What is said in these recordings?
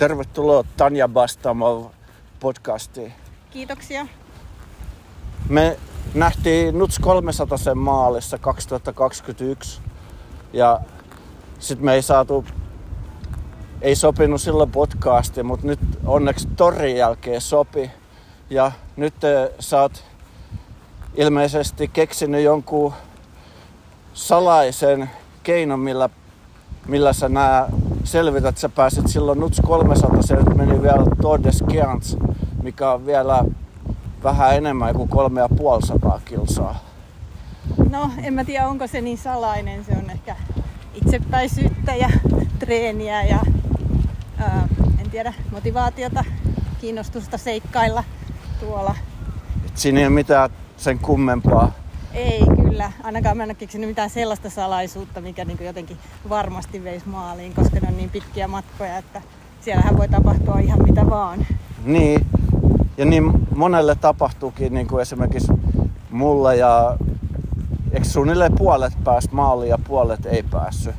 Tervetuloa Tanja Bastamov podcastiin. Kiitoksia. Me nähtiin Nuts 300 sen maalissa 2021 ja sitten me ei saatu, ei sopinut silloin podcasti, mutta nyt onneksi Torin jälkeen sopi. Ja nyt äh, sä oot ilmeisesti keksinyt jonkun salaisen keinon, millä, millä sä selvität, sä pääsit silloin Nuts 300, se nyt meni vielä Todes Giants, mikä on vielä vähän enemmän kuin kolme ja puolisataa kilsaa. No, en mä tiedä, onko se niin salainen. Se on ehkä itsepäisyyttä ja treeniä ja ää, en tiedä, motivaatiota, kiinnostusta seikkailla tuolla. Et siinä ei ole mitään sen kummempaa. Ei kyllä, ainakaan mä en ole keksinyt mitään sellaista salaisuutta, mikä niin jotenkin varmasti veisi maaliin, koska ne on niin pitkiä matkoja, että siellähän voi tapahtua ihan mitä vaan. Niin, ja niin monelle tapahtuukin, niin kuin esimerkiksi mulle ja eikö suunnilleen puolet pääsi maaliin ja puolet ei päässyt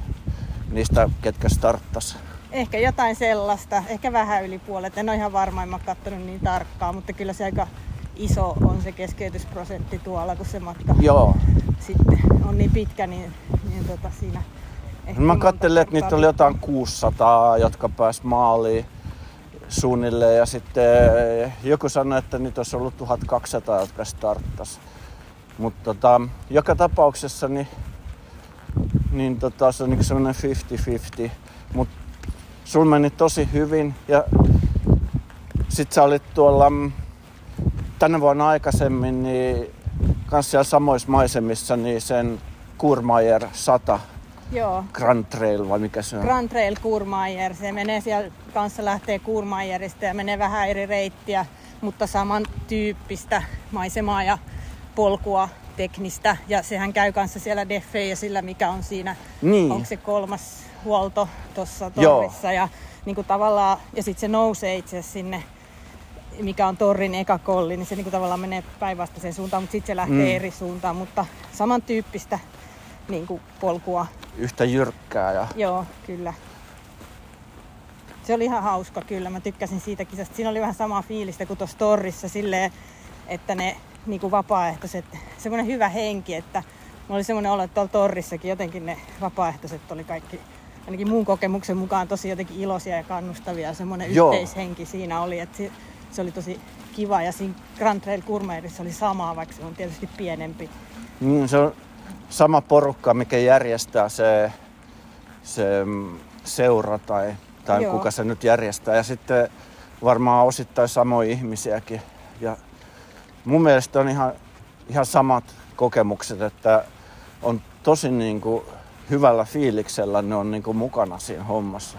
niistä, ketkä starttas? Ehkä jotain sellaista, ehkä vähän yli puolet. En ole ihan varma, en mä katsonut niin tarkkaan, mutta kyllä se aika iso on se keskeytysprosentti tuolla, kun se matka Joo. sitten on niin pitkä, niin, niin tota siinä ehkä Mä katselin, että niitä oli jotain 600, jotka pääs maaliin suunnilleen. Ja sitten joku sanoi, että niitä olisi ollut 1200, jotka starttas. Mutta tota, joka tapauksessa niin, niin tota, se on niin semmoinen 50-50. Mutta sul meni tosi hyvin ja sit sä olit tuolla mm, tänä vuonna aikaisemmin niin kans siellä samoissa maisemissa niin sen Kurmaier 100 Joo, Grand Trail vai mikä se on? Grand Trail Kurmaier. Se menee siellä kanssa lähtee Kurmaierista ja menee vähän eri reittiä, mutta samantyyppistä maisemaa ja polkua teknistä. Ja sehän käy kanssa siellä Deffei ja sillä, mikä on siinä, Niin. onko se kolmas huolto tuossa Joo. torrissa. Ja, niin kuin tavallaan, ja sitten se nousee itse sinne mikä on torrin eka kolli, niin se niin kuin tavallaan menee päinvastaiseen suuntaan, mutta sitten se lähtee Mm. eri suuntaan. Mutta samantyyppistä niin kuin polkua Yhtä jyrkkää ja Joo, kyllä. Se oli ihan hauska kyllä. Mä tykkäsin siitä kisasta. Siinä oli vähän samaa fiilistä kuin tuossa torrissa silleen, että ne niin kuin vapaaehtoiset, semmoinen hyvä henki, että mulla oli semmoinen olo, että tuolla torrissakin jotenkin ne vapaaehtoiset oli kaikki, ainakin mun kokemuksen mukaan tosi jotenkin iloisia ja kannustavia. Semmoinen Joo. yhteishenki siinä oli, että se, oli tosi kiva. Ja siinä Grand Trail Gourmetissa oli samaa, vaikka se on tietysti pienempi. niin se on sama porukka, mikä järjestää se, se mm, seura tai, tai Joo. kuka se nyt järjestää. Ja sitten varmaan osittain samoja ihmisiäkin. Ja mun mielestä on ihan, ihan samat kokemukset, että on tosi niin kuin hyvällä fiiliksellä ne on niin kuin mukana siinä hommassa.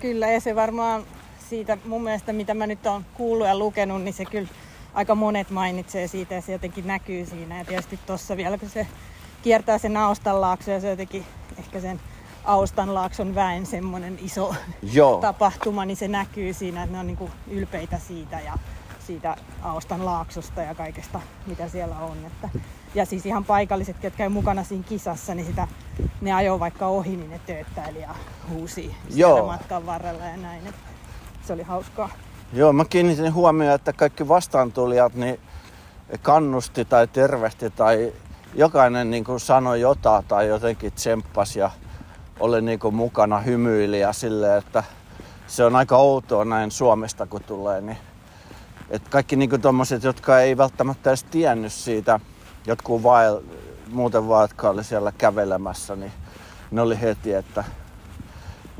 Kyllä, ja se varmaan siitä mun mielestä, mitä mä nyt oon kuullut ja lukenut, niin se kyllä aika monet mainitsee siitä ja se jotenkin näkyy siinä. Ja tietysti tossa vielä, kun se kiertää sen Austanlaakson ja se jotenkin ehkä sen Austanlaakson väen semmoinen iso Joo. tapahtuma, niin se näkyy siinä, että ne on niin kuin ylpeitä siitä ja siitä Austan laaksosta ja kaikesta, mitä siellä on. Että, ja siis ihan paikalliset, jotka on mukana siinä kisassa, niin sitä, ne ajoo vaikka ohi, niin ne tööttäili ja huusi siellä Joo. matkan varrella ja näin. Että se oli hauskaa. Joo, mä kiinnitin huomioon, että kaikki vastaantulijat niin kannusti tai tervehti tai jokainen niin kuin sanoi jotain tai jotenkin tsemppasi ja oli niin kuin mukana hymyili ja silleen, että se on aika outoa näin Suomesta kun tulee. Niin, että kaikki niin kuin tommoset, jotka ei välttämättä edes tiennyt siitä, jotkut vael, muuten vaan, jotka oli siellä kävelemässä, niin ne oli heti, että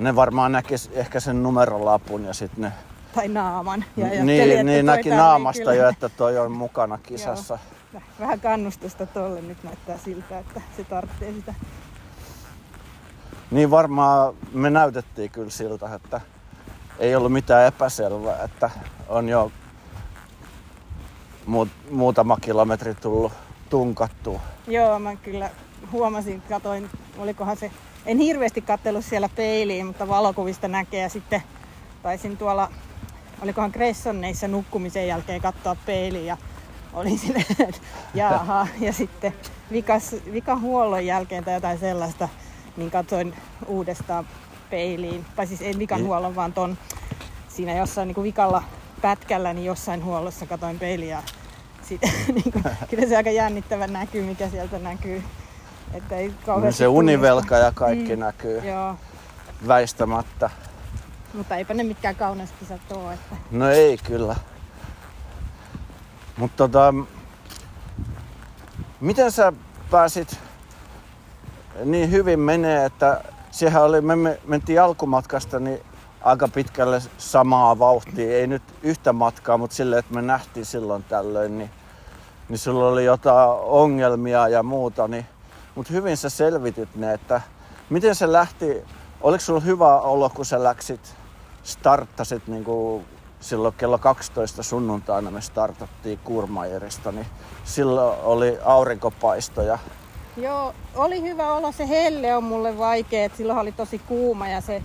ne varmaan näkis ehkä sen numerolapun ja sitten ne Tai naaman. Ja niin, että niin näki naamasta jo, että toi on mukana kisassa. Vähän kannustusta tolle nyt näyttää siltä, että se tarvitsee sitä. Niin varmaan me näytettiin kyllä siltä, että ei ollut mitään epäselvää, että on jo muut, muutama kilometri tullut tunkattua. Joo, mä kyllä huomasin, katoin, olikohan se, en hirveästi kattellut siellä peiliin, mutta valokuvista näkee ja sitten taisin tuolla, olikohan Gressonneissa nukkumisen jälkeen katsoa peiliin ja olin silleen, että jaha. Ja sitten vikas, vikan huollon jälkeen tai jotain sellaista, niin katsoin uudestaan peiliin. Tai siis ei vikan huollon, vaan ton siinä jossain niin kuin vikalla pätkällä, niin jossain huollossa katoin peiliin ja sit, niin kuin, kyllä se aika jännittävä näkyy, mikä sieltä näkyy. Että ei Niin kauheasti se univelka ja kaikki Mm. näkyy Joo, väistämättä. mutta eipä ne mitkään kauneuskisat ole. Että... No ei kyllä. Mutta tota, miten sä pääsit niin hyvin menee, että siihen oli, me- mentiin alkumatkasta niin aika pitkälle samaa vauhtia. Ei nyt yhtä matkaa, mutta silleen, että me nähtiin silloin tällöin, niin, niin sulla oli jotain ongelmia ja muuta. Niin, mutta hyvin sä selvitit ne, että miten se lähti, oliko sulla hyvä olo, kun sä läksit, starttasit niin kuin silloin kello 12 sunnuntaina me startattiin Kurmajerista, niin silloin oli aurinkopaisto ja Joo, oli hyvä olla. Se helle on mulle vaikea, että silloin oli tosi kuuma ja se,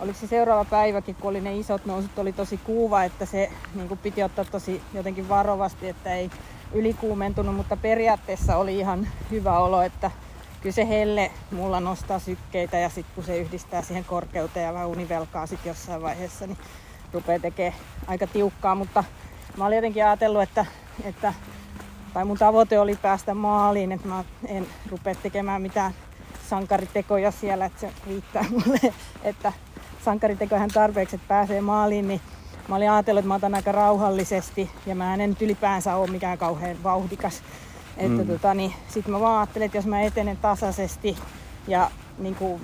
oliko se seuraava päiväkin, kun oli ne isot nousut, oli tosi kuuva, että se niin piti ottaa tosi jotenkin varovasti, että ei ylikuumentunut, mutta periaatteessa oli ihan hyvä olo, että kyllä se helle mulla nostaa sykkeitä ja sitten kun se yhdistää siihen korkeuteen ja vähän univelkaa sitten jossain vaiheessa, niin rupeaa tekemään aika tiukkaa, mutta mä olin jotenkin ajatellut, että, että tai mun tavoite oli päästä maaliin, että mä en rupea tekemään mitään sankaritekoja siellä, että se riittää mulle, että sankaritekohän tarpeeksi, että pääsee maaliin, niin mä olin ajatellut, että mä otan aika rauhallisesti ja mä en nyt ylipäänsä ole mikään kauhean vauhdikas. Että Mm. tota, niin, sit mä vaan ajattelin, että jos mä etenen tasaisesti ja niin kuin,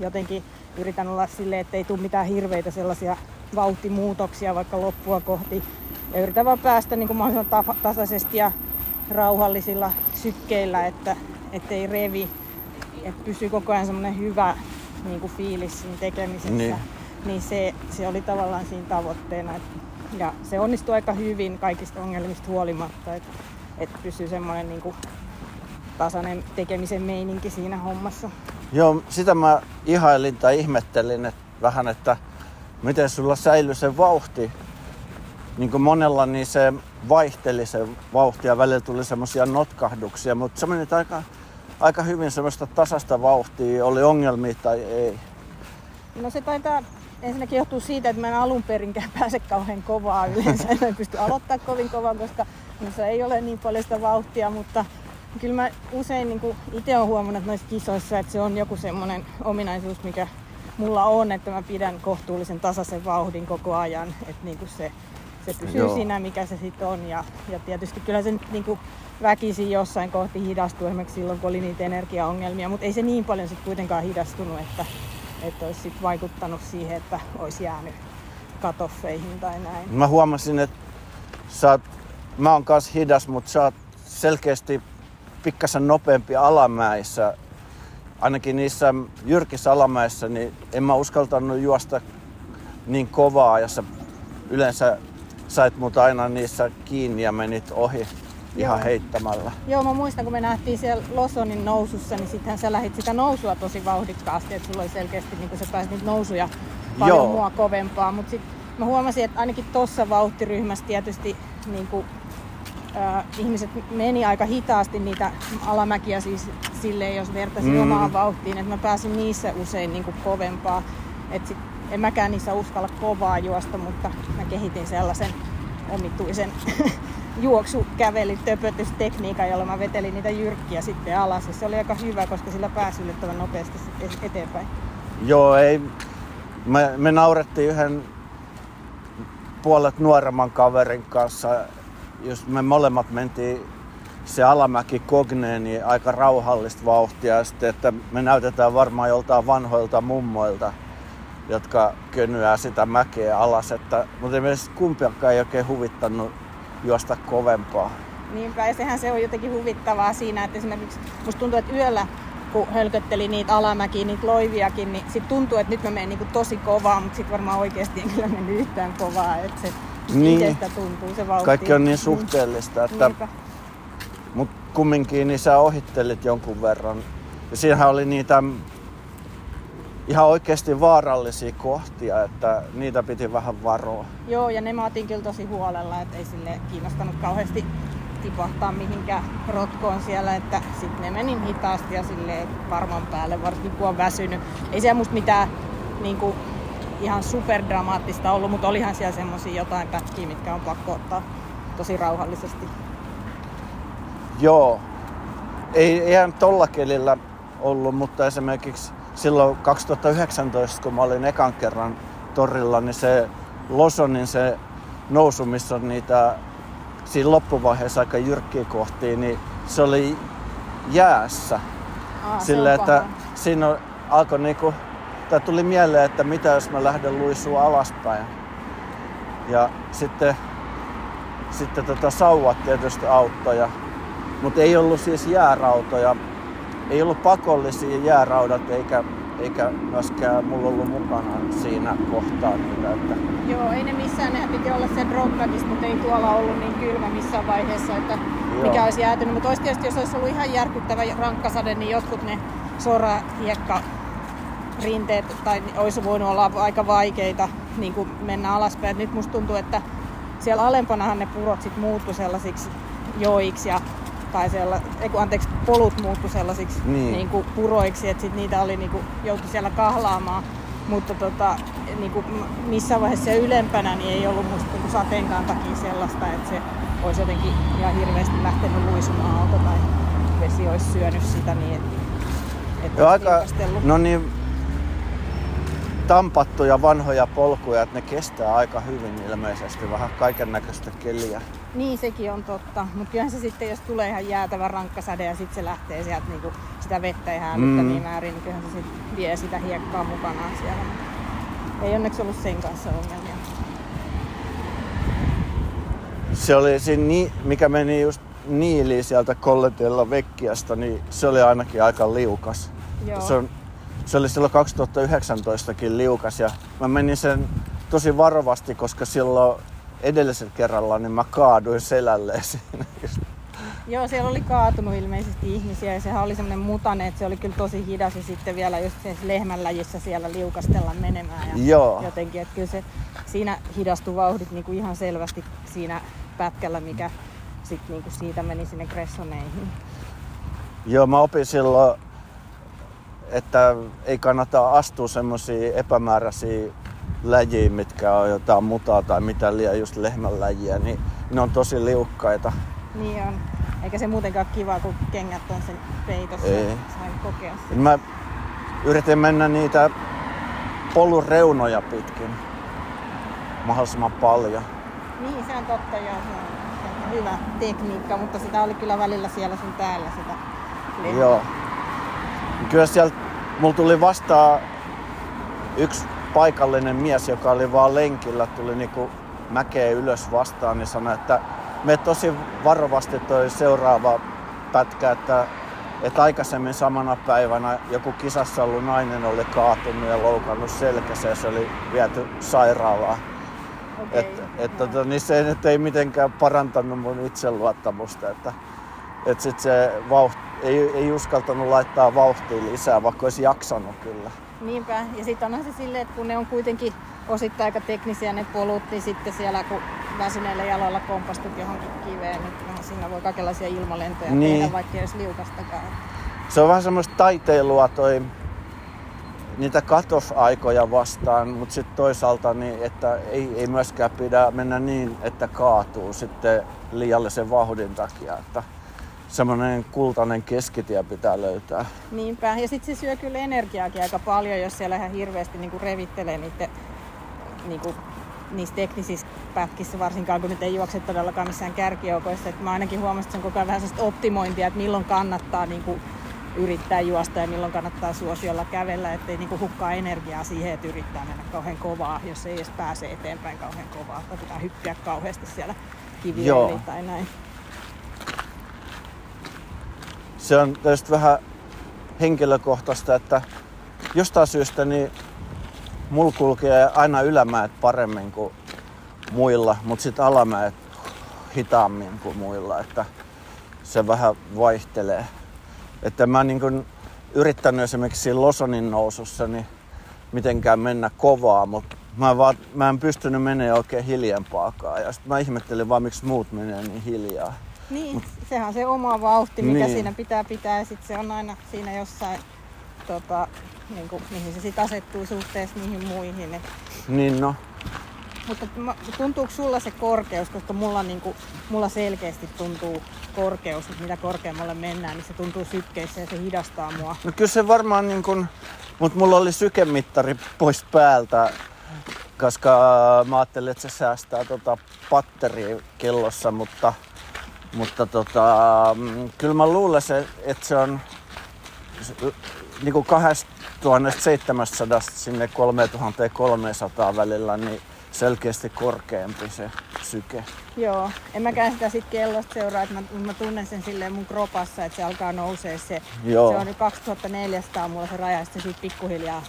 jotenkin yritän olla silleen, että ei tule mitään hirveitä sellaisia vauhtimuutoksia vaikka loppua kohti. Ja yritän vaan päästä niin kuin mahdollisimman ta- tasaisesti ja rauhallisilla sykkeillä, että ettei revi, että pysyy koko ajan semmoinen hyvä niin kuin fiilis siinä tekemisessä. Niin. Niin, se, se oli tavallaan siinä tavoitteena. Et, ja se onnistui aika hyvin kaikista ongelmista huolimatta, että et pysyy semmoinen niin kuin tasainen tekemisen meininki siinä hommassa. Joo, sitä mä ihailin tai ihmettelin että vähän, että miten sulla säilyi se vauhti. Niin kuin monella niin se vaihteli se vauhti ja välillä tuli semmoisia notkahduksia, mutta se meni aika, aika hyvin semmoista tasasta vauhtia, oli ongelmia tai ei. No se taitaa ensinnäkin johtuu siitä, että mä en alun perinkään pääse kauhean kovaa yleensä. Mä en pysty aloittaa kovin kovaa, koska minussa ei ole niin paljon sitä vauhtia, mutta kyllä mä usein niin itse olen huomannut noissa kisoissa, että se on joku semmoinen ominaisuus, mikä mulla on, että mä pidän kohtuullisen tasaisen vauhdin koko ajan, että niin se, se pysyy Joo. Joo. siinä, mikä se sitten on. Ja, ja tietysti kyllä se nyt niin väkisin jossain kohti hidastuu, esimerkiksi silloin, kun oli niitä energiaongelmia, mutta ei se niin paljon sitten kuitenkaan hidastunut, että, että olisi sit vaikuttanut siihen, että olisi jäänyt katoffeihin tai näin. Mä huomasin, että sä oot, mä oon kanssa hidas, mutta sä oot selkeästi pikkasen nopeampi alamäissä. Ainakin niissä jyrkissä alamäissä, niin en mä uskaltanut juosta niin kovaa ja sä yleensä sait mut aina niissä kiinni ja menit ohi ihan Joo. heittämällä. Joo, mä muistan, kun me nähtiin siellä Losonin nousussa, niin sittenhän sä lähit sitä nousua tosi vauhdikkaasti, että sulla oli selkeästi, niin kun sä pääsit niitä nousuja paljon Joo. Mua kovempaa, mutta sitten mä huomasin, että ainakin tuossa vauhtiryhmässä tietysti niin kuin, äh, ihmiset meni aika hitaasti niitä alamäkiä siis silleen, jos vertaisin mm. omaan vauhtiin, että mä pääsin niissä usein niin kuin kovempaa. Et sit, en mäkään niissä uskalla kovaa juosta, mutta mä kehitin sellaisen omituisen juoksu, käveli, töpötystekniikan, jolla mä vetelin niitä jyrkkiä sitten alas. Ja se oli aika hyvä, koska sillä pääsi yllättävän nopeasti eteenpäin. Joo, ei. Me, me naurettiin yhden puolet nuoremman kaverin kanssa. Jos me molemmat mentiin se alamäki kogneen, niin aika rauhallista vauhtia. Sitten, että me näytetään varmaan joltain vanhoilta mummoilta, jotka könyää sitä mäkeä alas. Että, mutta ei kumpiakaan ei oikein huvittanut juosta kovempaa. Niinpä, ja sehän se on jotenkin huvittavaa siinä, että esimerkiksi musta tuntuu, että yöllä kun hölkötteli niitä alamäkiä, niitä loiviakin, niin sit tuntuu, että nyt mä menen niinku tosi kovaa, mutta sit varmaan oikeasti en kyllä mennyt yhtään kovaa, että se Niin. tuntuu se vauhti. Kaikki on niin suhteellista, että Niinpä. Mutta kumminkin niin sä ohittelit jonkun verran. Ja siinähän oli niitä ihan oikeasti vaarallisia kohtia, että niitä piti vähän varoa. Joo, ja ne mä otin kyllä tosi huolella, että ei sille kiinnostanut kauheasti tipahtaa mihinkään rotkoon siellä, että sitten ne menin hitaasti ja sille varman päälle, varsinkin kun on väsynyt. Ei siellä musta mitään niin kuin, ihan superdramaattista ollut, mutta olihan siellä semmoisia jotain pätkiä, mitkä on pakko ottaa tosi rauhallisesti. Joo. Ei, eihän tolla kelillä ollut, mutta esimerkiksi silloin 2019, kun mä olin ekan kerran torilla, niin se Losonin se nousu, missä on niitä siinä loppuvaiheessa aika jyrkkiä kohtia, niin se oli jäässä. Aa, Sille, että paha. siinä on, alkoi niinku, tai tuli mieleen, että mitä jos mä lähden luisua alaspäin. Ja sitten, sitten tota sauvat tietysti auttoi. Mutta ei ollut siis jäärautoja. Ei ollut pakollisia jääraudat eikä, eikä myöskään mulla ollut mukana siinä kohtaa niitä. Että, Joo, ei ne missään, nehän piti olla se dropbackista, mutta ei tuolla ollut niin kylmä missään vaiheessa, että Joo. mikä olisi jäätynyt. Mutta olisi tietysti, jos olisi ollut ihan järkyttävä rankkasade, niin jotkut ne sorahiekka rinteet tai olisi voinut olla aika vaikeita niin kuin mennä alaspäin. Et nyt musta tuntuu, että siellä alempanahan ne purot sit muuttu sellaisiksi joiksi ja tai sella, ei kun, anteeksi, polut muuttu sellaisiksi Niin. niin kuin puroiksi, että sit niitä oli niin kuin, joutu siellä kahlaamaan. Mutta tota, niin kuin missään vaiheessa siellä ylempänä niin ei ollut musta niin sateenkaan takia sellaista, että se olisi jotenkin ihan hirveästi lähtenyt luisumaan alta tai vesi olisi syönyt sitä niin, että, että aika, no niin, tampattuja vanhoja polkuja, että ne kestää aika hyvin ilmeisesti, vähän kaiken näköistä keliä. Niin, sekin on totta. Mutta kyllähän se sitten, jos tulee ihan jäätävä rankkasade ja sitten se lähtee sieltä niinku sitä vettä ihan älyttömiin Mm. määrin, niin kyllähän se sitten vie sitä hiekkaa mukanaan siellä. Ei onneksi ollut sen kanssa ongelmia. Se oli siinä, ni- mikä meni just niiliin sieltä Kolletella Vekkiasta, niin se oli ainakin aika liukas. Joo. Se, on, se oli silloin 2019kin liukas ja mä menin sen tosi varovasti, koska silloin edellisellä kerralla niin mä kaaduin selälleen siinä. Joo, siellä oli kaatunut ilmeisesti ihmisiä ja sehän oli semmoinen mutane, että se oli kyllä tosi hidas ja sitten vielä just se lehmänläjissä siellä liukastella menemään. Ja Joo. Jotenkin, että kyllä se siinä hidastui vauhdit niinku ihan selvästi siinä pätkällä, mikä sitten niinku siitä meni sinne Gressoneihin. Joo, mä opin silloin, että ei kannata astua semmoisia epämääräisiä läjiä, mitkä on jotain mutaa tai mitä liian just lehmän läjiä, niin ne on tosi liukkaita. Niin on. Eikä se muutenkaan kiva, kun kengät on sen peitossa. Ei. Sain kokea sen. Mä yritin mennä niitä polun reunoja pitkin mahdollisimman paljon. Niin, se on totta joo. Se on, se on hyvä tekniikka, mutta sitä oli kyllä välillä siellä sun täällä sitä lehmää. Joo. Kyllä sieltä mulla tuli vastaan yksi paikallinen mies, joka oli vaan lenkillä, tuli niinku mäkeä ylös vastaan, niin sanoi, että me tosi varovasti toi seuraava pätkä, että, että aikaisemmin samana päivänä joku kisassa ollut nainen oli kaatunut ja loukannut selkänsä ja se oli viety sairaalaan. Okei, Et, et, tota, niin se nyt ei mitenkään parantanut mun itseluottamusta. Että, et sit se vauht, ei, ei uskaltanut laittaa vauhtia lisää, vaikka olisi jaksanut kyllä. Niinpä. Ja sitten onhan se silleen, että kun ne on kuitenkin osittain aika teknisiä ne polut, niin sitten siellä kun väsyneillä jaloilla kompastut johonkin kiveen, niin kyllähän siinä voi kaikenlaisia ilmalentoja Niin. tehdä, vaikka ei olisi liukastakaan. Se on vähän semmoista taiteilua toi, niitä katosaikoja vastaan, mutta sitten toisaalta niin, että ei, ei myöskään pidä mennä niin, että kaatuu sitten liiallisen vauhdin takia. Että semmoinen kultainen keskitie pitää löytää. Niinpä. Ja sitten se syö kyllä energiaakin aika paljon, jos siellä ihan hirveästi niinku revittelee niitä niinku, niissä teknisissä pätkissä, varsinkaan kun nyt ei juokse todellakaan missään kärkijoukoissa. Et mä ainakin huomasin, että se on koko ajan vähän sellaista optimointia, että milloin kannattaa niinku, yrittää juosta ja milloin kannattaa suosiolla kävellä, ettei niinku hukkaa energiaa siihen, että yrittää mennä kauhean kovaa, jos ei edes pääse eteenpäin kauhean kovaa, tai pitää hyppiä kauheasti siellä yli tai näin. Se on tietysti vähän henkilökohtaista, että jostain syystä niin mulla kulkee aina ylämäet paremmin kuin muilla, mutta sitten alamäet hitaammin kuin muilla, että se vähän vaihtelee. Että mä niin kun yrittänyt esimerkiksi Losonin nousussa niin mitenkään mennä kovaa, mutta mä, vaan, mä en pystynyt menemään oikein hiljempaakaan. Ja sitten mä ihmettelin vaan, miksi muut menee niin hiljaa. Niin, sehän on se oma vauhti, mikä Niin. siinä pitää pitää ja sitten se on aina siinä jossain tota, niin kuin, mihin se sitten asettuu suhteessa niihin muihin. Et, Niin no. mutta tuntuuko sulla se korkeus, koska mulla, niin kuin, mulla selkeästi tuntuu korkeus, että mitä korkeammalle mennään, niin se tuntuu sykkeissä ja se hidastaa mua. No kyllä se varmaan niin kuin, mutta mulla oli sykemittari pois päältä, koska mä ajattelin, että se säästää tota patteria kellossa, mutta, mutta tota, mm, kyllä mä luulen, se, että se on niin kuin 2700 sinne 3300 välillä, niin selkeästi korkeampi se syke. Joo, en mäkään sitä sit kellosta seuraa, että mä, mä tunnen sen silleen mun kropassa, että se alkaa nousee se. Joo. Se on nyt 2400 mulla se raja, ja sitten pikkuhiljaa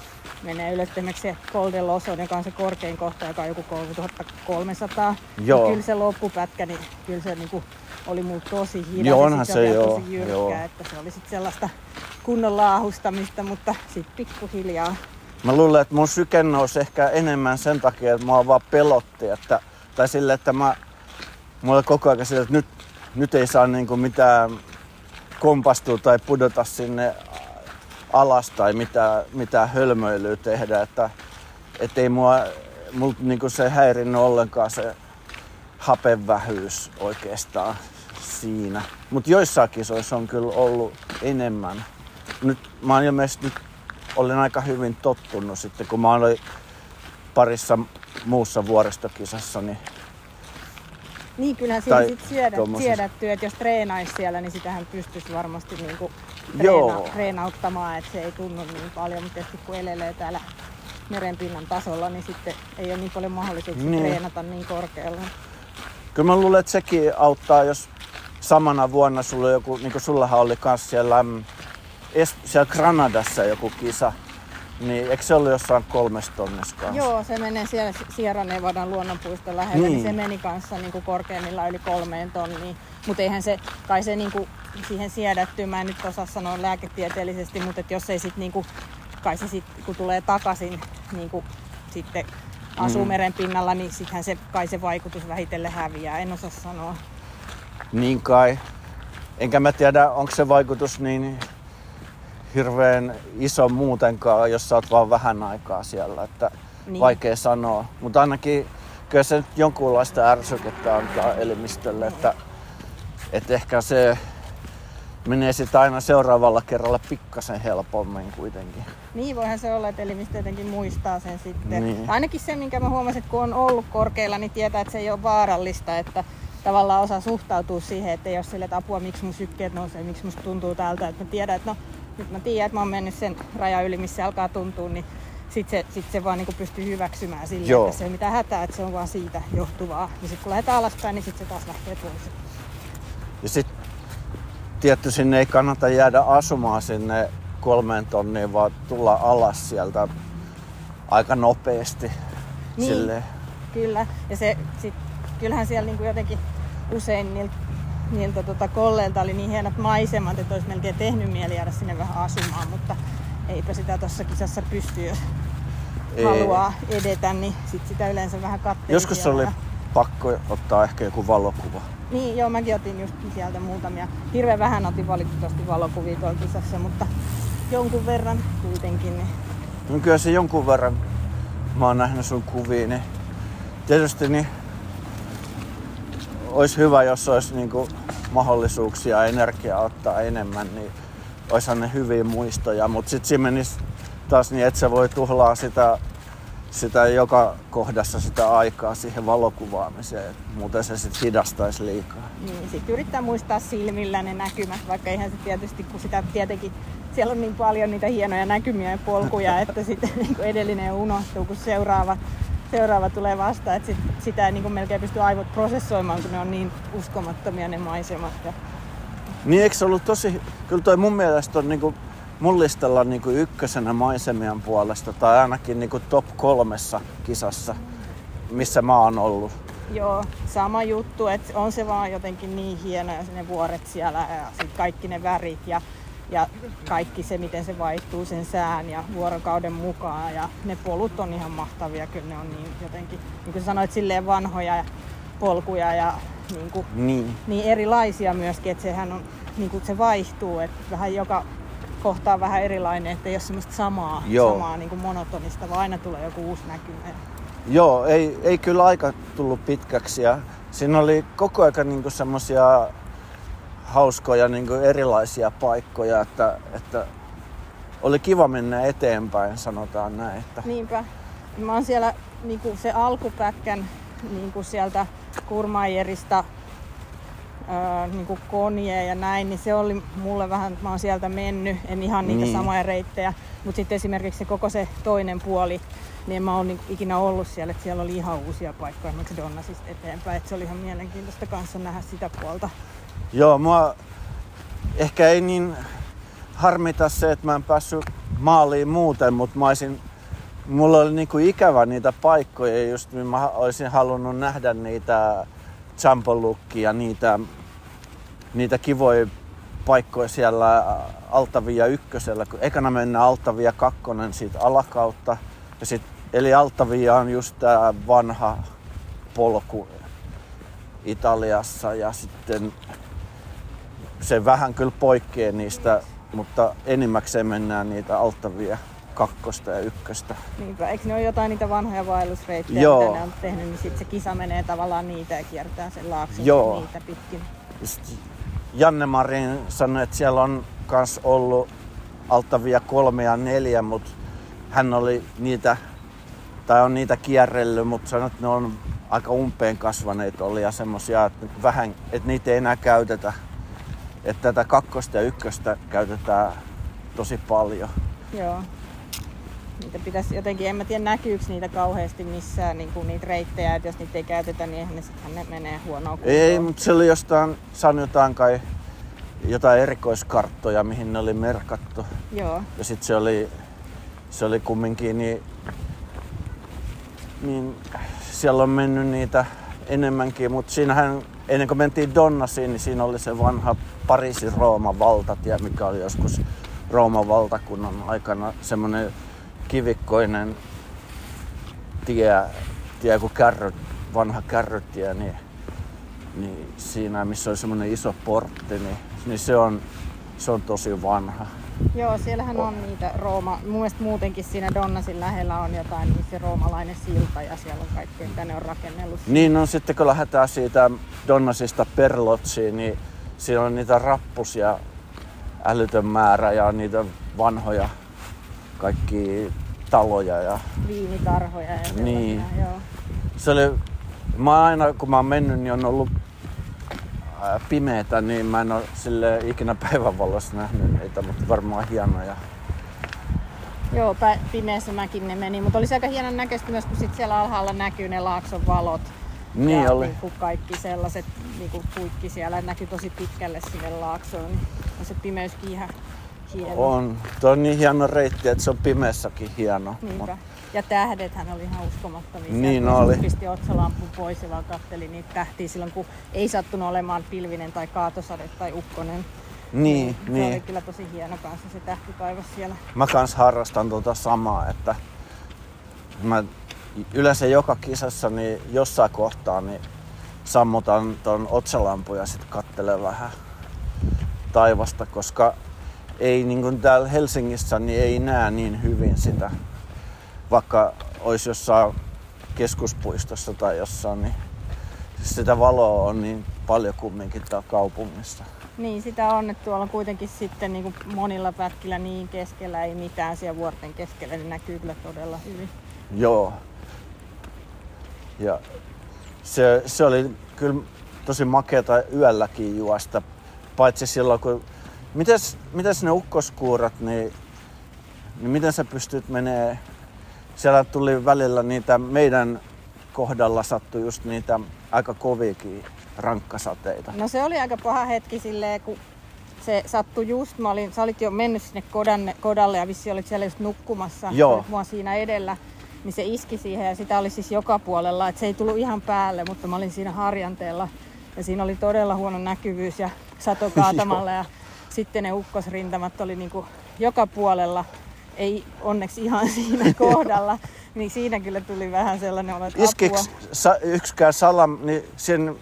menee. Esimerkiksi se Golden Lawson, joka on se korkein kohta, joka on joku 3300. Joo. Niin Kyllä se loppupätkä, niin kyllä se niinku oli mulla tosi hidas. Joo, onhan se joo, Tosi jyrkkä, joo. että se oli sit sellaista kunnon laahustamista, mutta sitten pikkuhiljaa. Mä luulen, että mun syke nousi ehkä enemmän sen takia, että mua vaan pelotti. Että, tai sille, että mä, mulla koko ajan sille, että nyt, nyt ei saa niinku mitään kompastua tai pudota sinne alas tai mitään, mitään hölmöilyä tehdä. Että et ei mua, mut niinku se häirinnyt ollenkaan se hapenvähyys oikeastaan siinä. Mutta joissain kisoissa on kyllä ollut enemmän. Nyt mä oon ilmeisesti nyt olen aika hyvin tottunut sitten, kun mä olin parissa muussa vuoristokisassa, niin Niin, kyllähän siinä Tai sit siedät, tommosessa. siedätty, että jos treenaisi siellä, niin sitähän pystyisi varmasti niinku Joo. treena, treenauttamaan, että se ei tunnu niin paljon, mutta tietysti kun elelee täällä merenpinnan tasolla, niin sitten ei ole niin paljon mahdollisuuksia Niin. treenata niin korkealla. kyllä mä luulen, että sekin auttaa, jos samana vuonna sulla joku, niin kuin sullahan oli kans siellä, mm, siellä Granadassa joku kisa, niin eikö se ollut jossain kolmes tonnessa kanssa? Joo, se menee siellä Sierra Nevadan luonnonpuiston lähellä, niin. Niin. se meni kanssa niin kuin korkeimmillaan yli kolmeen tonniin. Mutta eihän se, kai se niin kuin siihen siedättyy, mä en nyt osaa sanoa lääketieteellisesti, mutta et jos ei sit niin kuin, kai se sit, kun tulee takaisin niin kuin, sitten asuu Mm. meren pinnalla, niin sittenhän se, kai se vaikutus vähitellen häviää, en osaa sanoa. Niin kai. Enkä mä tiedä, onko se vaikutus niin hirveän iso muutenkaan, jos sä oot vaan vähän aikaa siellä. Että Niin. Vaikea sanoa. Mutta ainakin kyllä se nyt jonkunlaista ärsykettä antaa elimistölle, että, että ehkä se menee sitten aina seuraavalla kerralla pikkasen helpommin kuitenkin. Niin voihan se olla, että elimistö jotenkin muistaa sen sitten. Niin. Ainakin se, minkä mä huomasin, että kun on ollut korkeilla, niin tietää, että se ei ole vaarallista, että tavallaan osaa suhtautua siihen, että ole sille, apua, miksi mun sykkeet nousee, miksi musta tuntuu tältä, että mä tiedän, että no, nyt mä tiedän, että mä oon mennyt sen rajan yli, missä se alkaa tuntua, niin sit se, sit se vaan niin pystyy hyväksymään sille, Joo. että se ei ole mitään hätää, että se on vaan siitä johtuvaa. Ja sitten kun lähdetään alaspäin, niin sitten se taas lähtee pois. Ja sitten tietty sinne ei kannata jäädä asumaan sinne kolmeen tonniin, vaan tulla alas sieltä aika nopeasti. Niin. Silleen. Kyllä, ja se, sit, kyllähän siellä niinku jotenkin usein niiltä, niiltä tota kolleilta oli niin hienot maisemat, että olisi melkein tehnyt mieli jäädä sinne vähän asumaan, mutta eipä sitä tuossa kisassa pysty, jos Ei. haluaa edetä, niin sit sitä yleensä vähän kattelee. Joskus oli pakko ottaa ehkä joku valokuva. Niin, joo, mäkin otin just sieltä muutamia. Hirveän vähän otin valitettavasti valokuvia tuolla kisassa, mutta jonkun verran kuitenkin. Niin. No kyllä se jonkun verran, mä oon nähnyt sun kuvia, niin tietysti niin olisi hyvä, jos olisi niinku mahdollisuuksia ja energiaa ottaa enemmän, niin olisihan ne hyviä muistoja, mutta sitten siinä menisi taas niin, että se voi tuhlaa sitä, sitä joka kohdassa sitä aikaa siihen valokuvaamiseen, muuten se sitten hidastaisi liikaa. Niin, sitten yrittää muistaa silmillä ne näkymät, vaikka eihän se tietysti, kun sitä tietenkin, siellä on niin paljon niitä hienoja näkymiä ja polkuja, että sitten niin kuin edellinen unohtuu, kun seuraava, seuraava tulee vastaan, että sit, sitä ei niin kuin melkein pysty aivot prosessoimaan, kun ne on niin uskomattomia ne maisemat. Ja, Niin eikö se ollut tosi, kyllä toi mun mielestä on niinku mun listalla niinku ykkösenä maisemien puolesta tai ainakin niinku top kolmessa kisassa, missä mä oon ollut. joo, sama juttu, että on se vaan jotenkin niin hieno ja ne vuoret siellä ja sit kaikki ne värit ja, ja kaikki se, miten se vaihtuu sen sään ja vuorokauden mukaan. Ja ne polut on ihan mahtavia, kyllä ne on niin jotenkin, niin kuin sanoit, silleen vanhoja polkuja ja niin, kuin, Niin. niin erilaisia myöskin, että sehän on, niin kuin se vaihtuu, että vähän joka kohtaa vähän erilainen, että ei ole semmoista samaa, Joo. samaa niin kuin monotonista, vaan aina tulee joku uusi näkymä. Joo, ei, ei kyllä aika tullut pitkäksi ja siinä oli koko ajan niin semmoisia hauskoja niin erilaisia paikkoja, että, että oli kiva mennä eteenpäin, sanotaan näin. Että... Niinpä. Mä oon siellä niin kuin se alkupätkän niin kuin sieltä Kurmaijerista niin kuin konje ja näin, niin se oli mulle vähän, mä oon sieltä mennyt, en ihan niitä niin. samoja reittejä, mutta sitten esimerkiksi se koko se toinen puoli, niin en mä oon niin ikinä ollut siellä, että siellä oli ihan uusia paikkoja Donnasista eteenpäin, että se oli ihan mielenkiintoista kanssa nähdä sitä puolta. Joo, mua ehkä ei niin harmita se, että mä en päässyt maaliin muuten, mutta mä olisin, mulla oli niinku ikävä niitä paikkoja, just mä olisin halunnut nähdä niitä Jumpolukkia, niitä, niitä kivoja paikkoja siellä Altavia ykkösellä, kun ekana mennään Altavia kakkonen siitä alakautta. Ja sit, eli Altavia on just tää vanha polku Italiassa ja sitten se vähän kyllä poikkeaa niistä, mutta enimmäkseen mennään niitä Altavia kakkosta ja ykköstä. Niinpä, eikö ne ole jotain niitä vanhoja vaellusreittejä, Joo. mitä ne on tehnyt, niin sitten se kisa menee tavallaan niitä ja kiertää sen laakson Joo. niitä pitkin. Janne Marin sanoi, että siellä on myös ollut Altavia kolme ja neljä, mutta hän oli niitä, tai on niitä kierrellyt, mutta sanoi, että ne on aika umpeen kasvaneet oli ja semmosia, että, vähän, että niitä ei enää käytetä. Että tätä kakkosta ja ykköstä käytetään tosi paljon. Joo niitä pitäisi jotenkin, en mä tiedä näkyykö niitä kauheasti missään niin kuin niitä reittejä, että jos niitä ei käytetä, niin eihän ne sitten ne menee huonoa kuntoon. Ei, mutta se oli jostain, sanotaan kai jotain erikoiskarttoja, mihin ne oli merkattu. Joo. Ja sitten se oli, se oli kumminkin niin, niin siellä on mennyt niitä enemmänkin, mutta siinähän ennen kuin mentiin Donnasiin, niin siinä oli se vanha Pariisin Rooman valtatie, mikä oli joskus Rooman valtakunnan aikana semmoinen kivikkoinen tie, tie kuin kärryt, vanha kärrytie, niin, niin siinä missä on semmoinen iso portti, niin, niin se, on, se on tosi vanha. Joo, siellähän on niitä Rooma, mun muutenkin siinä Donnasin lähellä on jotain, niin se roomalainen silta ja siellä on kaikkea, mitä ne on rakennellut. Niin, no sitten kun lähdetään siitä Donnasista Perlotsiin, niin siinä on niitä rappusia älytön määrä ja niitä vanhoja kaikki taloja. Ja... Viinitarhoja ja niin. joo. Se oli, mä aina kun mä oon mennyt, niin on ollut pimeätä, niin mä en ole sille ikinä päivänvalossa nähnyt niitä, mutta varmaan hienoja. Joo, pimeässä mäkin ne meni, mutta olisi aika hienon näköistä myös, kun sit siellä alhaalla näkyy ne laakson valot. Niin ja oli. Niin kuin kaikki sellaiset niin kuin puikki siellä näkyy tosi pitkälle sinne laaksoon. Niin on se pimeyskin ihan hieno. On. Tuo on niin hieno reitti, että se on pimeässäkin hieno. Niinpä. Ja tähdethän oli ihan uskomattomia. Niin oli. Pisti otsalampun pois ja vaan katteli niitä tähtiä silloin, kun ei sattunut olemaan pilvinen tai kaatosade tai ukkonen. Niin, niin. Se niin. oli kyllä tosi hieno kanssa se tähtitaivas siellä. Mä kans harrastan tuota samaa, että mä yleensä joka kisassa niin jossain kohtaa niin sammutan ton otsalampun ja sitten kattelen vähän taivasta, koska ei niin kuin täällä Helsingissä niin ei näe niin hyvin sitä, vaikka olisi jossain keskuspuistossa tai jossain, niin sitä valoa on niin paljon kumminkin täällä kaupungissa. Niin, sitä on, että tuolla kuitenkin sitten niin kuin monilla pätkillä niin keskellä ei mitään siellä vuorten keskellä, niin näkyy kyllä todella hyvin. Joo. Ja se, se oli kyllä tosi makeata yölläkin juosta, paitsi silloin kun Mites, mites ne ukkoskuurat, niin, niin miten sä pystyt menee? Siellä tuli välillä niitä, meidän kohdalla sattui just niitä aika koviakin rankkasateita. No se oli aika paha hetki silleen, kun se sattui just, mä olin, sä olit jo mennyt sinne kodanne, kodalle ja vissi olit siellä just nukkumassa, Joo. mua siinä edellä, niin se iski siihen ja sitä oli siis joka puolella, että se ei tullut ihan päälle, mutta mä olin siinä harjanteella ja siinä oli todella huono näkyvyys ja sato kaatamalla ja sitten ne ukkosrintamat oli niinku joka puolella, ei onneksi ihan siinä kohdalla, niin siinä kyllä tuli vähän sellainen olo, että Iskiks sa, yksikään salam, niin sen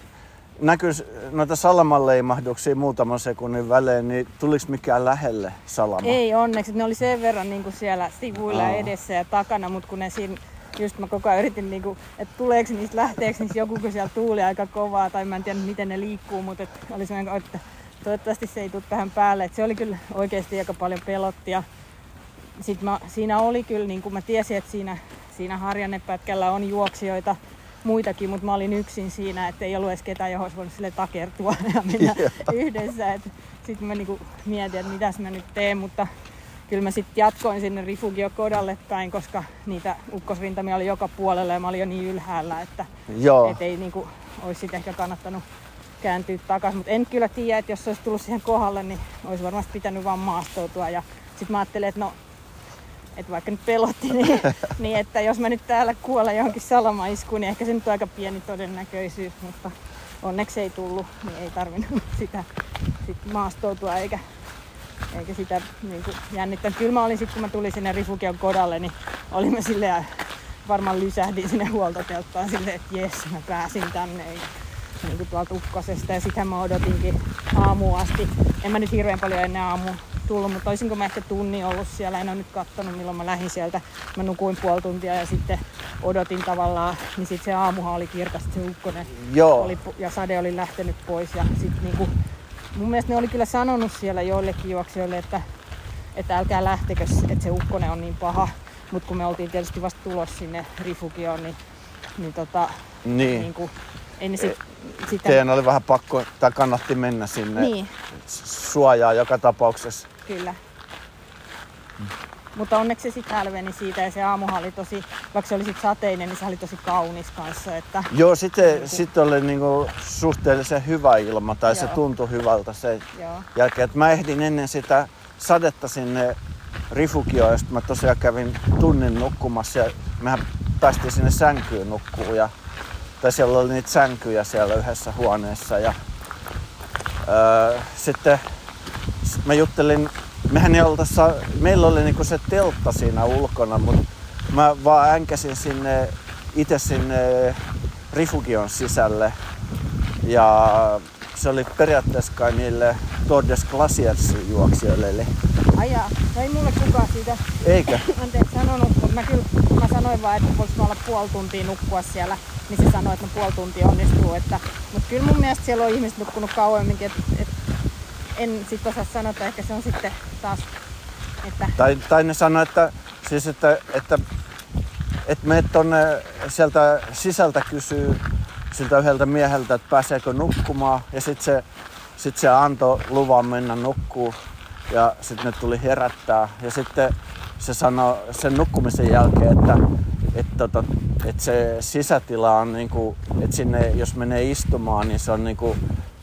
näkyy noita salamanleimahduksia muutaman sekunnin välein, niin tuliko mikään lähelle salama? Ei onneksi, ne oli sen verran niin kuin siellä sivuilla Aa. edessä ja takana, mutta kun ne siinä just mä koko ajan yritin, niin kuin, että tuleeko niistä, lähteekö niistä joku, kun siellä tuuli aika kovaa, tai mä en tiedä miten ne liikkuu, mutta että oli sellainen, että toivottavasti se ei tule tähän päälle. Et se oli kyllä oikeasti aika paljon pelotti. Sit mä, siinä oli kyllä, niin kuin mä tiesin, että siinä, siinä harjannepätkällä on juoksijoita muitakin, mutta mä olin yksin siinä, että ei ollut edes ketään, johon olisi voinut sille takertua ja mennä yhdessä. Sitten mä niinku mietin, että mitäs mä nyt teen, mutta kyllä mä sitten jatkoin sinne Rifugio Kodalle päin, koska niitä ukkosrintamia oli joka puolella ja mä olin jo niin ylhäällä, että et ei niinku, olisi sit ehkä kannattanut kääntyä takaisin. Mutta en kyllä tiedä, että jos se olisi tullut siihen kohdalle, niin olisi varmasti pitänyt vaan maastoutua. Ja sitten mä ajattelin, että no, että vaikka nyt pelotti, niin, niin, että jos mä nyt täällä kuolen johonkin salamaiskuun, niin ehkä se nyt on aika pieni todennäköisyys, mutta onneksi ei tullut, niin ei tarvinnut sitä sit maastoutua eikä, eikä sitä niin kuin jännittänyt. Kyllä mä olin sitten, kun mä tulin sinne Rifukion kodalle, niin olimme silleen, varmaan lysähdin sinne huoltotelttaan silleen, että jes, mä pääsin tänne. Ja niin kuin tuolta ukkosesta ja sitä mä odotinkin aamuun asti. En mä nyt hirveän paljon ennen aamua tullut, mutta olisinko mä ehkä tunnin ollut siellä. En ole nyt kattonut milloin mä lähdin sieltä. Mä nukuin puoli tuntia ja sitten odotin tavallaan, niin sitten se aamuhan oli kirkas, se ukkonen Joo. oli, ja sade oli lähtenyt pois. Ja sit niinku, mun mielestä ne oli kyllä sanonut siellä joillekin juoksijoille, että, että älkää lähtekö, että se ukkonen on niin paha. Mutta kun me oltiin tietysti vasta tulos sinne Rifugioon, niin, niin, tota, Niin. niin kuin, ei ne sit, sitä... Teidän oli vähän pakko, tai kannatti mennä sinne Niin, suojaa joka tapauksessa. Kyllä. Mutta onneksi se sitten hälveni siitä ja se aamuhan oli tosi, vaikka se oli sit sateinen, niin se oli tosi kaunis kanssa. Että, Joo, sitten sit oli niinku suhteellisen hyvä ilma, tai se Joo. tuntui hyvältä se joo, jälkeen. Et mä ehdin ennen sitä sadetta sinne Rifugioon, ja sitten mä tosiaan kävin tunnin nukkumassa, ja mehän päästiin sinne sänkyyn nukkuun, ja tai siellä oli niitä sänkyjä siellä yhdessä huoneessa, ja öö, sitten sit mä juttelin, mehän ei oltaissa, meillä oli niinku se teltta siinä ulkona, mutta mä vaan änkäsin sinne, itse sinne Rifugion sisälle. Ja se oli periaatteessa kai niille Tour des Glaciers juoksijoille. Eli ajaa. No ei mulle kukaan siitä eikö? anteeksi sanonut, mutta mä kyllä mä sanoin vaan, että voisi olla puoli tuntia nukkua siellä, niin se sanoi, että no puoli tuntia onnistuu. Että, mutta kyllä mun mielestä siellä on ihmiset nukkunut kauemminkin, että, että en sit osaa sanoa, että ehkä se on sitten taas, että Tai, tai ne sanoi, että, siis että, että, että meet tonne sieltä sisältä kysyy siltä yhdeltä mieheltä, että pääseekö nukkumaan. Ja sitten se, sit se antoi luvan mennä nukkuu ja sitten ne tuli herättää. Ja sitten se sanoi sen nukkumisen jälkeen, että, että, tota, että se sisätila on niinku, että sinne jos menee istumaan, niin se on niinku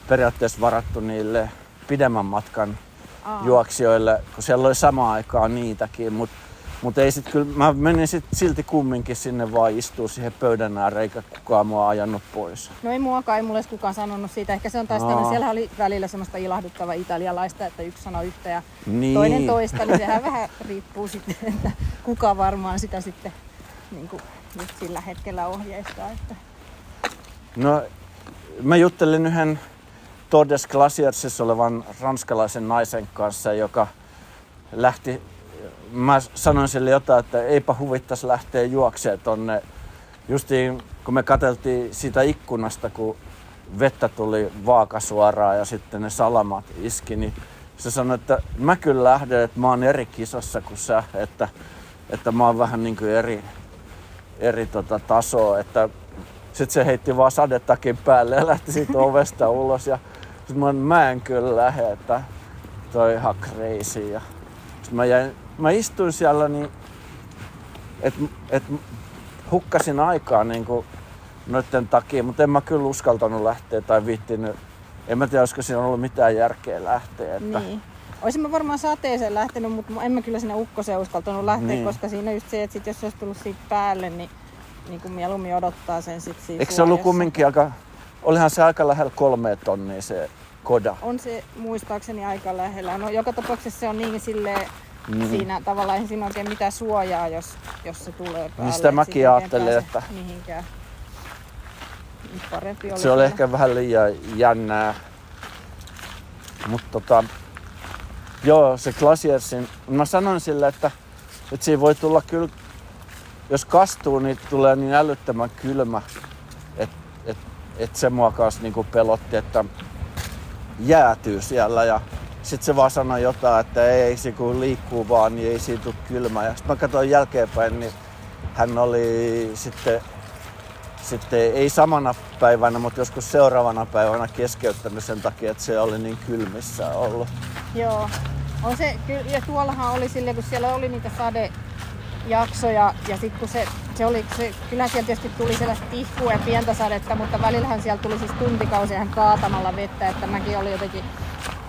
periaatteessa varattu niille pidemmän matkan aa, juoksijoille, kun siellä oli samaan aikaan niitäkin, mutta mut ei sit kyllä, mä menin sit silti kumminkin sinne vaan istuu siihen pöydän ääreen, eikä kukaan mua ajanut pois. No ei muakaan, ei mulle kukaan sanonut siitä. Ehkä se on taas Aa. tämmöinen, siellä oli välillä semmoista ilahduttavaa italialaista, että yksi sanoi yhtä ja Niin. toinen toista, niin sehän vähän riippuu sitten, että kuka varmaan sitä sitten niin kuin just sillä hetkellä ohjeistaa. Että. No, mä juttelin yhden Tour des Glaciersissa olevan ranskalaisen naisen kanssa, joka lähti, mä sanoin sille jotain, että eipä huvittaisi lähteä juokseen tonne. Justiin kun me katseltiin siitä ikkunasta, kun vettä tuli vaakasuoraan ja sitten ne salamat iski, niin se sanoi, että mä kyllä lähden, että mä oon eri kisassa kuin sä, että, että mä oon vähän niin kuin eri, eri tota tasoa, että sitten se heitti vaan sadetakin päälle ja lähti siitä ovesta ulos ja sit mä, mä en kyllä lähde, että toi ihan crazy. Ja sit mä, jäin, mä istuin siellä niin, että et hukkasin aikaa niin kuin noiden takia, mutta en mä kyllä uskaltanut lähteä tai viittinyt. En mä tiedä, olisiko siinä ollut mitään järkeä lähteä. Että... Niin. Olisin mä varmaan sateeseen lähtenyt, mutta en mä kyllä sinne ukkoseen uskaltanut lähteä, Niin. koska siinä just se, että sit jos se olisi tullut siitä päälle, niin, niin kuin mieluummin odottaa sen sit siinä Eikö se ollut kumminkin aika, olihan se aika lähellä kolme tonnia se koda. On se muistaakseni aika lähellä. No joka tapauksessa se on niin silleen, Mm. mm. siinä tavallaan ei siinä oikein mitään suojaa, jos, jos se tulee päälle. sitä Et mäkin ajattelin, että- Mihinkään. Parempi oli Se oli ehkä vähän liian jännää. Mutta tota, joo, se Glasiersin, mä sanoin sille, että, että siinä voi tulla kyllä, jos kastuu, niin tulee niin älyttömän kylmä, että et, et se mua kanssa niinku pelotti, että jäätyy siellä ja sitten se vaan sanoi jotain, että ei se kun liikkuu vaan, niin ei siitä tule kylmä. Ja sitten mä katsoin jälkeenpäin, niin hän oli sitten sitten ei samana päivänä, mutta joskus seuraavana päivänä keskeyttänyt sen takia, että se oli niin kylmissä ollut. Joo. On se, ja tuollahan oli silleen, kun siellä oli niitä sadejaksoja, ja sitten kun se, se oli, se, kyllähän siellä tietysti tuli sellaista tihkua ja pientä sadetta, mutta välillähän siellä tuli siis tuntikausia kaatamalla vettä, että mäkin olin jotenkin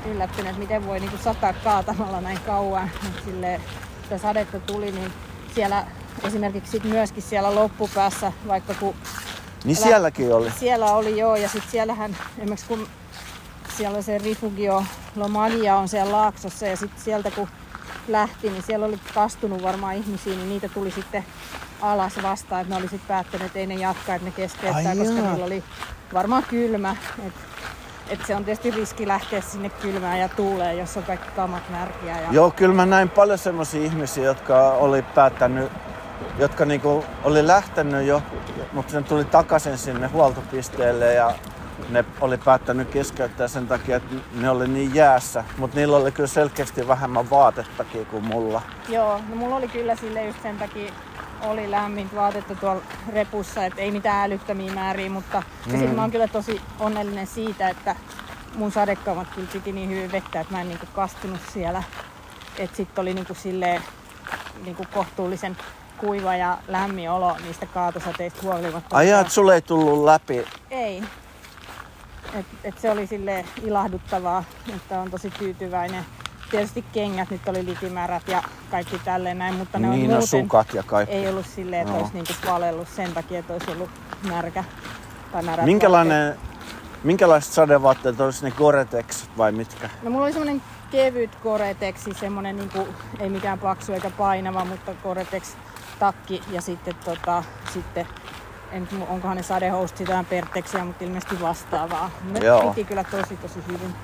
yllättynyt, että miten voi niinku sataa kaatamalla näin kauan. Silleen, sitä sadetta tuli, niin siellä esimerkiksi sit myöskin siellä loppupäässä, vaikka kun Niin Älä- sielläkin oli. siellä oli joo, ja sitten siellähän esimerkiksi kun siellä se Rifugio Lomagia on siellä laaksossa ja sitten sieltä kun lähti, niin siellä oli kastunut varmaan ihmisiä, niin niitä tuli sitten alas vastaan, että ne oli sitten päättänyt, että ei ne jatka, että ne keskeyttää, Ai koska jaa. niillä oli varmaan kylmä. Et, et se on tietysti riski lähteä sinne kylmään ja tuuleen, jos on kaikki kamat märkiä. Ja... Joo, kyllä mä näin paljon semmoisia ihmisiä, jotka oli päättänyt, jotka niinku oli lähtenyt jo, mutta ne tuli takaisin sinne huoltopisteelle ja ne oli päättänyt keskeyttää sen takia, että ne oli niin jäässä. Mutta niillä oli kyllä selkeästi vähemmän vaatettakin kuin mulla. Joo, no mulla oli kyllä sille just sen takia oli lämmintä vaatetta tuolla repussa, että ei mitään älyttömiä määriä, mutta mm. Mm. sit mä oon kyllä tosi onnellinen siitä, että mun sadekamat kyllä piti niin hyvin vettä, että mä en niinku kastunut siellä. Että sitten oli niinku silleen niinku kohtuullisen kuiva ja lämmin olo niistä kaatosateista huolimatta. Ajaa, että sulle ei tullut läpi. Ei. Et, et se oli sille ilahduttavaa, että on tosi tyytyväinen. Tietysti kengät nyt oli litimärät ja kaikki tälleen näin, mutta ne on Niin, no muuten sukat ja kaikki. ei ollut silleen, että Joo. olisi niinku palellut sen takia, että olisi ollut märkä tai märät vaatteet. Minkälainen, minkälaiset sadevaatteet olisi ne Gore-Tex vai mitkä? No mulla oli semmonen kevyt Gore-Texi, semmonen niinku, ei mikään paksu eikä painava, mutta Gore-Tex takki ja sitten tota, sitten en, onkohan ne sadehousut sitä Pertexia, mutta ilmeisesti vastaavaa. Ne Joo. piti kyllä tosi tosi hyvin.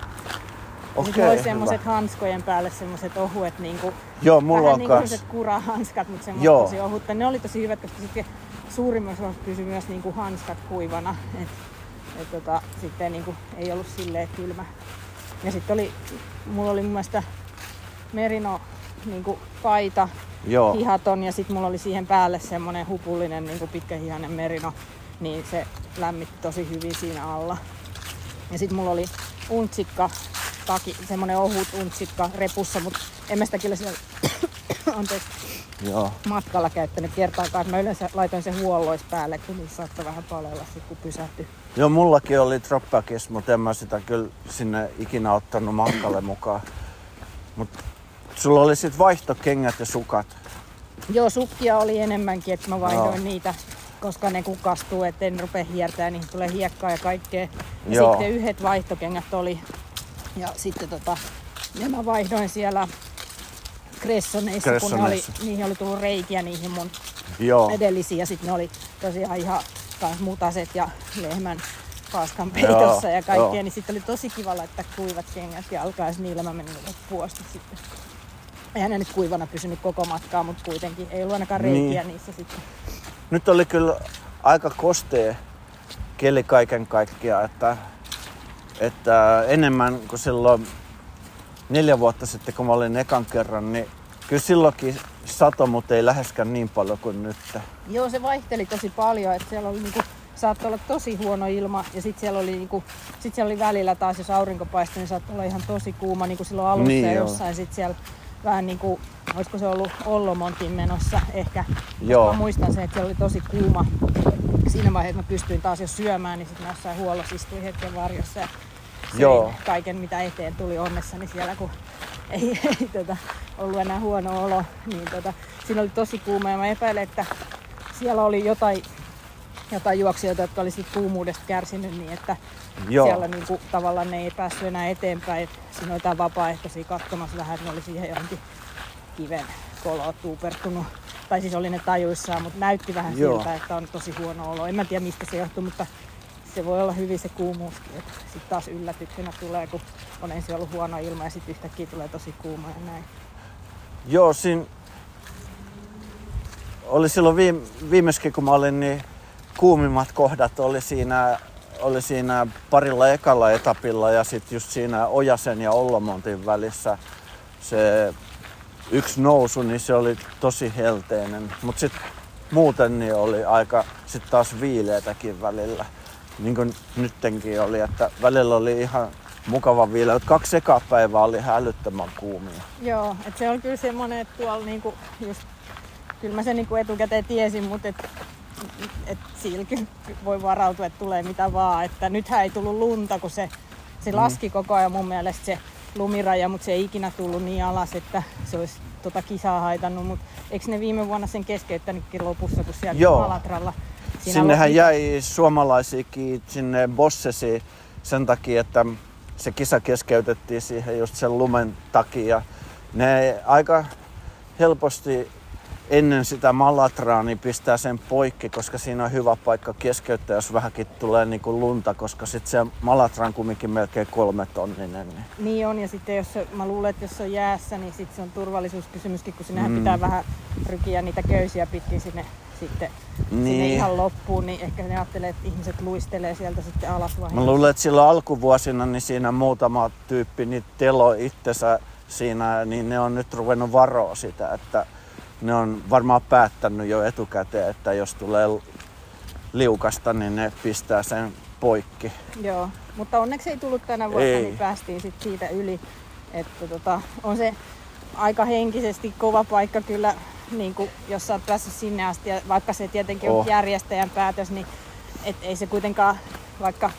Ja Okei, sitten mulla oli hyvä. semmoset hanskojen päälle semmoset ohuet niinku, Joo, mulla vähän on niin kuin kurahanskat, mutta semmoset Joo. tosi ohutta. Ne oli tosi hyvät, koska sitten suurimman osa pysyi myös niinku hanskat kuivana. Et, et tota, sitten niinku ei ollut silleen kylmä. Ja sitten oli, mulla oli mun mielestä merino niinku paita, Joo. hihaton ja sitten mulla oli siihen päälle semmonen hupullinen niinku pitkähihainen merino, niin se lämmitti tosi hyvin siinä alla. Ja sitten mulla oli untsikka, taki, semmonen ohut untsikka repussa, mutta en mä sitä kyllä siellä anteeksi, Joo. matkalla käyttänyt kertaakaan. Mä yleensä laitoin sen huollois päälle, kun niissä saattoi vähän palella sit, kun pysähtyi. Joo, mullakin oli dropbackis, mutta en mä sitä kyllä sinne ikinä ottanut matkalle mukaan. Mut sulla oli sit vaihtokengät ja sukat. Joo, sukkia oli enemmänkin, että mä vaihdoin Joo. niitä, koska ne kukastuu, ettei ne rupea hiertää, niin tulee hiekkaa ja kaikkea. Ja Joo. sitten yhdet vaihtokengät oli. Ja sitten tota, ne mä vaihdoin siellä Cressoneissa, kun ne oli, niihin oli tullut reikiä niihin mun Joo. edellisiin. Ja sitten ne oli tosiaan ihan kans mutaset ja lehmän paskan Joo, peitossa ja kaikkea. joo. Niin sitten oli tosi kiva laittaa kuivat kengät ja alkaa niillä mä menin loppuun asti sitten. Eihän ne nyt kuivana pysynyt koko matkaa, mutta kuitenkin ei ollut ainakaan reikiä Niin. niissä sitten. Nyt oli kyllä aika kostea keli kaiken kaikkiaan, että, että enemmän kuin silloin neljä vuotta sitten, kun mä olin ekan kerran, niin kyllä silloinkin sato, mutta ei läheskään niin paljon kuin nyt. Joo, se vaihteli tosi paljon, että siellä oli niinku, saattoi olla tosi huono ilma ja sitten siellä oli niinku, sit siellä oli välillä taas, jos aurinko paistoi, niin saattoi olla ihan tosi kuuma, niin kuin silloin alussa Niin, jossain sitten siellä vähän niin kuin, olisiko se ollut Ollomontin menossa ehkä. Joo. Mä muistan sen, että siellä oli tosi kuuma. Siinä vaiheessa mä pystyin taas jo syömään, niin sitten mä jossain huollossa istuin hetken varjossa ja Joo. kaiken mitä eteen tuli onnessani siellä, kun ei, ei tota, ollut enää huono olo. Niin tota, siinä oli tosi kuuma ja mä epäilen, että siellä oli jotain, jotain juoksijoita, jotka oli siitä kuumuudesta kärsinyt niin, että Joo. siellä niinku, tavallaan ne ei päässyt enää eteenpäin. Et Siinä oli jotain vapaaehtoisia katsomassa vähän, että ne oli siihen johonkin kiven koloon tuupertunut. Tai siis oli ne tajuissaan, mutta näytti vähän Joo. siltä, että on tosi huono olo. En mä tiedä mistä se johtuu, mutta se voi olla hyvin se kuumuuskin. Sitten taas yllätyksenä tulee, kun on ensin ollut huono ilma ja sitten yhtäkkiä tulee tosi kuuma ja näin. Joo, siinä oli silloin viime, viimeiskin, kun mä olin, niin kuumimmat kohdat oli siinä, oli siinä parilla ekalla etapilla ja sitten just siinä Ojasen ja Ollamontin välissä se yksi nousu, niin se oli tosi helteinen. Mutta sitten muuten niin oli aika sitten taas viileätäkin välillä. Niin kuin nyttenkin oli, että välillä oli ihan mukava viileä. Kaksi ekapäivää oli hälyttömän kuumia. Joo, että se on kyllä semmoinen, että tuolla niinku just, kyllä mä sen niinku etukäteen tiesin, mutta et, et silläkin voi varautua, että tulee mitä vaan. Että nythän ei tullut lunta, kun se, se mm. laski koko ajan mun mielestä se lumiraja, mutta se ei ikinä tullut niin alas, että se olisi tota kisaa haitannut. Mutta eikö ne viime vuonna sen keskeyttänytkin lopussa, kun siellä Joo. Malatralla Sinnehän lopi... jäi suomalaisikin sinne Bossesi sen takia, että se kisa keskeytettiin siihen just sen lumen takia. Ne aika helposti ennen sitä malatraa niin pistää sen poikki, koska siinä on hyvä paikka keskeyttää, jos vähänkin tulee niin kuin lunta, koska sitten se malatra on kumminkin melkein kolme tonninen. Niin, niin on, ja sitten jos mä luulen, että jos se on jäässä, niin sitten se on turvallisuuskysymyskin, kun sinnehän mm. pitää vähän rykiä niitä köysiä pitkin sinne sitten niin. sinne ihan loppuun, niin ehkä ne ajattelee, että ihmiset luistelee sieltä sitten alas vai? Mä luulen, että silloin alkuvuosina niin siinä muutama tyyppi niin telo itsensä siinä, niin ne on nyt ruvennut varoa sitä, että ne on varmaan päättänyt jo etukäteen, että jos tulee liukasta, niin ne pistää sen poikki. Joo, mutta onneksi ei tullut tänä vuonna, ei. niin päästiin sit siitä yli. Että tota, on se aika henkisesti kova paikka kyllä, niin kuin, jos sä oot päässyt sinne asti, ja vaikka se tietenkin oh. on järjestäjän päätös, niin et ei se kuitenkaan, vaikka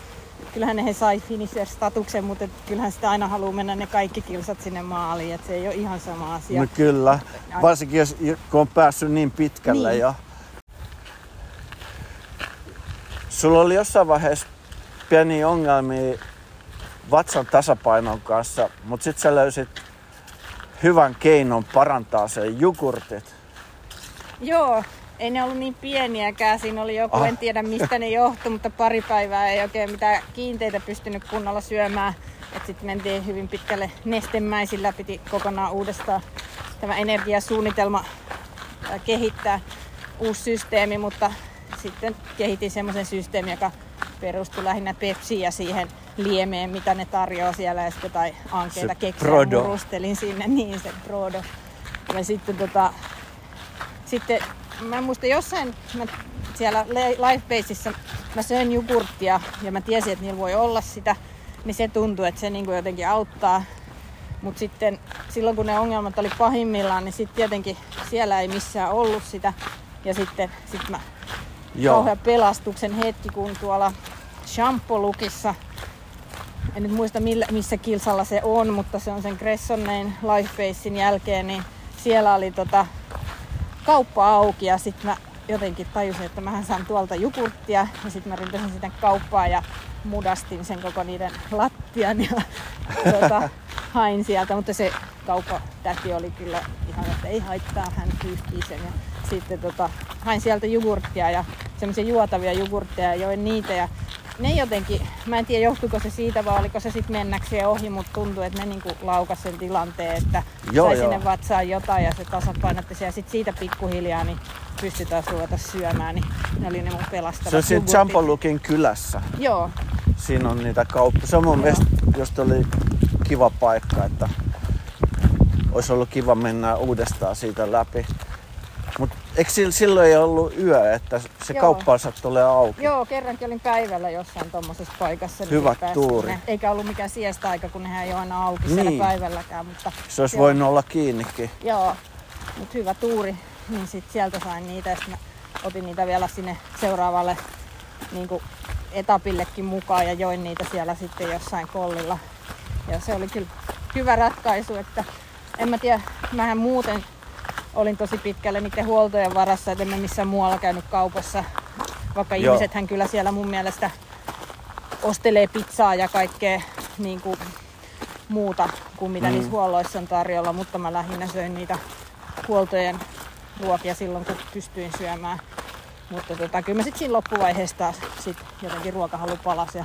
kyllähän ne he sai finisher-statuksen, mutta kyllähän sitä aina haluaa mennä ne kaikki kilsat sinne maaliin, että se ei ole ihan sama asia. No kyllä, varsinkin jos, kun on päässyt niin pitkälle niin. jo. Sulla oli jossain vaiheessa pieni ongelmia vatsan tasapainon kanssa, mutta sitten sä löysit hyvän keinon parantaa sen jogurtit. Joo, ei ne ollut niin pieniäkään. Siinä oli joku, ah. en tiedä mistä ne johtui, mutta pari päivää ei oikein mitään kiinteitä pystynyt kunnolla syömään. Sitten mentiin hyvin pitkälle nestemäisillä, piti kokonaan uudestaan tämä energiasuunnitelma kehittää uusi systeemi, mutta sitten kehitin semmoisen systeemin, joka perustui lähinnä Pepsiin ja siihen liemeen, mitä ne tarjoaa siellä ja sitten tai ankeita keksiä murustelin sinne, niin se brodo. Ja sitten tota, sitten mä muistan jossain mä siellä Lifebaseissa mä söin jogurttia ja mä tiesin, että niillä voi olla sitä, niin se tuntui, että se niinku jotenkin auttaa. Mutta sitten silloin kun ne ongelmat oli pahimmillaan, niin sitten tietenkin siellä ei missään ollut sitä. Ja sitten sit mä Joo. kauhean pelastuksen hetki, kun tuolla Shampolukissa, en nyt muista millä, missä kilsalla se on, mutta se on sen Gressonnein Lifebasein jälkeen, niin siellä oli tota, kauppa auki ja sitten mä jotenkin tajusin, että mä saan tuolta jogurttia ja sitten mä ryntäsin sitten kauppaa ja mudastin sen koko niiden lattian ja tuota, hain sieltä, mutta se kauppatäti oli kyllä ihan, että ei haittaa, hän kyyhkii sen. Ja sitten tota, hain sieltä jogurttia ja semmoisia juotavia jogurtteja ja join niitä ja ne jotenkin, mä en tiedä johtuiko se siitä vai oliko se sitten mennäkseen ohi, mutta tuntuu, että ne niinku laukas sen tilanteen, että joo, sai joo. sinne vatsaan jotain ja se tasapainotti ja sitten siitä pikkuhiljaa niin pystyi taas ruveta syömään, niin ne oli ne mun pelastavat Se on siinä Champolukin kylässä. Joo. Siinä on niitä kauppoja. Se on mun mielestä, jos oli kiva paikka, että olisi ollut kiva mennä uudestaan siitä läpi. Eikö silloin ei ollut yö, että se Joo. kauppaansa tulee auki? Joo, kerrankin olin päivällä jossain tuommoisessa paikassa. Niin Hyvä tuuri. Sinne. Eikä ollut mikään siesta aika, kun nehän ei ole aina auki niin. siellä päivälläkään. Mutta se olisi joo. voinut olla kiinnikin. Joo, mutta hyvä tuuri. Niin sit sieltä sain niitä ja mä otin niitä vielä sinne seuraavalle niin kuin etapillekin mukaan ja join niitä siellä sitten jossain kollilla. Ja se oli kyllä hyvä ratkaisu, että en mä tiedä, mähän muuten olin tosi pitkälle niiden huoltojen varassa, että emme missään muualla käynyt kaupassa. Vaikka Joo. ihmisethän kyllä siellä mun mielestä ostelee pizzaa ja kaikkea niin kuin muuta kuin mitä mm. niissä huolloissa on tarjolla, mutta mä lähinnä söin niitä huoltojen ruokia silloin, kun pystyin syömään. Mutta tota, kyllä mä sitten siinä loppuvaiheessa taas sit jotenkin ruokahalu palasi. Ja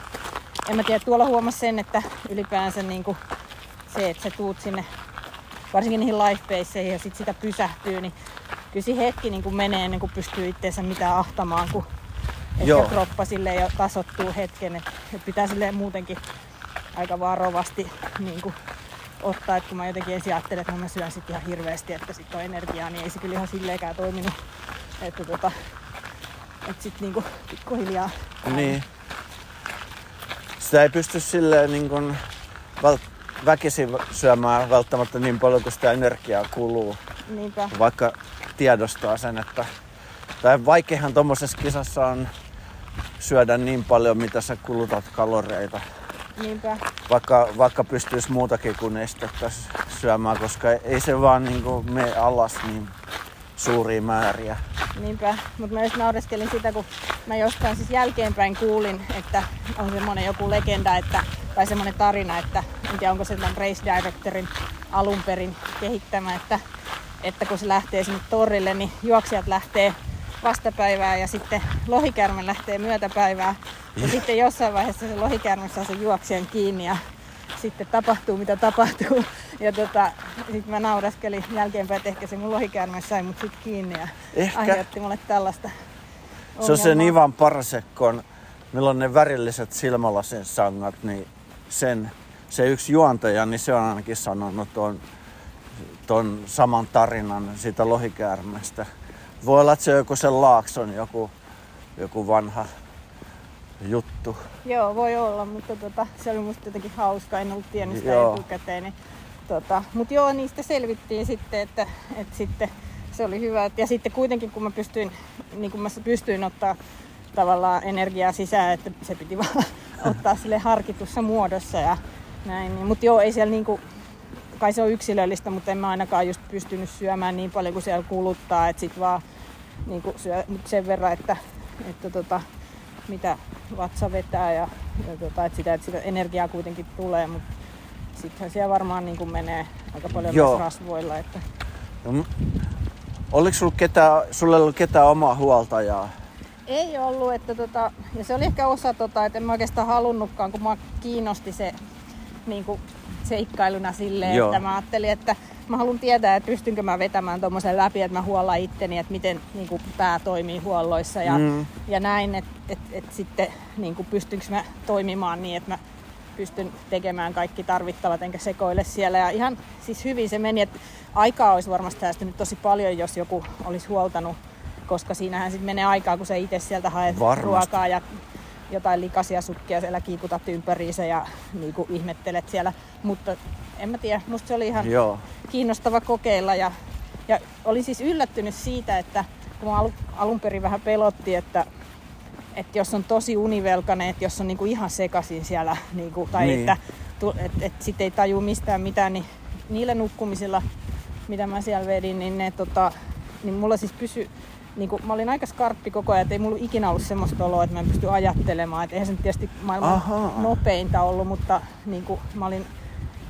en mä tiedä, tuolla huomasi sen, että ylipäänsä niin kuin se, että sä tuut sinne varsinkin niihin lifebaseihin ja sit sitä pysähtyy, niin kyllä siinä hetki niin kuin menee ennen kuin pystyy itseensä mitään ahtamaan, kun ehkä kroppa sille jo tasottuu hetken. Että et pitää sille muutenkin aika varovasti niin kuin ottaa, että kun mä jotenkin ensin ajattelen, että no mä syön sitten ihan hirveästi, että sitten on energiaa, niin ei se kyllä ihan silleenkään toiminut. Että tota, että sitten niinku pikkuhiljaa... Niin. Sitä ei pysty silleen niin kuin vält- väkisin syömään välttämättä niin paljon kuin sitä energiaa kuluu. Niinpä. Vaikka tiedostaa sen, että tai vaikeahan tuommoisessa kisassa on syödä niin paljon, mitä sä kulutat kaloreita. Niinpä. Vaikka, vaikka pystyisi muutakin kuin estettä syömään, koska ei se vaan niin kuin mene alas niin suuria määriä. Niinpä, mutta mä just naureskelin sitä, kun mä jostain siis jälkeenpäin kuulin, että on semmoinen joku legenda, että, tai semmoinen tarina, että en tiedä onko se tämän race directorin alun perin kehittämä, että, että kun se lähtee sinne torille, niin juoksijat lähtee vastapäivää ja sitten lohikärme lähtee myötäpäivää. Ja sitten jossain vaiheessa se lohikärme saa sen juoksijan kiinni ja sitten tapahtuu mitä tapahtuu. Ja tota, sitten mä nauraskelin jälkeenpäin, että ehkä se mun lohikärme sai mut sit kiinni ja ehkä. aiheutti mulle tällaista ongelmaa. Se on sen Ivan Parsekon, milloin ne värilliset silmälasin sangat, niin sen, se yksi juontaja, niin se on ainakin sanonut ton, ton saman tarinan siitä lohikäärmeestä. Voi olla, että se on joku sen laakson joku, joku vanha juttu. Joo, voi olla, mutta tota, se oli musta jotenkin hauska, en ollut tiennyt sitä joo. etukäteen. Niin, tota, mutta joo, niistä selvittiin sitten, että, että sitten se oli hyvä. Ja sitten kuitenkin kun mä pystyin, niin kun mä pystyin ottaa tavallaan energiaa sisään, että se piti vaan ottaa sille harkitussa muodossa ja näin. Niin, mutta joo, ei siellä niinku, kai se on yksilöllistä, mutta en mä ainakaan just pystynyt syömään niin paljon kuin siellä kuluttaa, että sit vaan niinku syö sen verran, että, että tota, mitä vatsa vetää ja, ja tota, että sitä, että sitä energiaa kuitenkin tulee, mutta sittenhän siellä varmaan niin kuin menee aika paljon Joo. myös rasvoilla. Että... No, oliko sulla ketään, sulla ollut ketään omaa huoltajaa? Ei ollut, että tota, ja se oli ehkä osa tota, että en mä oikeastaan halunnutkaan, kun mä kiinnosti se niin kuin seikkailuna silleen, Joo. että mä ajattelin, että mä haluan tietää, että pystynkö mä vetämään tuommoisen läpi, että mä huollaan itteni, että miten niin kuin, pää toimii huolloissa ja, mm. ja näin, että et, et sitten niin kuin, pystynkö mä toimimaan niin, että mä pystyn tekemään kaikki tarvittavat enkä sekoile siellä. Ja ihan siis hyvin se meni, että aikaa olisi varmasti säästynyt tosi paljon, jos joku olisi huoltanut, koska siinähän sitten menee aikaa, kun sä itse sieltä haet varmasti. ruokaa ja jotain likaisia sukkia siellä kiikutat ympäriinsä ja niin kuin ihmettelet siellä. Mutta en mä tiedä, musta se oli ihan Joo. kiinnostava kokeilla ja, ja olin siis yllättynyt siitä, että kun alun, alun perin vähän pelotti, että, että jos on tosi univelkainen, että jos on niinku ihan sekasin siellä, niinku, tai niin. että et, et sit ei taju mistään mitään, niin niillä nukkumisilla, mitä mä siellä vedin, niin, ne, tota, niin mulla siis pysy, niin kuin, mä olin aika skarppi koko ajan, että ei mulla ikinä ollut semmoista oloa, että mä en pysty ajattelemaan. Että eihän se tietysti maailman Aha. nopeinta ollut, mutta niin kuin, mä olin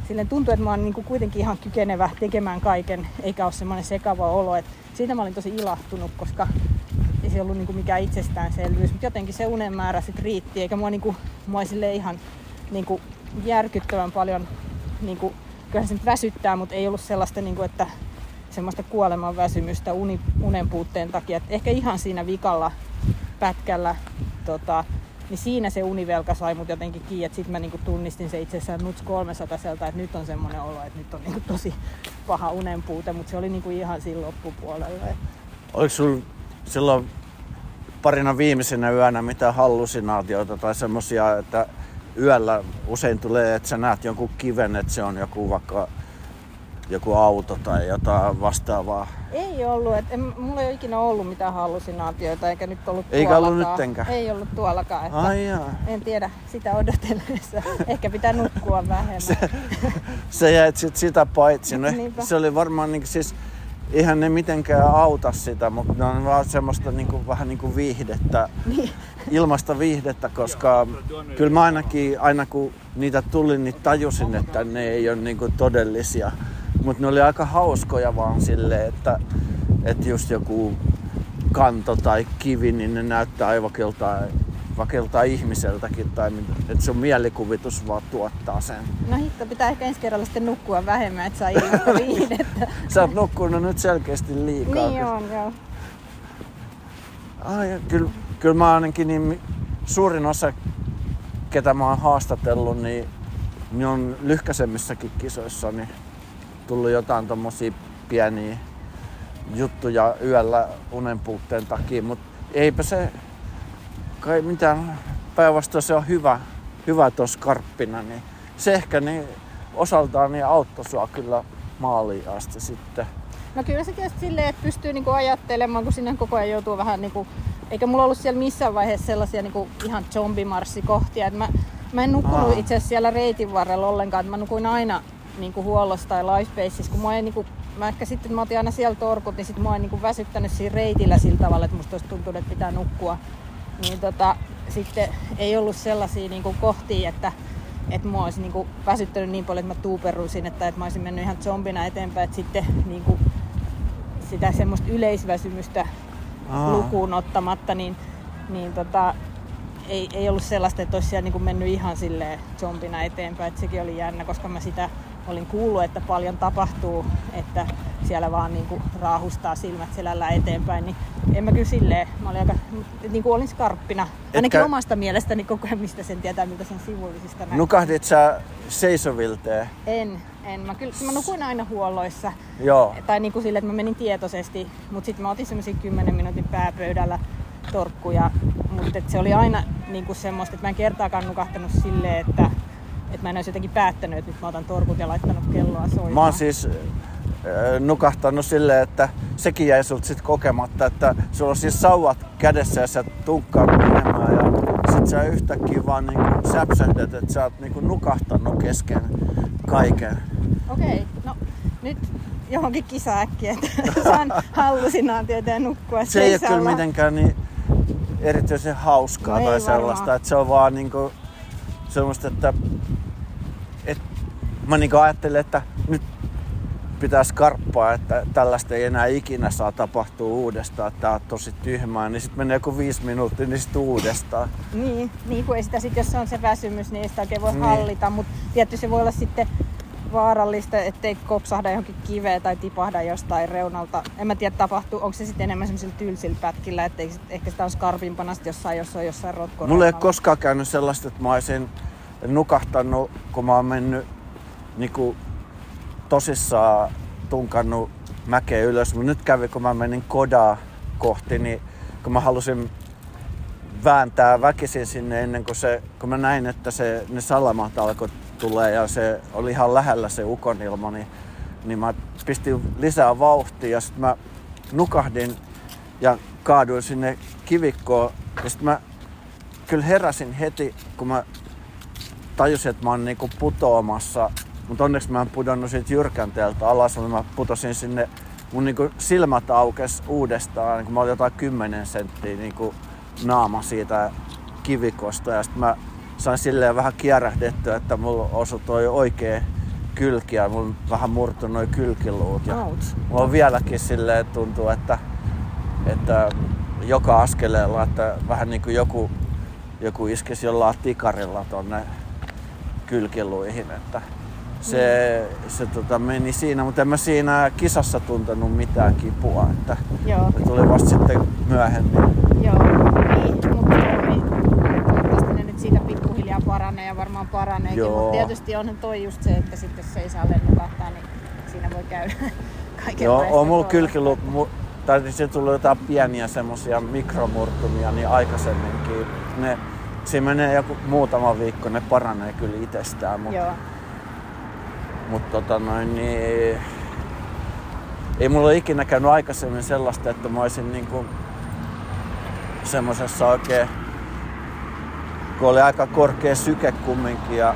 silleen tuntuu, että mä oon niin kuin kuitenkin ihan kykenevä tekemään kaiken, eikä ole semmoinen sekava olo. Et siitä mä olin tosi ilahtunut, koska ei se ollut niin kuin mikään itsestäänselvyys, mutta jotenkin se unen määrä sit riitti, eikä mua, niin kuin, mua ihan niin kuin järkyttävän paljon, niin kuin, kyllähän se nyt väsyttää, mutta ei ollut sellaista, niin kuin, että semmoista kuoleman väsymystä uni, unen puutteen takia. Et ehkä ihan siinä vikalla pätkällä tota, niin siinä se univelka sai mut jotenkin kiinni, sitten mä niinku tunnistin se itse asiassa NUTS 300 että nyt on semmoinen olo, että nyt on niinku tosi paha unenpuute, mutta se oli niinku ihan siinä loppupuolella. Oliko sulla silloin parina viimeisenä yönä mitään hallusinaatioita tai semmosia, että yöllä usein tulee, että sä näet jonkun kiven, että se on joku vaikka joku auto tai jotain vastaavaa? Ei ollut. Et en, mulla ei ole ikinä ollut mitään hallusinaatioita, eikä nyt ollut Eikä ollut nyttenkään? Ei ollut tuollakaan. Että Ai jaa. En tiedä sitä odotellessa. Ehkä pitää nukkua vähemmän. Se, se jäi sit sitä paitsi. No, se oli varmaan niin, siis eihän ne mitenkään auta sitä, mutta ne on vaan semmoista niinku, vähän niin kuin viihdettä, ilmasta viihdettä, koska kyllä mä ainakin, aina kun niitä tuli, niin tajusin, että ne ei ole niinku todellisia. Mutta ne oli aika hauskoja vaan silleen, että, että just joku kanto tai kivi, niin ne näyttää aivakeltaa vakeltaa ihmiseltäkin, tai että sun mielikuvitus vaan tuottaa sen. No hitto, pitää ehkä ensi kerralla sitten nukkua vähemmän, että saa ilmasta viihdettä. Sä oot nukkunut nyt selkeästi liikaa. Niin on, joo. Ai, kyllä, kyllä mä ainakin niin suurin osa, ketä mä oon haastatellut, niin, niin on lyhkäisemmissäkin kisoissa niin tullut jotain tommosia pieniä juttuja yöllä unen puutteen takia, mutta eipä se kai mitään päinvastoin se on hyvä, hyvä tuossa karppina, niin se ehkä niin osaltaan niin auttoi sua kyllä maaliin asti sitten. No kyllä se tietysti silleen, että pystyy niinku ajattelemaan, kun sinne koko ajan joutuu vähän niinku, eikä mulla ollut siellä missään vaiheessa sellaisia niinku ihan zombimarssikohtia, että mä, mä en nukkunut itse asiassa siellä reitin varrella ollenkaan, että mä nukuin aina niinku huollossa tai lifespaceissa, kun mä en niinku mä ehkä sitten, mä otin aina siellä torkut, niin sitten mä oon niinku väsyttänyt siinä reitillä sillä tavalla, että musta olisi tuntunut, että pitää nukkua niin tota, sitten ei ollut sellaisia niin kuin kohtia, että, että mua olisi niin kuin väsyttänyt niin paljon, että mä tuuperuisin, että, että mä olisin mennyt ihan zombina eteenpäin, että sitten niin kuin sitä semmoista yleisväsymystä Aa. lukuun ottamatta, niin, niin tota, ei, ei ollut sellaista, että olisi siellä niin kuin mennyt ihan silleen zombina eteenpäin, että sekin oli jännä, koska mä sitä olin kuullut, että paljon tapahtuu, että siellä vaan niin kuin raahustaa silmät selällä eteenpäin, niin en mä kyllä silleen, mä olin aika, niin kuin olin skarppina, ainakin Etkä... omasta mielestäni koko ajan, mistä sen tietää, miltä sen sivullisista näkyy. Nukahdit sä seisovilteen? En, en. Mä, kyllä, mä nukuin aina huolloissa. Joo. Tai niin kuin sille, että mä menin tietoisesti, mutta sitten mä otin semmoisia 10 minuutin pääpöydällä torkkuja, mutta se oli aina niin kuin semmoista, että mä en kertaakaan nukahtanut silleen, että, että mä en olisi jotenkin päättänyt, että nyt mä otan torkut ja laittanut kelloa soimaan. Mä oon siis nukahtanut silleen, että sekin jäi sulta sit kokematta, että sulla on siis sauvat kädessä ja sä tunkkaat menemään ja sit sä yhtäkkiä vaan niinku säpsähdät, että sä oot niinku nukahtanut kesken kaiken. Okei, okay, no nyt johonkin kisaäkkiä, että saan hallusinaatioita ja nukkua Se ei ole kyllä mitenkään niin erityisen hauskaa no tai sellaista, varmaan. että se on vaan niinku semmoista, että et, mä niinku ajattelen, että nyt pitää skarppaa, että tällaista ei enää ikinä saa tapahtua uudestaan, että tää on tosi tyhmää, niin sitten menee joku viisi minuuttia, niin sitten uudestaan. Niin, niin kuin ei sitä sit, jos on se väsymys, niin ei sitä oikein voi niin. hallita, mutta tietysti se voi olla sitten vaarallista, ettei kopsahda johonkin kiveen tai tipahda jostain reunalta. En mä tiedä, tapahtuu, onko se sitten enemmän semmoisilla tylsillä pätkillä, että ehkä sitä on skarpimpana jossain, jos on jossain rotko. Mulla ei ole koskaan käynyt sellaista, että mä olisin nukahtanut, kun mä oon mennyt niin kuin tosissaan tunkannut mäkeä ylös, mutta nyt kävi, kun mä menin kodaa kohti, niin kun mä halusin vääntää väkisin sinne ennen kuin se, kun mä näin, että se, ne salamat alkoi tulee ja se oli ihan lähellä se ukonilma, niin, niin mä pistin lisää vauhtia ja sitten mä nukahdin ja kaaduin sinne kivikkoon. Ja sitten mä kyllä heräsin heti, kun mä tajusin, että mä oon niinku putoamassa. Mutta onneksi mä en pudonnut siitä jyrkänteeltä alas, vaan mä putosin sinne, mun niinku silmät aukes uudestaan, kun mä olin jotain 10 senttiä niinku naama siitä kivikosta. Ja sitten mä sain silleen vähän kierrähdettyä, että mulla osui toi oikea kylki ja mulla vähän murtu noin kylkiluut. Ja mulla on vieläkin silleen tuntuu, että, että joka askeleella, että vähän niin kuin joku, joku iskisi jollain tikarilla tonne kylkiluihin. Että se, se tota, meni siinä, mutta en mä siinä kisassa tuntenut mitään kipua. Että Joo. Se tuli vasta sitten myöhemmin. Joo, niin, toivottavasti ne nyt siitä pikkuhiljaa paranee ja varmaan paraneekin. Joo. Mutta tietysti on toi just se, että sitten jos ei saa lennukahtaa, niin siinä voi käydä kaiken Joo, on mulla kylkilu, tai se tuli jotain pieniä semmosia mikromurtumia niin aikaisemminkin. Ne, siinä menee joku muutama viikko, ne paranee kyllä itsestään. Mutta Joo mutta tota noin, niin, ei mulla ole ikinä käynyt aikaisemmin sellaista, että mä olisin niinku semmosessa oikein, kun oli aika korkea syke kumminkin ja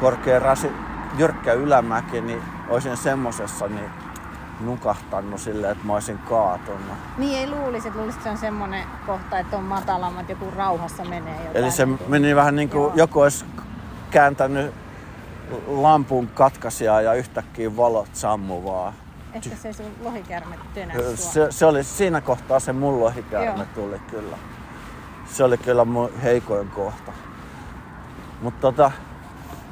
korkea rasi, jyrkkä ylämäki, niin olisin semmosessa niin nukahtanut silleen, että mä olisin kaatunut. Niin ei luulisi, että luulisi, että se on semmonen kohta, että on matalammat, joku rauhassa menee jotain. Eli se meni vähän niin kuin joku olisi kääntänyt lampun katkaisijaa ja yhtäkkiä valot sammuvaa. että se sun lohikärme tönäs. Se, se oli siinä kohtaa se mun lohikärme Joo. tuli kyllä. Se oli kyllä mun heikoin kohta. Mutta tota,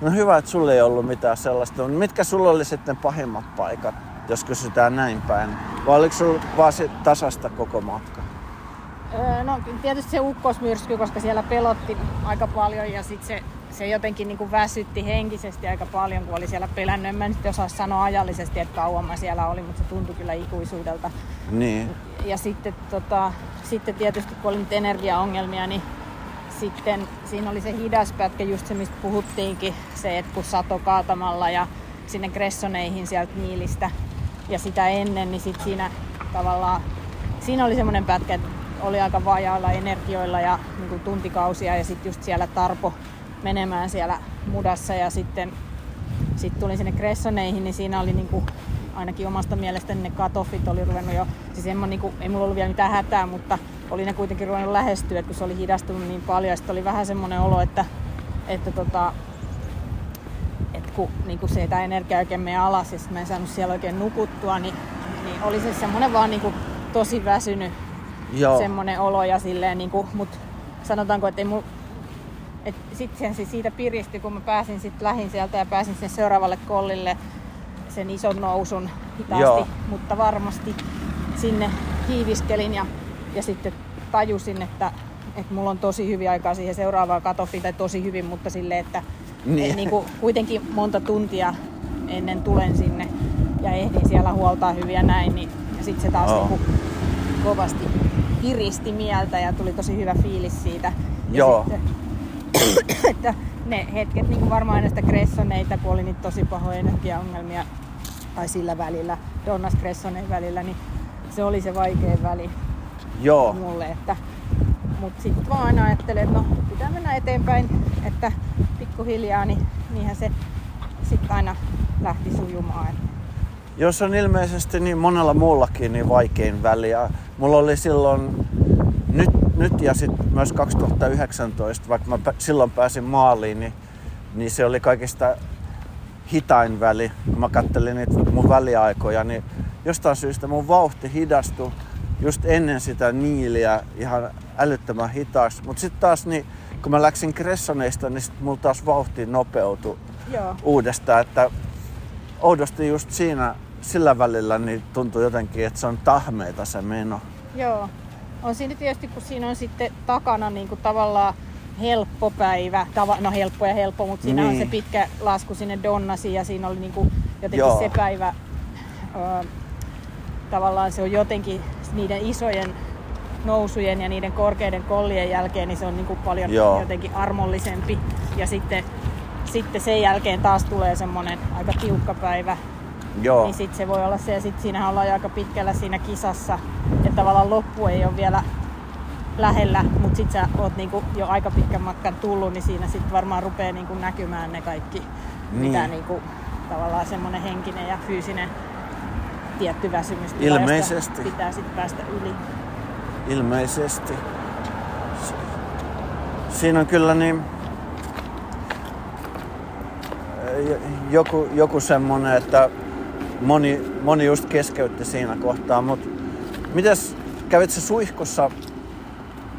no hyvä, että sulla ei ollut mitään sellaista. Mitkä sulla oli sitten pahimmat paikat, jos kysytään näin päin? Vai oliko sulla vaan se tasasta koko matka? Öö, no tietysti se ukkosmyrsky, koska siellä pelotti aika paljon ja sitten se, se jotenkin niin kuin väsytti henkisesti aika paljon, kun oli siellä pelännyt. En mä nyt osaa sanoa ajallisesti, että kauan mä siellä olin, mutta se tuntui kyllä ikuisuudelta. Niin. Ja sitten, tota, sitten tietysti kun oli nyt energiaongelmia, niin sitten siinä oli se hidas pätkä, just se mistä puhuttiinkin, se, että kun sato kaatamalla ja sinne Gressoneihin sieltä Niilistä ja sitä ennen, niin sit siinä tavallaan, siinä oli semmoinen pätkä, että oli aika vajailla energioilla ja niin kuin tuntikausia ja sitten just siellä tarpo menemään siellä mudassa ja sitten sitten tulin sinne Gressoneihin, niin siinä oli niinku, ainakin omasta mielestäni ne katoffit oli ruvennut jo, siis en mä niinku, ei mulla ollut vielä mitään hätää, mutta oli ne kuitenkin ruvennut lähestyä, että kun se oli hidastunut niin paljon, ja sitten oli vähän semmoinen olo, että, että tota, että kun niinku se tämä energia oikein menee alas ja sit mä en saanut siellä oikein nukuttua, niin, niin oli se semmoinen vaan niinku tosi väsynyt Joo. semmoinen olo ja silleen, niin kuin, mut sanotaanko, että ei mul, et sitten se siitä piristi, kun mä pääsin sit lähin sieltä ja pääsin sinne seuraavalle kollille sen ison nousun hitaasti, Joo. mutta varmasti sinne hiiviskelin ja, ja sitten tajusin, että, että mulla on tosi hyvin aikaa siihen seuraavaan katoffiin, tai tosi hyvin, mutta silleen, että Niin. et niin kuin kuitenkin monta tuntia ennen tulen sinne ja ehdin siellä huoltaa hyviä näin, niin sitten se taas Joo. niin kuin kovasti piristi mieltä ja tuli tosi hyvä fiilis siitä. Ja Joo. Sitten, että ne hetket niin kuin varmaan näistä Gressoneita, kun oli niitä tosi pahoja energiaongelmia, tai sillä välillä, Donnas Gressoneen välillä, niin se oli se vaikein väli Joo. mulle. Että, mutta sitten vaan aina ajattelin, että no pitää mennä eteenpäin, että pikkuhiljaa, niin niinhän se sitten aina lähti sujumaan. Jos on ilmeisesti niin monella muullakin niin vaikein väli. Ja mulla oli silloin nyt, ja sitten myös 2019, vaikka mä silloin pääsin maaliin, niin, niin se oli kaikista hitain väli. Kun mä kattelin niitä mun väliaikoja, niin jostain syystä mun vauhti hidastui just ennen sitä niiliä ihan älyttömän hitaaksi. Mutta sitten taas niin, kun mä läksin Cressoneista, niin sit mulla taas vauhti nopeutui joo, uudestaan, että oudosti just siinä sillä välillä niin tuntuu jotenkin, että se on tahmeita se meno. joo. On siinä tietysti, kun siinä on sitten takana niin kuin tavallaan helppo päivä, Tava, no helppo ja helppo, mutta siinä on Niin. se pitkä lasku sinne Donnasiin ja siinä oli niin kuin jotenkin Joo. se päivä, ö, tavallaan se on jotenkin niiden isojen nousujen ja niiden korkeiden kollien jälkeen, niin se on niin kuin paljon Joo. jotenkin armollisempi. Ja sitten, sitten sen jälkeen taas tulee semmoinen aika tiukka päivä, Joo, niin sitten se voi olla se, ja sitten siinähän ollaan jo aika pitkällä siinä kisassa, että tavallaan loppu ei ole vielä lähellä, mutta sitten sä oot niinku jo aika pitkän matkan tullut, niin siinä sitten varmaan rupeaa niinku näkymään ne kaikki, niin. mitä Niin. niinku, tavallaan semmoinen henkinen ja fyysinen tietty väsymys, Ilmeisesti. pitää sitten päästä yli. ilmeisesti. Si- Siinä on kyllä niin joku, joku semmonen, että moni, moni just keskeytti siinä kohtaa, mutta mitäs kävit sä suihkussa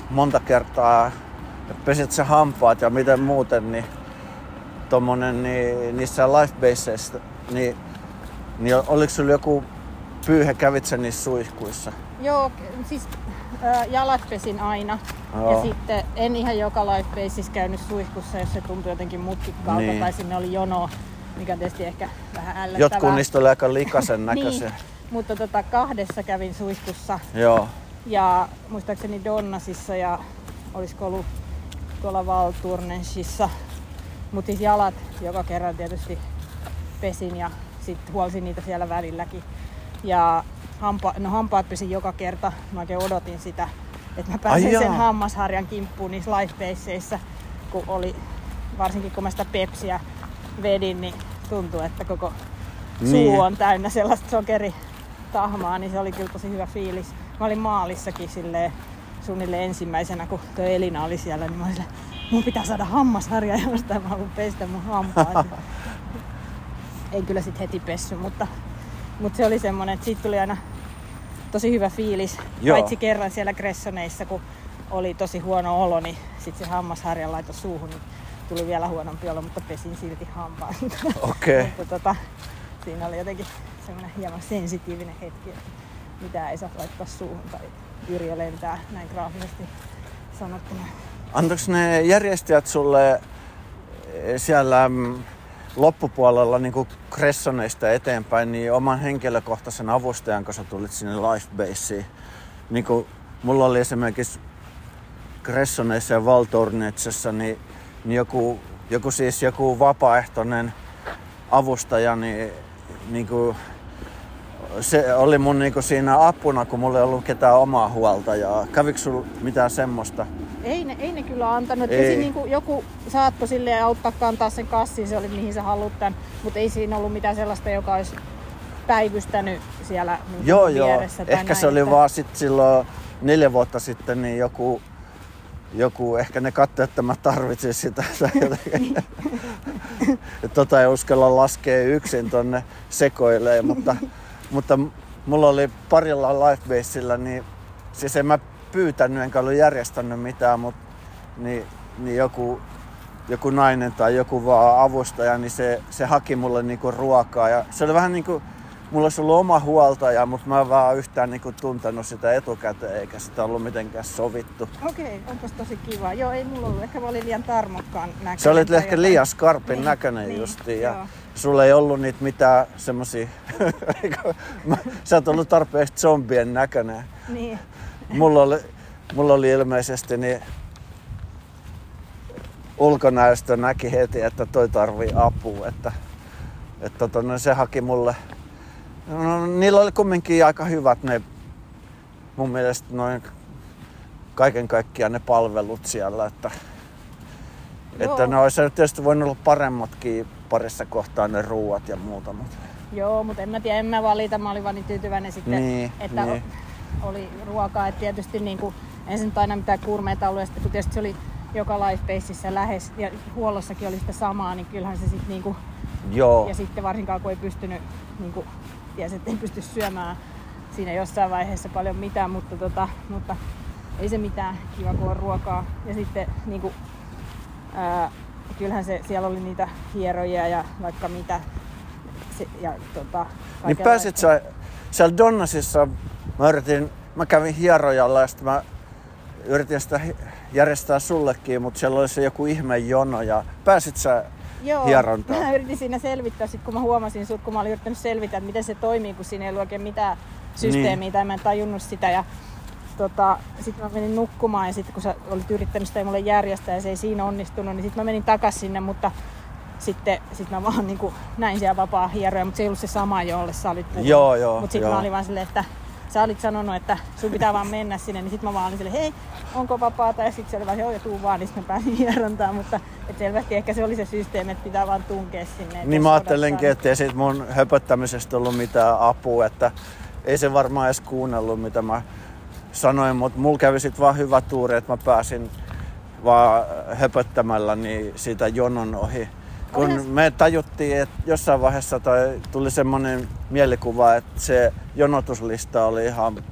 monta kertaa ja pesit sä hampaat ja miten muuten, niin tommonen niin, niissä lifebaseissa, niin, niin oliko sulla joku pyyhe, kävit sä niissä suihkuissa? Joo, siis äh, jalat pesin aina. Joo. Ja sitten en ihan joka lifebaseissa käynyt suihkussa, jos se tuntui jotenkin mutkikkaalta Niin. tai sinne oli jono, mikä on tietysti ehkä vähän ällöttävää. Jotkut niistä oli aika likasen näköisiä. Niin, mutta tota, kahdessa kävin suihkussa Joo. ja muistaakseni Donnasissa ja olisiko ollut tuolla Valturnensissa. Mutta siis jalat joka kerran tietysti pesin ja sitten huolsin niitä siellä välilläkin. Ja hampa, no hampaat pesin joka kerta. Mä oikein odotin sitä, että mä pääsen Ai sen jaa. hammasharjan kimppuun niissä lifebaseissa, kun oli, varsinkin kun mä sitä pepsiä vedin, niin tuntui, että koko suu Niin. on täynnä sellaista sokeritahmaa, niin se oli kyllä tosi hyvä fiilis. Mä olin maalissakin silleen suunnilleen ensimmäisenä, kun tuo Elina oli siellä, niin mä olin silleen, mun pitää saada hammasharja jostain, mä haluan pestä mun hampaat. en kyllä sit heti pessy, mutta Mutta se oli semmoinen, että siitä tuli aina tosi hyvä fiilis. Joo. Paitsi kerran siellä Gressoneissa, kun oli tosi huono olo, niin sitten se hammasharjan laito suuhun, niin tuli vielä huonompi olo, mutta pesin silti hampaan. Okei. mutta tota, siinä oli jotenkin semmoinen hieman sensitiivinen hetki, että mitä ei saa laittaa suuhun tai Yrjö lentää näin graafisesti sanottuna. Antoiko ne järjestäjät sulle eh, siellä mm, loppupuolella niin kuin Cressoneista eteenpäin niin oman henkilökohtaisen avustajan, kun sä tulit sinne Lifebaseen? Niin kuin mulla oli esimerkiksi Cressoneissa ja Valtornetsessa niin joku, joku, siis joku vapaaehtoinen avustaja, niin, niin kuin, se oli mun niinku siinä apuna, kun mulla ei ollut ketään omaa huoltajaa. Kävikö sulla mitään semmoista? Ei ne, ei ne kyllä antanut. Ei. Siinä niinku joku saattoi silleen auttaa kantaa sen kassin, se oli mihin sä haluat tämän. Mutta ei siinä ollut mitään sellaista, joka olisi päivystänyt siellä niinku Joo, joo. vieressä. tai Ehkä näin, se oli että- vaan sit silloin neljä vuotta sitten niin joku, joku ehkä ne katsoi, että mä tarvitsin sitä. tai tota ei uskalla laskea yksin tonne sekoilee, mutta, mutta mulla oli parilla lifebaseillä, niin siis en mä pyytänyt enkä ollut järjestänyt mitään, mutta niin, niin joku, joku nainen tai joku vaan avustaja, niin se, se haki mulle niinku ruokaa. Ja se oli vähän niinku, mulla olisi ollut oma huoltaja, mutta mä en vaan yhtään niinku tuntenut sitä etukäteen, eikä sitä ollut mitenkään sovittu. Okei, onpas tosi kiva. Joo, ei mulla ollut. Ehkä mä olin liian tarmokkaan näköinen. Se olit tai ehkä jotain. liian skarpin Niin, näköinen niin, justiin. Ja joo. sulla ei ollut niitä mitään semmosia... Sä oot ollut tarpeeksi zombien näköinen. Niin. Mulla oli, mulla oli ilmeisesti niin ulkonäöstö näki heti, että toi tarvii apua. Että, että tota, no se haki mulle... No, niillä oli kumminkin aika hyvät ne mun mielestä noin kaiken kaikkiaan ne palvelut siellä, että, että Joo. ne olisi tietysti voinut olla paremmatkin parissa kohtaa ne ruuat ja muuta, mutta Joo, mutta en mä tiedä, en mä valita. Mä olin vaan niin tyytyväinen sitten, Niin, että niin. oli ruokaa. Et tietysti niin kuin, en se nyt aina mitään kurmeita ollut. Ja sitten kun tietysti se oli joka lifebaseissa lähes ja huollossakin oli sitä samaa, niin kyllähän se sitten niinku, joo. ja sitten varsinkaan kun ei pystynyt, niinku, tiesi, että ei pysty syömään siinä jossain vaiheessa paljon mitään, mutta, tota, mutta ei se mitään, kiva kun on ruokaa. Ja sitten niinku, ää, kyllähän se, siellä oli niitä hierojia ja vaikka mitä. Se, ja, tota, Niin pääsit sä, siellä Donnasissa, mä yritin, mä kävin hierojalla ja sitten mä yritin sitä järjestää sullekin, mutta siellä oli se joku ihme jono ja pääsit sä Joo, hierontaa? mä yritin siinä selvittää, sit kun mä huomasin sut, kun mä olin yrittänyt selvitä, että miten se toimii, kun siinä ei ollut oikein mitään systeemiä Niin. tai mä en tajunnut sitä. Ja tota, sitten mä menin nukkumaan ja sitten kun sä olit yrittänyt sitä mulle järjestää ja se ei siinä onnistunut, niin sitten mä menin takas sinne, mutta sitten sit mä vaan niin kuin, näin siellä vapaa hieroja, mutta se ei ollut se sama, jolle sä olit puhunut. Joo, joo, Mutta sitten mä olin vaan silleen, että sä olit sanonut, että sun pitää vaan mennä sinne, niin sitten mä vaan olin silleen, hei, onko vapaata? Ja sitten se oli vaan, joo, ja tuu vaan, niin sitten mä pääsin hierontaan, mutta et selvästi ehkä se oli se systeemi, että pitää vaan tunkea sinne. et Niin mä odottaa, ajattelinkin, että ei siitä mun höpöttämisestä ollut mitään apua, että ei se varmaan edes kuunnellut mitä mä sanoin, mutta mulla kävi sit vaan hyvä tuuri, että mä pääsin vaan höpöttämällä niin siitä jonon ohi. Kun me tajuttiin, että jossain vaiheessa tai tuli semmoinen mielikuva, että se jonotuslista oli ihan,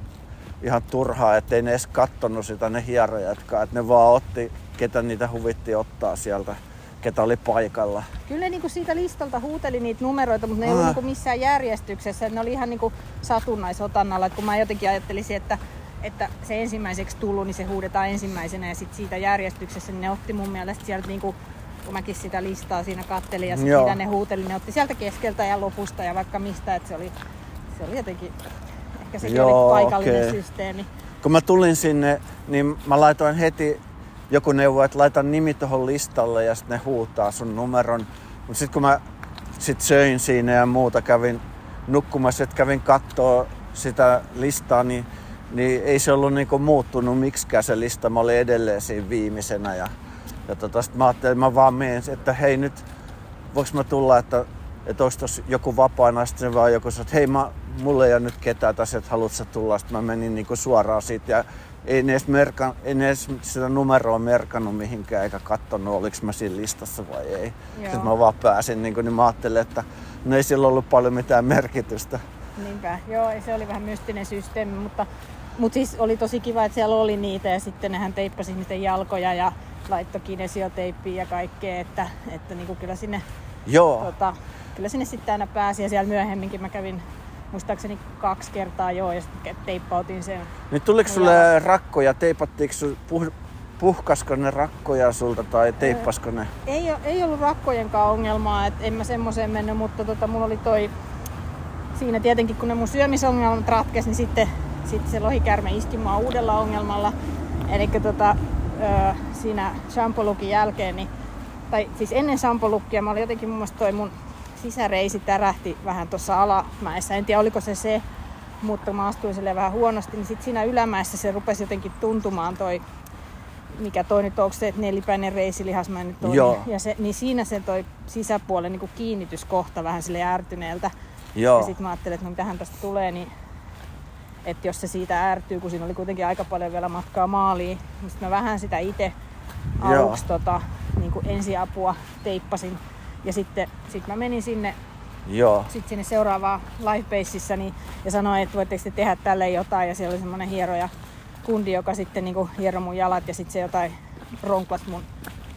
ihan turhaa, ettei ne edes kattonut sitä ne hierojatkaan, että ne vaan otti, ketä niitä huvitti ottaa sieltä, ketä oli paikalla. Kyllä ne niinku siitä listalta huuteli niitä numeroita, mutta ne ei ollut Ah. niinku missään järjestyksessä. Ne oli ihan niinku satunnaisotannalla. Et kun mä jotenkin ajattelisin, että, että se ensimmäiseksi tullut, niin se huudetaan ensimmäisenä ja sitten siitä järjestyksessä, niin ne otti mun mielestä sieltä niinku kun mäkin sitä listaa siinä kattelin ja sit mitä ne huuteli, ne otti sieltä keskeltä ja lopusta ja vaikka mistä, että se oli, se oli jotenkin, ehkä Joo, oli paikallinen okei. systeemi. Kun mä tulin sinne, niin mä laitoin heti joku neuvo, että laita nimi tuohon listalle ja sitten ne huutaa sun numeron. Mutta sitten kun mä sit söin siinä ja muuta, kävin nukkumassa, että kävin kattoo sitä listaa, niin, niin ei se ollut niinku muuttunut miksikään se lista. Mä olin edelleen siinä viimeisenä ja, ja tota, sit mä ajattelin, että mä vaan menen, että hei nyt, voiko mä tulla, että, että olisi tossa joku vapaana, sitten vaan joku sanoi, että hei mä, mulla ei ole nyt ketään tässä, että haluat sä tulla, sitten mä menin niinku suoraan siitä ja ei ne edes, merkan, ei ne edes sitä numeroa merkannut mihinkään eikä katsonut, oliko mä siinä listassa vai ei. Joo. Sitten mä vaan pääsin, niin, niin mä ajattelin, että no ei sillä ollut paljon mitään merkitystä. Niinpä, joo, se oli vähän mystinen systeemi, mutta, mutta siis oli tosi kiva, että siellä oli niitä ja sitten nehän teippasi ihmisten jalkoja ja laittoi kinesioteippiä ja kaikkea, että, että niin kuin kyllä sinne, Joo. tota, kyllä sinne sitten aina pääsi ja siellä myöhemminkin mä kävin muistaakseni kaksi kertaa joo ja sitten teippautin sen. Niin tuliko sulle rakkoja, teipattiinko su, puh, puhkasko ne rakkoja sulta tai teippasko ne? Ei, ei ollut rakkojenkaan ongelmaa, että en mä semmoiseen mennyt, mutta tota, mulla oli toi siinä tietenkin kun ne mun syömisongelmat ratkesi, niin sitten, sitten se lohikärme iski mua uudella ongelmalla. Eli tota, ö, siinä shampolukin jälkeen, niin, tai siis ennen shampolukkia mä olin jotenkin mun mielestä toi mun sisäreisi tärähti vähän tuossa alamäessä. En tiedä oliko se se, mutta mä astuin sille vähän huonosti, niin sitten siinä ylämäessä se rupesi jotenkin tuntumaan toi mikä toi nyt, onko se nelipäinen reisilihas, mä nyt ole, Joo. ja se, niin siinä se toi sisäpuolen niin kiinnityskohta vähän sille ärtyneeltä. Joo. Ja sitten mä ajattelin, että no mitähän tästä tulee, niin että jos se siitä ärtyy, kun siinä oli kuitenkin aika paljon vielä matkaa maaliin, niin sitten mä vähän sitä itse Joo. aluksi tota, niin kuin ensiapua teippasin. Ja sitten sit mä menin sinne, Joo. sit sinne seuraavaan Lifebaseissa niin, ja sanoin, että voitteko te tehdä tälle jotain. Ja siellä oli semmoinen hieroja kundi, joka sitten niin kuin hieroi mun jalat ja sitten se jotain ronklas mun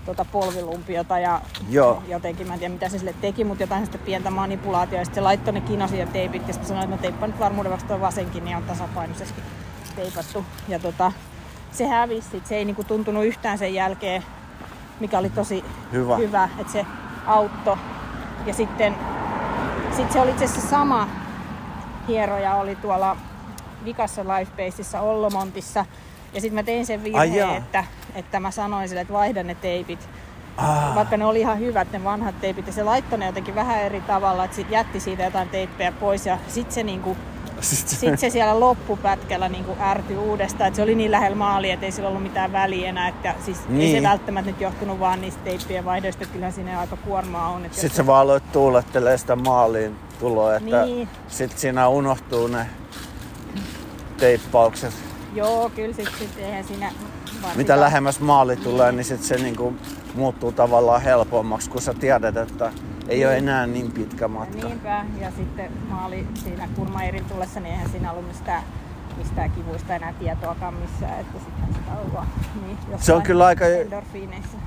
tota polvilumpiota ja Joo. jotenkin, mä en tiedä mitä se sille teki, mutta jotain sitä pientä manipulaatiota. Ja sitten se laittoi ne kinosia teipit ja sitten sanoin, että no teippa nyt varmuuden vuoksi tuo vasenkin, niin on tasapainoisesti teipattu. Ja tota, se hävisi, sit. se ei niinku tuntunut yhtään sen jälkeen, mikä oli tosi Hyvä. hyvä että se auttoi. Ja sitten sit se oli itse asiassa sama hieroja oli tuolla vikassa Lifebaseissa Ollomontissa. Ja sitten mä tein sen virheen, että, että mä sanoin sille, että vaihdan ne teipit Ah, vaikka ne oli ihan hyvät ne vanhat teipit ja se laittoi ne jotenkin vähän eri tavalla, että sit jätti siitä jotain teippejä pois ja sit se, niinku, sit, sit se siellä loppupätkällä niinku ärtyi uudestaan, että se oli niin lähellä maalia, että ei sillä ollut mitään väliä enää, että siis niin. ei Niin. se välttämättä nyt johtunut vaan niistä teippien vaihdoista, että kyllähän siinä aika kuormaa on. Että sit jos sä vaan aloit tuulettelee sitä maaliin tuloa, että Niin. sit siinä unohtuu ne teippaukset. Joo, kyllä sit, sit eihän siinä varsinkaan- Mitä lähemmäs maali tulee, niin sit se niinku muuttuu tavallaan helpommaksi, kun sä tiedät, että ei ole enää niin pitkä matka. Niinpä, ja sitten maali siinä kurmairin tullessa, niin eihän siinä ollut mistään, mistään kivuista enää tietoakaan missään, että sittenhän sitä on vaan niin, jossain kyllä aika- endorfiineissa.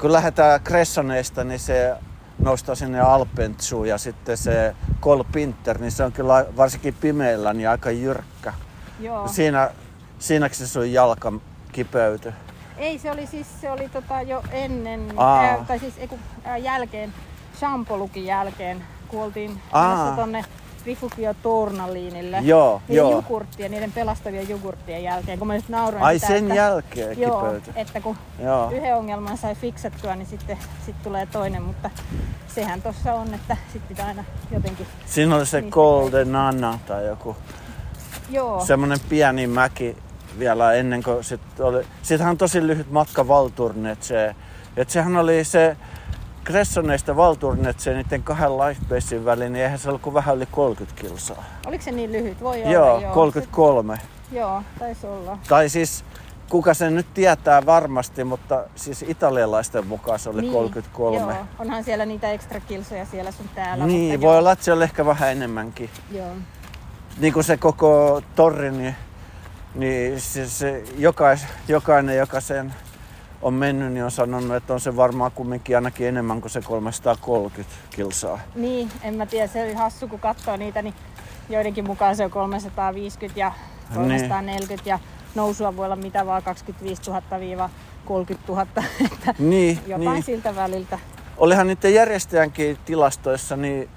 Kun lähdetään Cressoneista, niin se nostaa sinne Alpentsuun ja sitten se Kolpinter, niin se on kyllä varsinkin pimeällä niin aika jyrkkä. Joo. Siinä, siinäkö se sun jalka kipeytyi? Ei, se oli siis se oli tota jo ennen, ää, tai siis ei, kun, ää, jälkeen, shampolukin jälkeen, kun oltiin tonne Rifugio Tournaliinille. Joo, niiden joo. jogurttien, niiden pelastavien jogurttien jälkeen, kun mä just nauroin Ai sitä, sen että, jälkeen Joo, kipeytyi. että kun Joo. yhden ongelman sai fiksattua, niin sitten sit tulee toinen, mutta sehän tossa on, että sitten pitää aina jotenkin... Siinä oli se Golden Anna tai joku Joo, semmonen pieni mäki vielä ennen kuin sit oli. Siitähän on tosi lyhyt matka Valturnetseen. Et sehän oli se Cressoneista Valturnetseen niiden kahden lifebasein väliin, niin eihän se ollut kuin vähän yli 30 kilsaa. oliko se niin lyhyt? Voi olla, Joo, joo. 33. Se, joo, taisi olla. Tai siis kuka sen nyt tietää varmasti, mutta siis italialaisten mukaan se oli 33. Niin, Joo, onhan siellä niitä ekstra kilsoja siellä sun täällä. Niin, voi joo, olla, että se oli ehkä vähän enemmänkin. Joo. Niin kuin se koko torri, niin, niin se, se jokais, jokainen, joka sen on mennyt, niin on sanonut, että on se varmaan kumminkin ainakin enemmän kuin se 330 kilsaa. Niin, en mä tiedä, se oli hassu kun katsoo niitä, niin joidenkin mukaan se on 350 ja 340 ja nousua voi olla mitä vaan 25 000 30 000, että Niin, jotain niin. siltä väliltä. Olihan niiden järjestäjänkin tilastoissa niin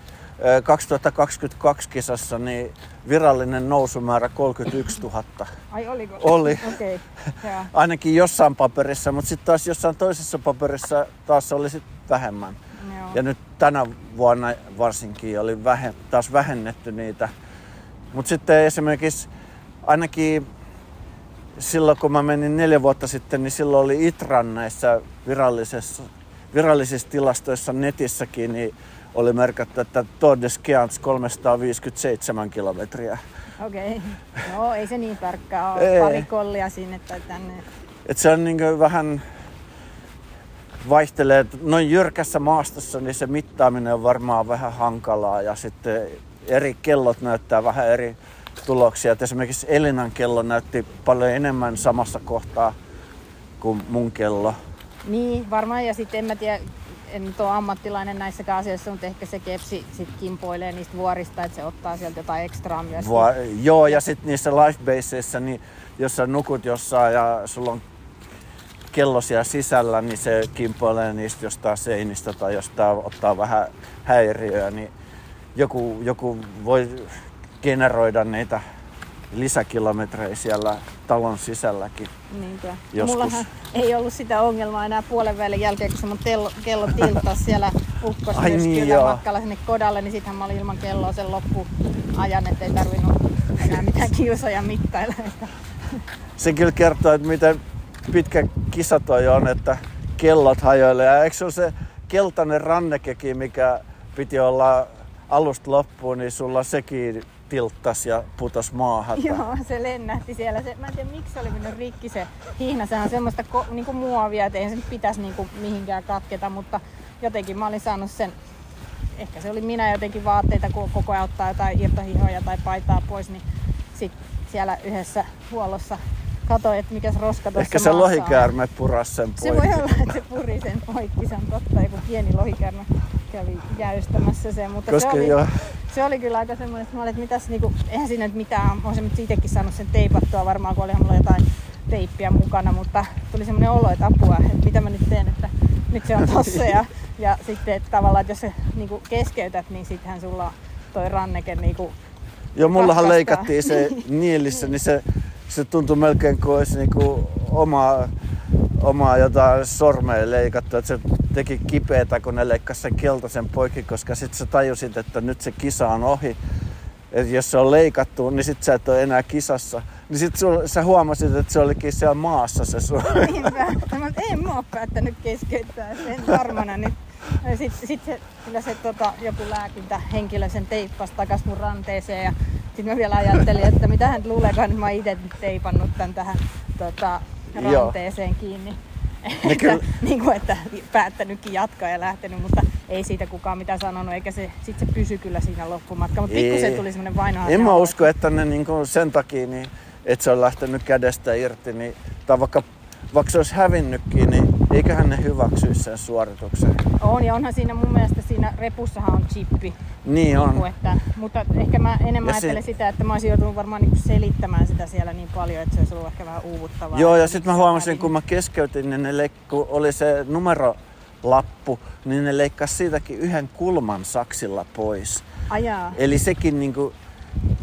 2022 kisassa niin virallinen nousumäärä 31 000. Ai oliko? Oli. Okay. Ainakin jossain paperissa, mutta sitten taas jossain toisessa paperissa taas oli sit vähemmän. joo. Ja nyt tänä vuonna varsinkin oli vähe, taas vähennetty niitä. Mutta sitten esimerkiksi ainakin silloin kun mä menin neljä vuotta sitten, niin silloin oli Itran näissä virallisissa, virallisissa tilastoissa netissäkin, niin oli merkattu, että Tour de Skians 357 kilometriä. Okei. Okay. Joo, ei se niin tarkkaa Ei. ole. Pari kollia sinne tai tänne. Et se on niin vähän vaihtelee. Noin jyrkässä maastossa niin se mittaaminen on varmaan vähän hankalaa ja sitten eri kellot näyttää vähän eri tuloksia. Et esimerkiksi Elinan kello näytti paljon enemmän samassa kohtaa kuin mun kello. Niin, varmaan. Ja sitten en mä tiedä, en nyt ole ammattilainen näissäkään asioissa, mutta ehkä se kepsi sit kimpoilee niistä vuorista, että se ottaa sieltä jotain ekstraa myös. Va- joo, ja sitten niissä lifebaseissa, niin jos sä nukut jossain ja sulla on kello siellä sisällä, niin se kimpoilee niistä jostain seinistä tai jostain ottaa vähän häiriöä, niin joku, joku voi generoida niitä lisäkilometrejä siellä talon sisälläkin. Niinpä. Joskus. Mullahan ei ollut sitä ongelmaa enää puolen välin jälkeen, kun se mun tello, kello tiltasi siellä Ai niin, matkalla sinne kodalle, niin sittenhän mä olin ilman kelloa sen loppuajan, ettei tarvinnut enää mitään kiusoja mittailla. Se kyllä kertoo, että miten pitkä kisa toi on, että kellot hajoilee. Ja eikö se ole se keltainen rannekeki, mikä piti olla alusta loppuun, niin sulla sekin tilttas ja putos maahan. Joo, se lennähti siellä. Se, mä en tiedä miksi se oli mennyt rikki se hihna. Sehän on semmoista ko, niinku muovia, että ei se nyt pitäisi niinku mihinkään katketa, mutta jotenkin mä olin saanut sen, ehkä se oli minä jotenkin vaatteita, kun koko ajan ottaa jotain irtohihoja tai paitaa pois, niin sit siellä yhdessä huollossa katsoin, että mikäs roska tuossa Ehkä se lohikäärme puras sen Se poikki. voi olla, että se puri sen poikki, se on totta. Joku pieni lohikäärme kävi jäystämässä sen, mutta Koska se oli, se oli kyllä aika semmoinen, että mä olin, että mitäs, niinku, eihän siinä nyt mitään, olisin nyt itsekin saanut sen teipattua varmaan, kun olihan mulla jotain teippiä mukana, mutta tuli semmoinen olo, että apua, että mitä mä nyt teen, että nyt se on tossa ja, ja sitten että tavallaan, että jos se niinku keskeytät, niin sittenhän sulla on toi ranneke niinku, Joo, mullahan katkaistaan. leikattiin se nielissä, niin se, se tuntui melkein kuin olisi niinku omaa, omaa jotain sormea leikattu. Että se teki kipeätä, kun ne leikkasi sen keltaisen poikki, koska sitten sä tajusit, että nyt se kisa on ohi. Et jos se on leikattu, niin sit sä et ole enää kisassa. Niin sit sul, sä huomasit, että se olikin siellä maassa se sun. Niinpä. Mä en mä oo päättänyt keskeyttää sen varmana nyt. Sitten sit se, kyllä se tota, joku lääkintähenkilö sen teippasi takas mun ranteeseen ja sitten mä vielä ajattelin, että mitä hän luuleekaan, että mä oon itse teipannut tän tähän tota, Joo. ranteeseen kiinni. Ne kyllä- että, niin kuin, että päättänytkin jatkaa ja lähtenyt, mutta ei siitä kukaan mitään sanonut, eikä se, sit se pysy kyllä siinä loppumatka. Mutta pikkusen tuli semmoinen vainoa. En mä usko, että ne niinku sen takia, niin, että se on lähtenyt kädestä irti, niin, tai vaikka, vaikka se olisi hävinnytkin, niin eiköhän ne hyväksyisi sen suorituksen. On ja onhan siinä mun mielestä siinä repussahan on chippi. Niin Niin on. kuin, että, mutta ehkä mä enemmän Ja se- ajattelen sitä, että mä olisin joutunut varmaan niin selittämään sitä siellä niin paljon, että se olisi ollut ehkä vähän uuvuttavaa. Joo, ja sitten mä se huomasin, hävinnyt. kun mä keskeytin, niin ne leik- kun oli se numerolappu, niin ne leikkasi siitäkin yhden kulman saksilla pois. Ajaa. Eli sekin niinku,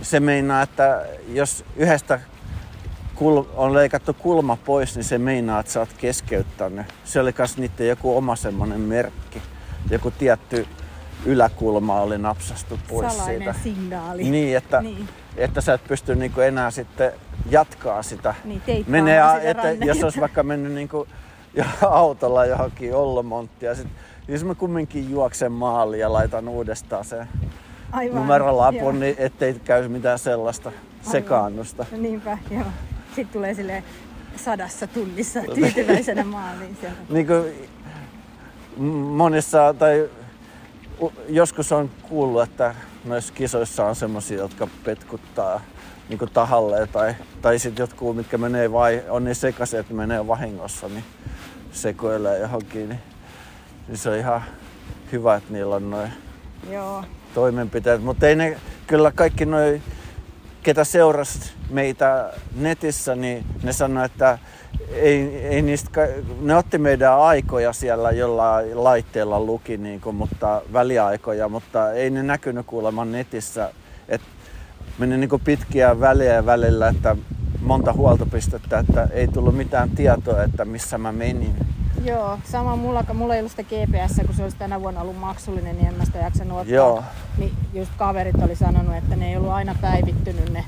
se meinaa, että jos yhdestä kul- on leikattu kulma pois, niin se meinaa, että sä oot keskeyttänyt. Se oli kas niiden joku oma semmonen merkki. Joku tietty yläkulma oli napsastu pois Salainen siitä. signaali. Niin, että, Niin. että sä et pysty niinku enää sitten jatkaa sitä. Niin, Menee, sitä että jos olisi vaikka mennyt niinku autolla johonkin Ollomonttiin ja sit, jos mä kumminkin juoksen maaliin ja laitan uudestaan sen Aivan. numerolapun, Joo. niin ettei käy mitään sellaista sekaannusta. No Niinpä, joo. Sitten tulee sille sadassa tunnissa tyytyväisenä maaliin sieltä. Niin kuin monissa, tai joskus on kuullut, että noissa kisoissa on semmosia, jotka petkuttaa niin kuin tahalleen tai, tai sitten jotkut, mitkä menee vai, on niin sekaisin, että menee vahingossa, niin sekoilee johonkin. Niin, niin se on ihan hyvä, että niillä on noin Joo. toimenpiteet, mutta ei ne, kyllä kaikki noi, ketä seurasi meitä netissä, niin ne sanoi, että ei, ei niistä, ne otti meidän aikoja siellä jollain laitteella luki, niin kuin, mutta väliaikoja, mutta ei ne näkynyt kuulemma netissä. Et meni niin kuin pitkiä välejä välillä, että monta huoltopistettä, että ei tullut mitään tietoa, että missä mä menin. Joo, sama mulla, mulla ei ollut sitä GPS, kun se olisi tänä vuonna ollut maksullinen, niin en mä sitä jaksanut ottaa. Joo. Niin just kaverit oli sanonut, että ne ei ollut aina päivittynyt ne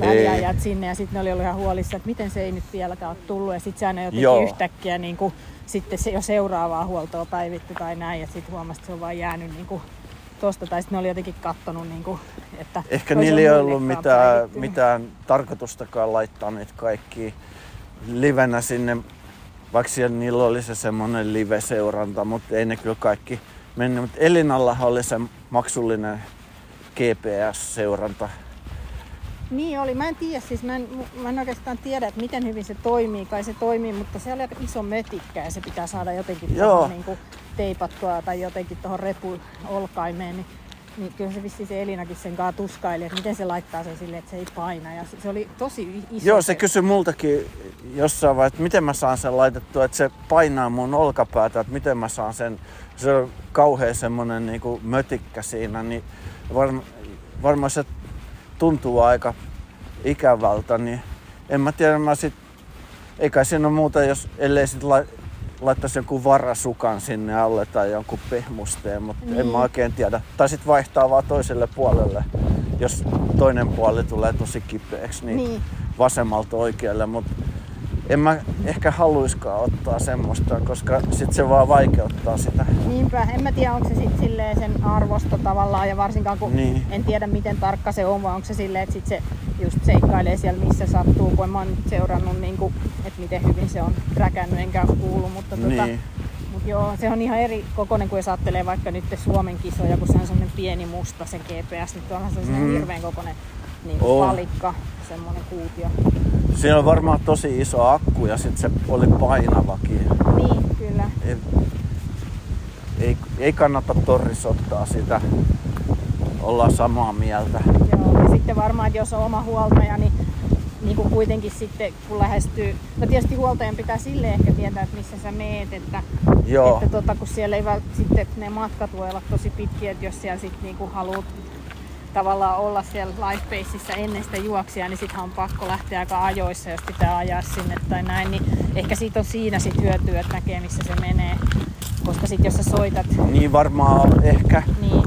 väliajat sinne ja sitten ne oli ollut ihan huolissa, että miten se ei nyt vieläkään ole tullut ja sitten se aina jotenkin Joo. yhtäkkiä niin kuin, sitten se jo seuraavaa huoltoa päivitty tai näin ja sitten huomasi, että se on vaan jäänyt niin kuin tosta tai sitten ne oli jotenkin kattonut, niin kuin, että Ehkä niillä ei ollut mitään, päivittynyt. mitään tarkoitustakaan laittaa niitä kaikki livenä sinne, vaikka siellä niillä oli se semmoinen live-seuranta, mutta ei ne kyllä kaikki mennyt. Mutta Elinallahan oli se maksullinen GPS-seuranta. Niin oli, mä en tiedä, siis mä en, mä en oikeastaan tiedä, että miten hyvin se toimii, kai se toimii, mutta se oli aika iso mötikkä ja se pitää saada jotenkin Joo. niin kuin teipattua tai jotenkin tuohon repun olkaimeen, niin, niin kyllä se vissiin se Elinakin sen kanssa tuskaili, että miten se laittaa sen silleen, että se ei paina ja se, se oli tosi iso. Joo, se kysyi multakin jossain vaiheessa, että miten mä saan sen laitettua, että se painaa mun olkapäätä, että miten mä saan sen, se on kauhean semmonen niinku mötikkä siinä, niin varma, varmaan se tuntuu aika ikävältä, niin en mä tiedä, mä sit, eikä siinä ole muuta, jos ellei sit la, laittaisi jonkun varasukan sinne alle tai jonkun pehmusteen, mutta niin. en mä Niin. oikein tiedä. Tai sitten vaihtaa vaan toiselle puolelle, jos toinen puoli tulee tosi kipeäksi, niin, Niin. vasemmalta oikealle, mutta en mä ehkä haluiskaan ottaa semmoista, koska sit se vaan vaikeuttaa sitä. Niinpä, en mä tiedä onko se sitten silleen sen arvosto tavallaan ja varsinkaan kun Niin. en tiedä miten tarkka se on, vai onko se silleen, että sit se just seikkailee siellä missä sattuu, kun mä oon nyt seurannut, niin kuin, että miten hyvin se on räkännyt enkä kuullut, mutta tota, Niin. mut joo, se on ihan eri kokoinen kuin jos ajattelee vaikka nyt Suomen kisoja, kun se on semmoinen pieni musta sen GPS, niin tuollahan se on mm. Hirveän kokoinen niin On. palikka, semmoinen kuutio. Siinä on varmaan tosi iso akku ja sitten se oli painavakin. Niin, kyllä. Ei, ei, ei kannata torrisottaa sitä. Ollaan samaa mieltä. Joo, ja sitten varmaan, että jos on oma huoltaja, niin, niin kuin kuitenkin sitten kun lähestyy, no tietysti huoltajan pitää sille ehkä tietää, että missä sä meet, että, Joo. että tota, kun siellä ei vält, sitten ne matkat voi olla tosi pitkiä, että jos siellä sitten niin haluat tavallaan olla siellä lifebaseissa ennen sitä juoksia, niin sittenhän on pakko lähteä aika ajoissa, jos pitää ajaa sinne tai näin, niin ehkä siitä on siinä sit hyötyä, että näkee missä se menee. Koska sitten jos sä soitat, Niin varmaan ehkä, niin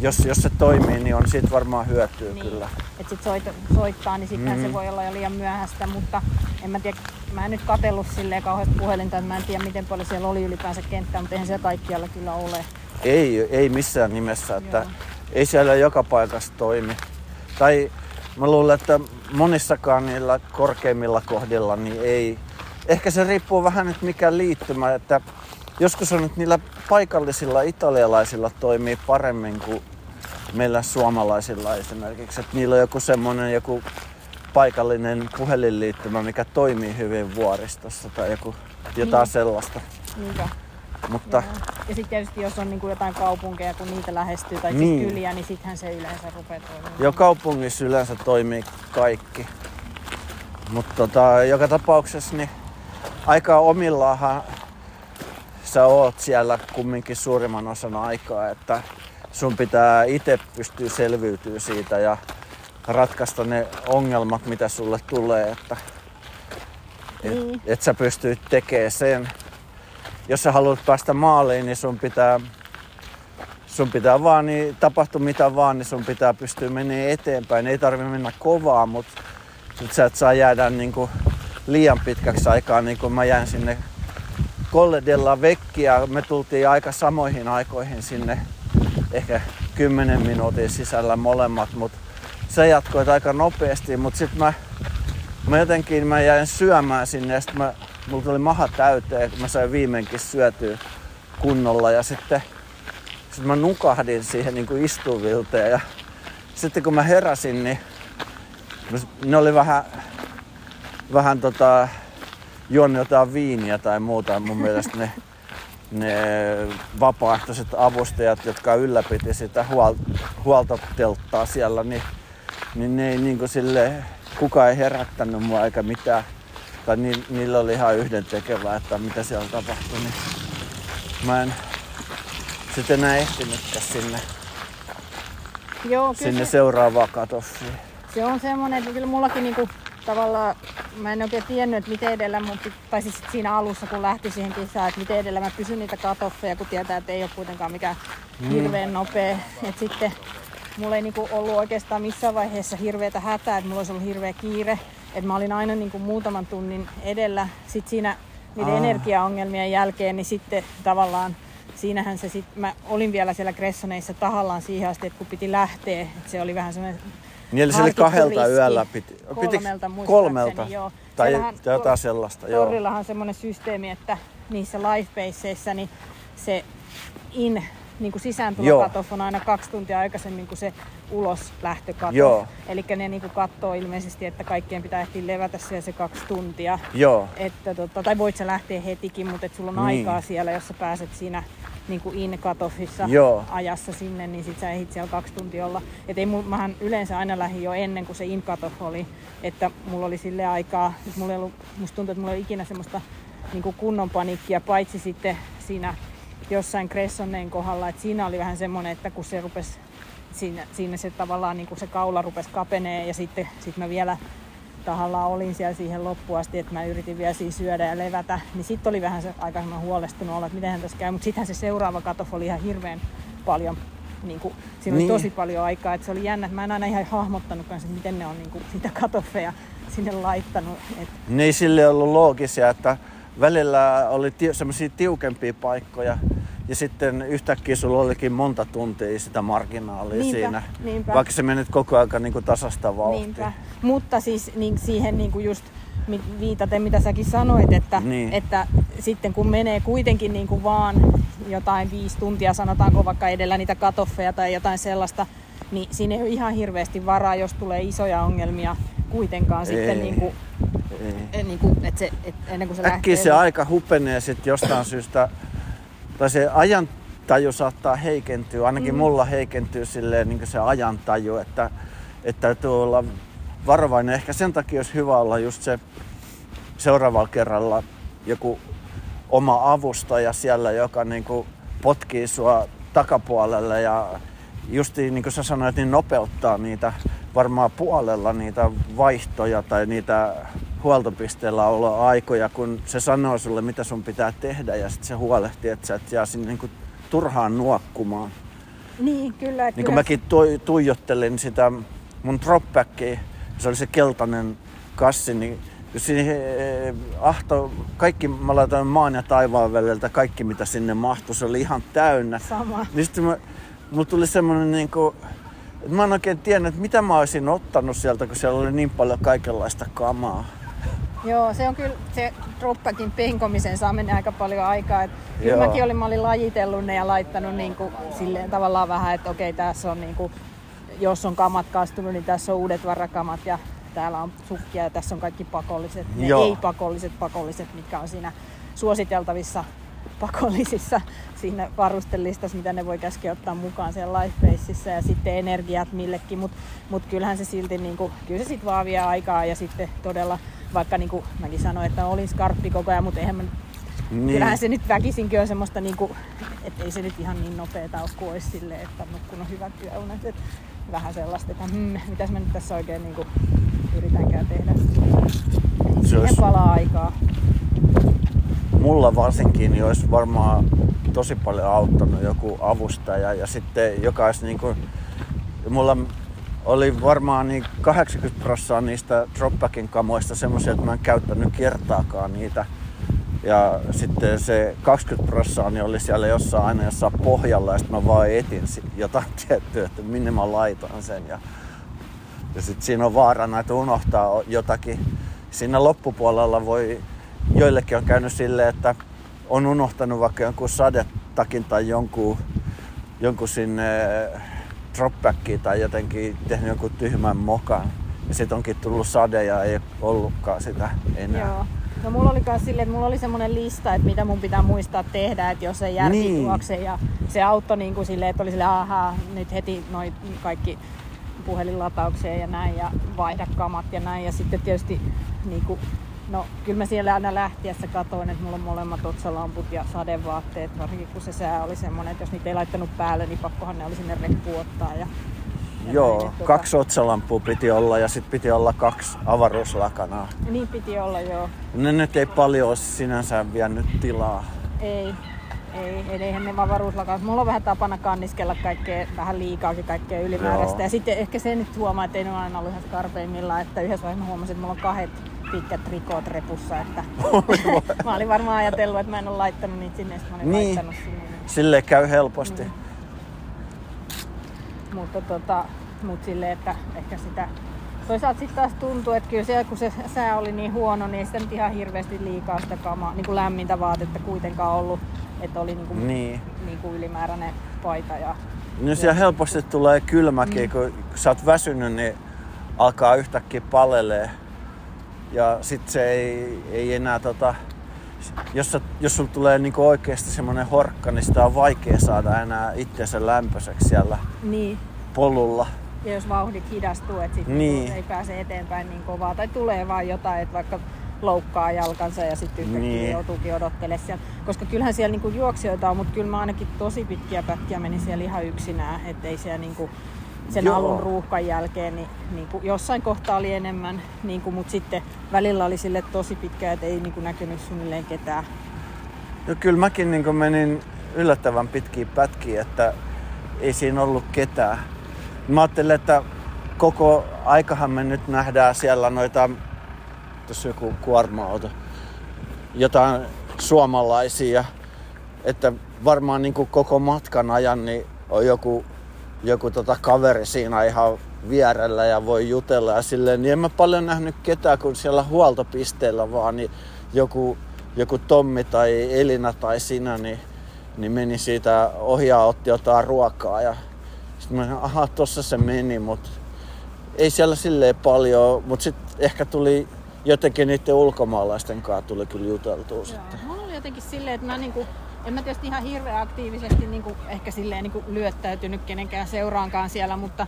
jos, jos se toimii, niin on siitä varmaan hyötyä Niin. kyllä. että sit soita, soittaa, niin sittenhän Mm. se voi olla jo liian myöhäistä, mutta en mä tiedä, mä en nyt katsellut silleen kauheasti puhelinta, että mä en tiedä miten paljon siellä oli ylipäänsä kenttää, mutta eihän siellä kaikkialla kyllä ole. Ei, ei missään nimessä, että Joo. Ei siellä joka paikassa toimi. Tai mä luulen, että monissakaan niillä korkeimmilla kohdilla niin ei. Ehkä se riippuu vähän, että mikä liittymä, että joskus on, että niillä paikallisilla italialaisilla toimii paremmin kuin meillä suomalaisilla esimerkiksi. Että niillä on joku semmoinen joku paikallinen puhelinliittymä, mikä toimii hyvin vuoristossa tai joku, jotain Niin. sellaista. Niinpä. Mutta Joo. Ja sitten tietysti jos on niinku jotain kaupunkeja, kun niitä lähestyy tai Niin. niin. kyliä, niin sittenhän se yleensä rupeaa toimimaan. Jo kaupungissa yleensä toimii kaikki. Mutta tota, joka tapauksessa niin aika omillaanhan sä oot siellä kumminkin suurimman osan aikaa, että sun pitää itse pystyä selviytyä siitä ja ratkaista ne ongelmat, mitä sulle tulee, että et, Niin. et sä pystyt tekemään sen. Jos sä haluat päästä maaliin, niin sun pitää sun pitää vaan, niin tapahtu mitä vaan, niin sun pitää pystyä menemään eteenpäin. Ei tarvi mennä kovaa, mutta sit sä et saa jäädä niinku liian pitkäksi aikaa, niin kuin mä jäin sinne Colledella vekkiä. Me tultiin aika samoihin aikoihin sinne, ehkä 10 minuutin sisällä molemmat, mutta se jatkoi aika nopeasti, mutta sitten mä, mä jotenkin mä jäin syömään sinne ja sitten mä, mulla tuli maha täyteen, kun mä sain viimeinkin syötyä kunnolla ja sitten sitten mä nukahdin siihen niin kuin istuvilteen ja sitten kun mä heräsin, niin ne oli vähän, vähän tota, juonut jotain viiniä tai muuta. Mun mielestä ne, ne vapaaehtoiset avustajat, jotka ylläpiti sitä huol, huoltotelttaa siellä, niin, niin ne ei niin kuin sille, kukaan ei herättänyt mua eikä mitään. Tai ni, niillä oli ihan yhdentekevää, että mitä siellä tapahtui. Niin mä en sitten enää ehtinytkään sinne, Joo, kyllä sinne se, seuraavaan katoffiin. se on semmoinen, että kyllä mullakin niinku, tavallaan, mä en oikein tiennyt, että miten edellä mun, tai siis siinä alussa kun lähti siihen kisaan, että miten edellä mä pysyn niitä katoffeja, kun tietää, että ei ole kuitenkaan mikään Mm. hirveän nopea. Et sitten mulla ei niinku ollut oikeastaan missään vaiheessa hirveätä hätää, että mulla olisi ollut hirveä kiire. Että mä olin aina niinku muutaman tunnin edellä. Sitten siinä niiden Aa. energiaongelmien jälkeen, niin sitten tavallaan siinähän se sitten, mä olin vielä siellä Gressoneissa tahallaan siihen asti, että kun piti lähteä, että se oli vähän semmoinen Niin eli se oli kahdelta riski. yöllä. Piti, pitikö- Kolmelta joo. Tai Siellähän jotain sellaista, joo. Torrillahan on semmoinen systeemi, että niissä lifebaseissa niin se in niin kuin sisääntulokatoff on aina kaksi tuntia aikaisemmin kuin se ulos lähtökatoff. Eli ne niin kuin katsoo ilmeisesti, että kaikkien pitää ehtiä levätä siellä se kaksi tuntia. Joo. Että, tota, tai voit sä lähteä hetikin, mutta et sulla on niin. aikaa siellä, jos sä pääset siinä niin kuin in katoffissa ajassa sinne, niin sit sä ehdit siellä kaksi tuntia olla. Et ei, mähän yleensä aina lähdin jo ennen kuin se in katoff oli, että mulla oli sille aikaa, mulla ei ollut, musta tuntuu, että mulla ei ikinä semmoista niin kuin kunnon panikkia, paitsi sitten siinä jossain Cressonneen kohdalla, että siinä oli vähän semmoinen, että kun se rupesi, siinä, siinä se tavallaan niin kuin se kaula rupesi kapenee ja sitten sit mä vielä tahallaan olin siellä siihen loppuun asti, että mä yritin vielä siinä syödä ja levätä, niin sitten oli vähän se aika huolestunut olla, että miten tässä käy, mutta sittenhän se seuraava katof oli ihan hirveän paljon niin kuin, siinä niin. oli tosi paljon aikaa, että se oli jännä, että mä en aina ihan hahmottanut kanssa, että miten ne on niin kuin, sitä katoffeja sinne laittanut. Et... Ne ei sille ollut loogisia, että välillä oli ti- semmoisia tiukempia paikkoja ja sitten yhtäkkiä sulla olikin monta tuntia sitä marginaalia niinpä, siinä, niinpä. vaikka se menit koko ajan niin tasasta vauhtia. Niinpä. Mutta siis niin siihen niin kuin just viitaten, mitä säkin sanoit, että, niin. että sitten kun menee kuitenkin niin kuin vaan jotain viisi tuntia, sanotaanko vaikka edellä niitä katoffeja tai jotain sellaista, niin siinä ei ole ihan hirveästi varaa, jos tulee isoja ongelmia kuitenkaan ei. sitten niin kuin, ei. Niin kuin, että se, että ennen kuin se Äkkiä lähtee... se aika hupenee sitten jostain syystä, tai se ajantaju saattaa heikentyä, ainakin mm. mulla heikentyy silleen niin se ajantaju, että, että täytyy olla varovainen. Ehkä sen takia olisi hyvä olla just se seuraavalla kerralla joku oma avustaja siellä, joka niin kuin potkii sua takapuolelle ja justiin niin kuin sä sanoit, niin nopeuttaa niitä varmaan puolella niitä vaihtoja tai niitä huoltopisteellä olla aikoja, kun se sanoo sulle, mitä sun pitää tehdä ja sitten se huolehtii, että sä et jää sinne niin kuin turhaan nuokkumaan. Niin, kyllä. Niin kuin mäkin tu- tuijottelin sitä mun dropbackia, se oli se keltainen kassi, niin siihen eh, ahto, kaikki, mä laitoin maan ja taivaan väliltä, kaikki mitä sinne mahtui, se oli ihan täynnä. Sama. Niin sitten mä, mulla tuli semmoinen niin kuin, että mä en oikein tiennyt, että mitä mä olisin ottanut sieltä, kun siellä oli niin paljon kaikenlaista kamaa. Joo, se on kyllä, se droppakin penkomisen saa mennä aika paljon aikaa. Et kyllä mäkin olin, mä olin lajitellut ne ja laittanut niin kuin, silleen tavallaan vähän, että okei tässä on niin kuin, jos on kamat kastunut, niin tässä on uudet varakamat ja täällä on sukkia ja tässä on kaikki pakolliset, ne ei-pakolliset pakolliset, mitkä on siinä suositeltavissa pakollisissa siinä varustelistassa, mitä ne voi käskeä ottaa mukaan siellä Lifebaseissa ja sitten energiat millekin, mutta mut kyllähän se silti, niinku, kyllä se sitten vaan vie aikaa ja sitten todella, vaikka niinku mäkin sanoin, että olin skarppi koko ajan, mutta eihän mä niin. Kyllähän se nyt väkisinkin on semmoista, niinku, että ei se nyt ihan niin nopeeta ole kuin olisi silleen, että kun on hyvät työunet. Et vähän sellaista, että hmm, mitäs mä nyt tässä oikein niinku yritänkään tehdä. Siihen palaa aikaa mulla varsinkin niin olisi varmaan tosi paljon auttanut joku avustaja ja sitten joka olisi niin kuin, mulla oli varmaan niin 80 prosenttia niistä dropbackin kamoista semmoisia, että mä en käyttänyt kertaakaan niitä. Ja sitten se 20 prosenttia niin oli siellä jossain aina jossain pohjalla ja sitten mä vaan etin jotain tiettyä, että minne mä laitan sen. Ja, ja sitten siinä on vaarana, että unohtaa jotakin. Siinä loppupuolella voi joillekin on käynyt silleen, että on unohtanut vaikka jonkun sadetakin tai jonkun, jonkun sinne eh, dropbackiin tai jotenkin tehnyt jonkun tyhmän mokan. Ja sitten onkin tullut sade ja ei ollutkaan sitä enää. Joo. No mulla oli myös silleen, että mulla oli semmoinen lista, että mitä mun pitää muistaa tehdä, että jos ei järki niin. juokse. Ja se auttoi niin kuin silleen, että oli silleen, ahaa, nyt heti noin kaikki puhelinlataukseen ja näin ja vaihda kamat ja näin. Ja sitten tietysti niin kuin No kyllä mä siellä aina lähtiessä katoin, että mulla on molemmat otsalamput ja sadevaatteet, varsinkin kun se sää oli semmoinen, että jos niitä ei laittanut päälle, niin pakkohan ne oli sinne reppuun ottaa. Ja, ja Joo, näin, tuota... kaksi otsalampua piti olla ja sitten piti olla kaksi avaruuslakanaa. Niin piti olla, joo. Ne nyt ei paljon ole sinänsä vienyt tilaa. Ei, ei, eihän ne avaruuslakanat. Mulla on vähän tapana kanniskella kaikkea, vähän liikaakin kaikkea ylimääräistä. Joo. Ja sitten ehkä se nyt huomaa, että ei ne ole aina ollut ihan skarpeimmillaan, että yhdessä vaiheessa huomasin, että mulla on kahdet pitkät rikot repussa, että mä olin varmaan ajatellut, että mä en ole laittanut niitä sinne, mä olin niin. laittanut sinne. Sille käy helposti. Niin. Mutta tota, mut silleen, että ehkä sitä Toisaalta sitten taas tuntuu, että kyllä siellä, kun se sää oli niin huono, niin ei sitä nyt ihan hirveästi liikaa sitä kamaa, niin kuin lämmintä vaatetta kuitenkaan ollut. Että oli niin kuin, niin. Niin kuin ylimääräinen paita ja No siellä helposti tulee kylmäkin, mm. kun sä oot väsynyt, niin alkaa yhtäkkiä palelee. Ja sit se ei, ei enää tota, jos, sä, jos sulla tulee niinku oikeasti semmoinen horkka, niin sitä on vaikea saada enää itseensä lämpöiseksi siellä niin. polulla. Ja jos vauhdit hidastuu, että sitten Niin. ei pääse eteenpäin niin kovaa. Tai tulee vaan jotain, että vaikka loukkaa jalkansa ja sitten yhtäkkiä Niin. joutuukin odottelemaan siellä. Koska kyllähän siellä niinku juoksijoita on, mutta kyllä mä ainakin tosi pitkiä pätkiä menin siellä ihan yksinään. Että ei siellä niinku sen Joo. alun ruuhkan jälkeen, niin, niinku jossain kohtaa oli enemmän, niinku, mutta sitten välillä oli sille tosi pitkä, että ei niinku näkynyt suunnilleen ketään. No kyllä mäkin niin menin yllättävän pitkiä pätkiä, että ei siinä ollut ketään. Mä ajattelin, että koko aikahan me nyt nähdään siellä noita, tuossa joku kuorma-auto, jotain suomalaisia, että varmaan niin koko matkan ajan niin on joku, joku tota kaveri siinä ihan vierellä ja voi jutella ja silleen, niin en mä paljon nähnyt ketään, kun siellä huoltopisteellä vaan niin joku, joku Tommi tai Elina tai sinä, niin, niin meni siitä ohi ja otti jotain ruokaa ja sitten mä sanoin, aha, tossa se meni, mutta ei siellä silleen paljon, mutta sitten ehkä tuli jotenkin niiden ulkomaalaisten kanssa tuli kyllä juteltua sitten. Mulla oli jotenkin silleen, että mä niinku, en mä tietysti ihan hirveän aktiivisesti niinku, ehkä silleen niinku lyöttäytynyt kenenkään seuraankaan siellä, mutta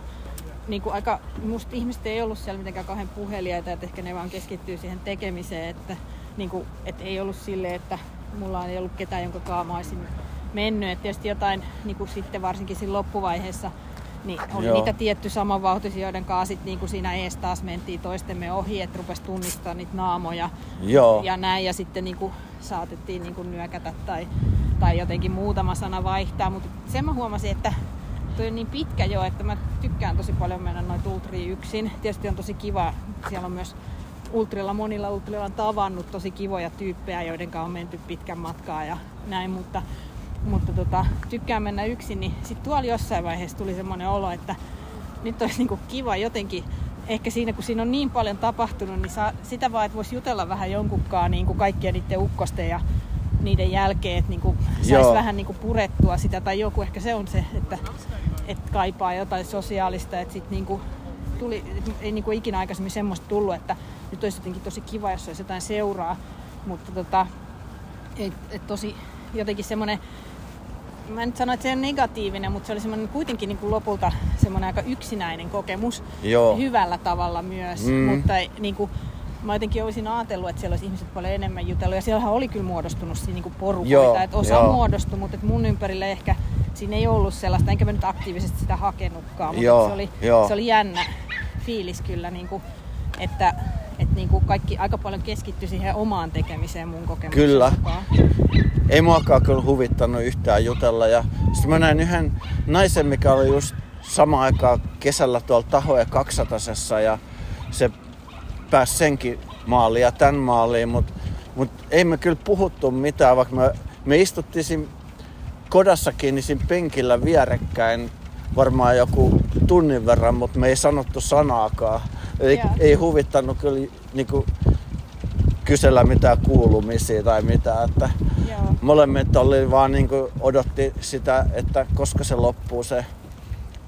niinku aika, musta ihmiset ei ollut siellä mitenkään kauhean puheliaita, että ehkä ne vaan keskittyy siihen tekemiseen, että niinku, et ei ollut silleen, että mulla ei ollut ketään, jonka olisin mennyt. Et tietysti jotain niinku sitten varsinkin siinä loppuvaiheessa niin oli Joo. Niitä tietty samanvauhtisia, joiden kanssa sit niinku siinä ees taas mentiin toistemme ohi, että rupesi tunnistaa niitä naamoja Joo. ja näin. Ja sitten niinku saatettiin niinku nyökätä tai, tai jotenkin muutama sana vaihtaa. Mutta sen mä huomasin, että toi on niin pitkä jo, että mä tykkään tosi paljon mennä noita ultria yksin. Tietysti on tosi kiva, siellä on myös ultrilla, monilla ultrilla on tavannut tosi kivoja tyyppejä, joiden kanssa on menty pitkän matkaa ja näin, mutta, mutta tota, tykkään mennä yksin, niin sitten tuolla jossain vaiheessa tuli semmoinen olo, että nyt olisi niinku kiva jotenkin, ehkä siinä kun siinä on niin paljon tapahtunut, niin saa, sitä vaan, että voisi jutella vähän jonkunkaan niin kuin kaikkien niiden ukkosten ja niiden jälkeen, että niin saisi vähän niin kuin purettua sitä, tai joku ehkä se on se, että, että kaipaa jotain sosiaalista, että sitten niin kuin tuli, ei niin kuin ikinä aikaisemmin semmoista tullut, että nyt olisi jotenkin tosi kiva, jos olisi jotain seuraa, mutta tota, et, et tosi jotenkin semmoinen, mä en nyt sano, että se on negatiivinen, mutta se oli semmoinen kuitenkin niin kuin lopulta semmoinen aika yksinäinen kokemus Joo. hyvällä tavalla myös, Mm. mutta niin kuin, mä jotenkin olisin ajatellut, että siellä olisi ihmiset paljon enemmän jutellut ja siellähän oli kyllä muodostunut siinä niin kuin porukoita, Joo, että osa joo. muodostui, mutta että mun ympärille ehkä siinä ei ollut sellaista, enkä mä nyt aktiivisesti sitä hakenutkaan, mutta Joo, se, oli, joo. se oli jännä fiilis kyllä, niin kuin, että, että niin kuin kaikki aika paljon keskittyi siihen omaan tekemiseen mun kokemuksen Kyllä. mukaan. ei muakaan kyllä huvittanut yhtään jutella. Ja sitten mä näin yhden naisen, mikä oli just samaan aikaan kesällä tuolla Tahoja 200 ja se pääsi senkin maaliin ja tämän maaliin, mutta mut ei me kyllä puhuttu mitään, vaikka me, me istuttiin siinä kodassakin niin siinä penkillä vierekkäin varmaan joku tunnin verran, mutta me ei sanottu sanaakaan. Ei, ei huvittanut kyllä niinku, kysellä mitään kuulumisia tai mitään. Että molemmat oli vaan niinku odotti sitä, että koska se loppuu se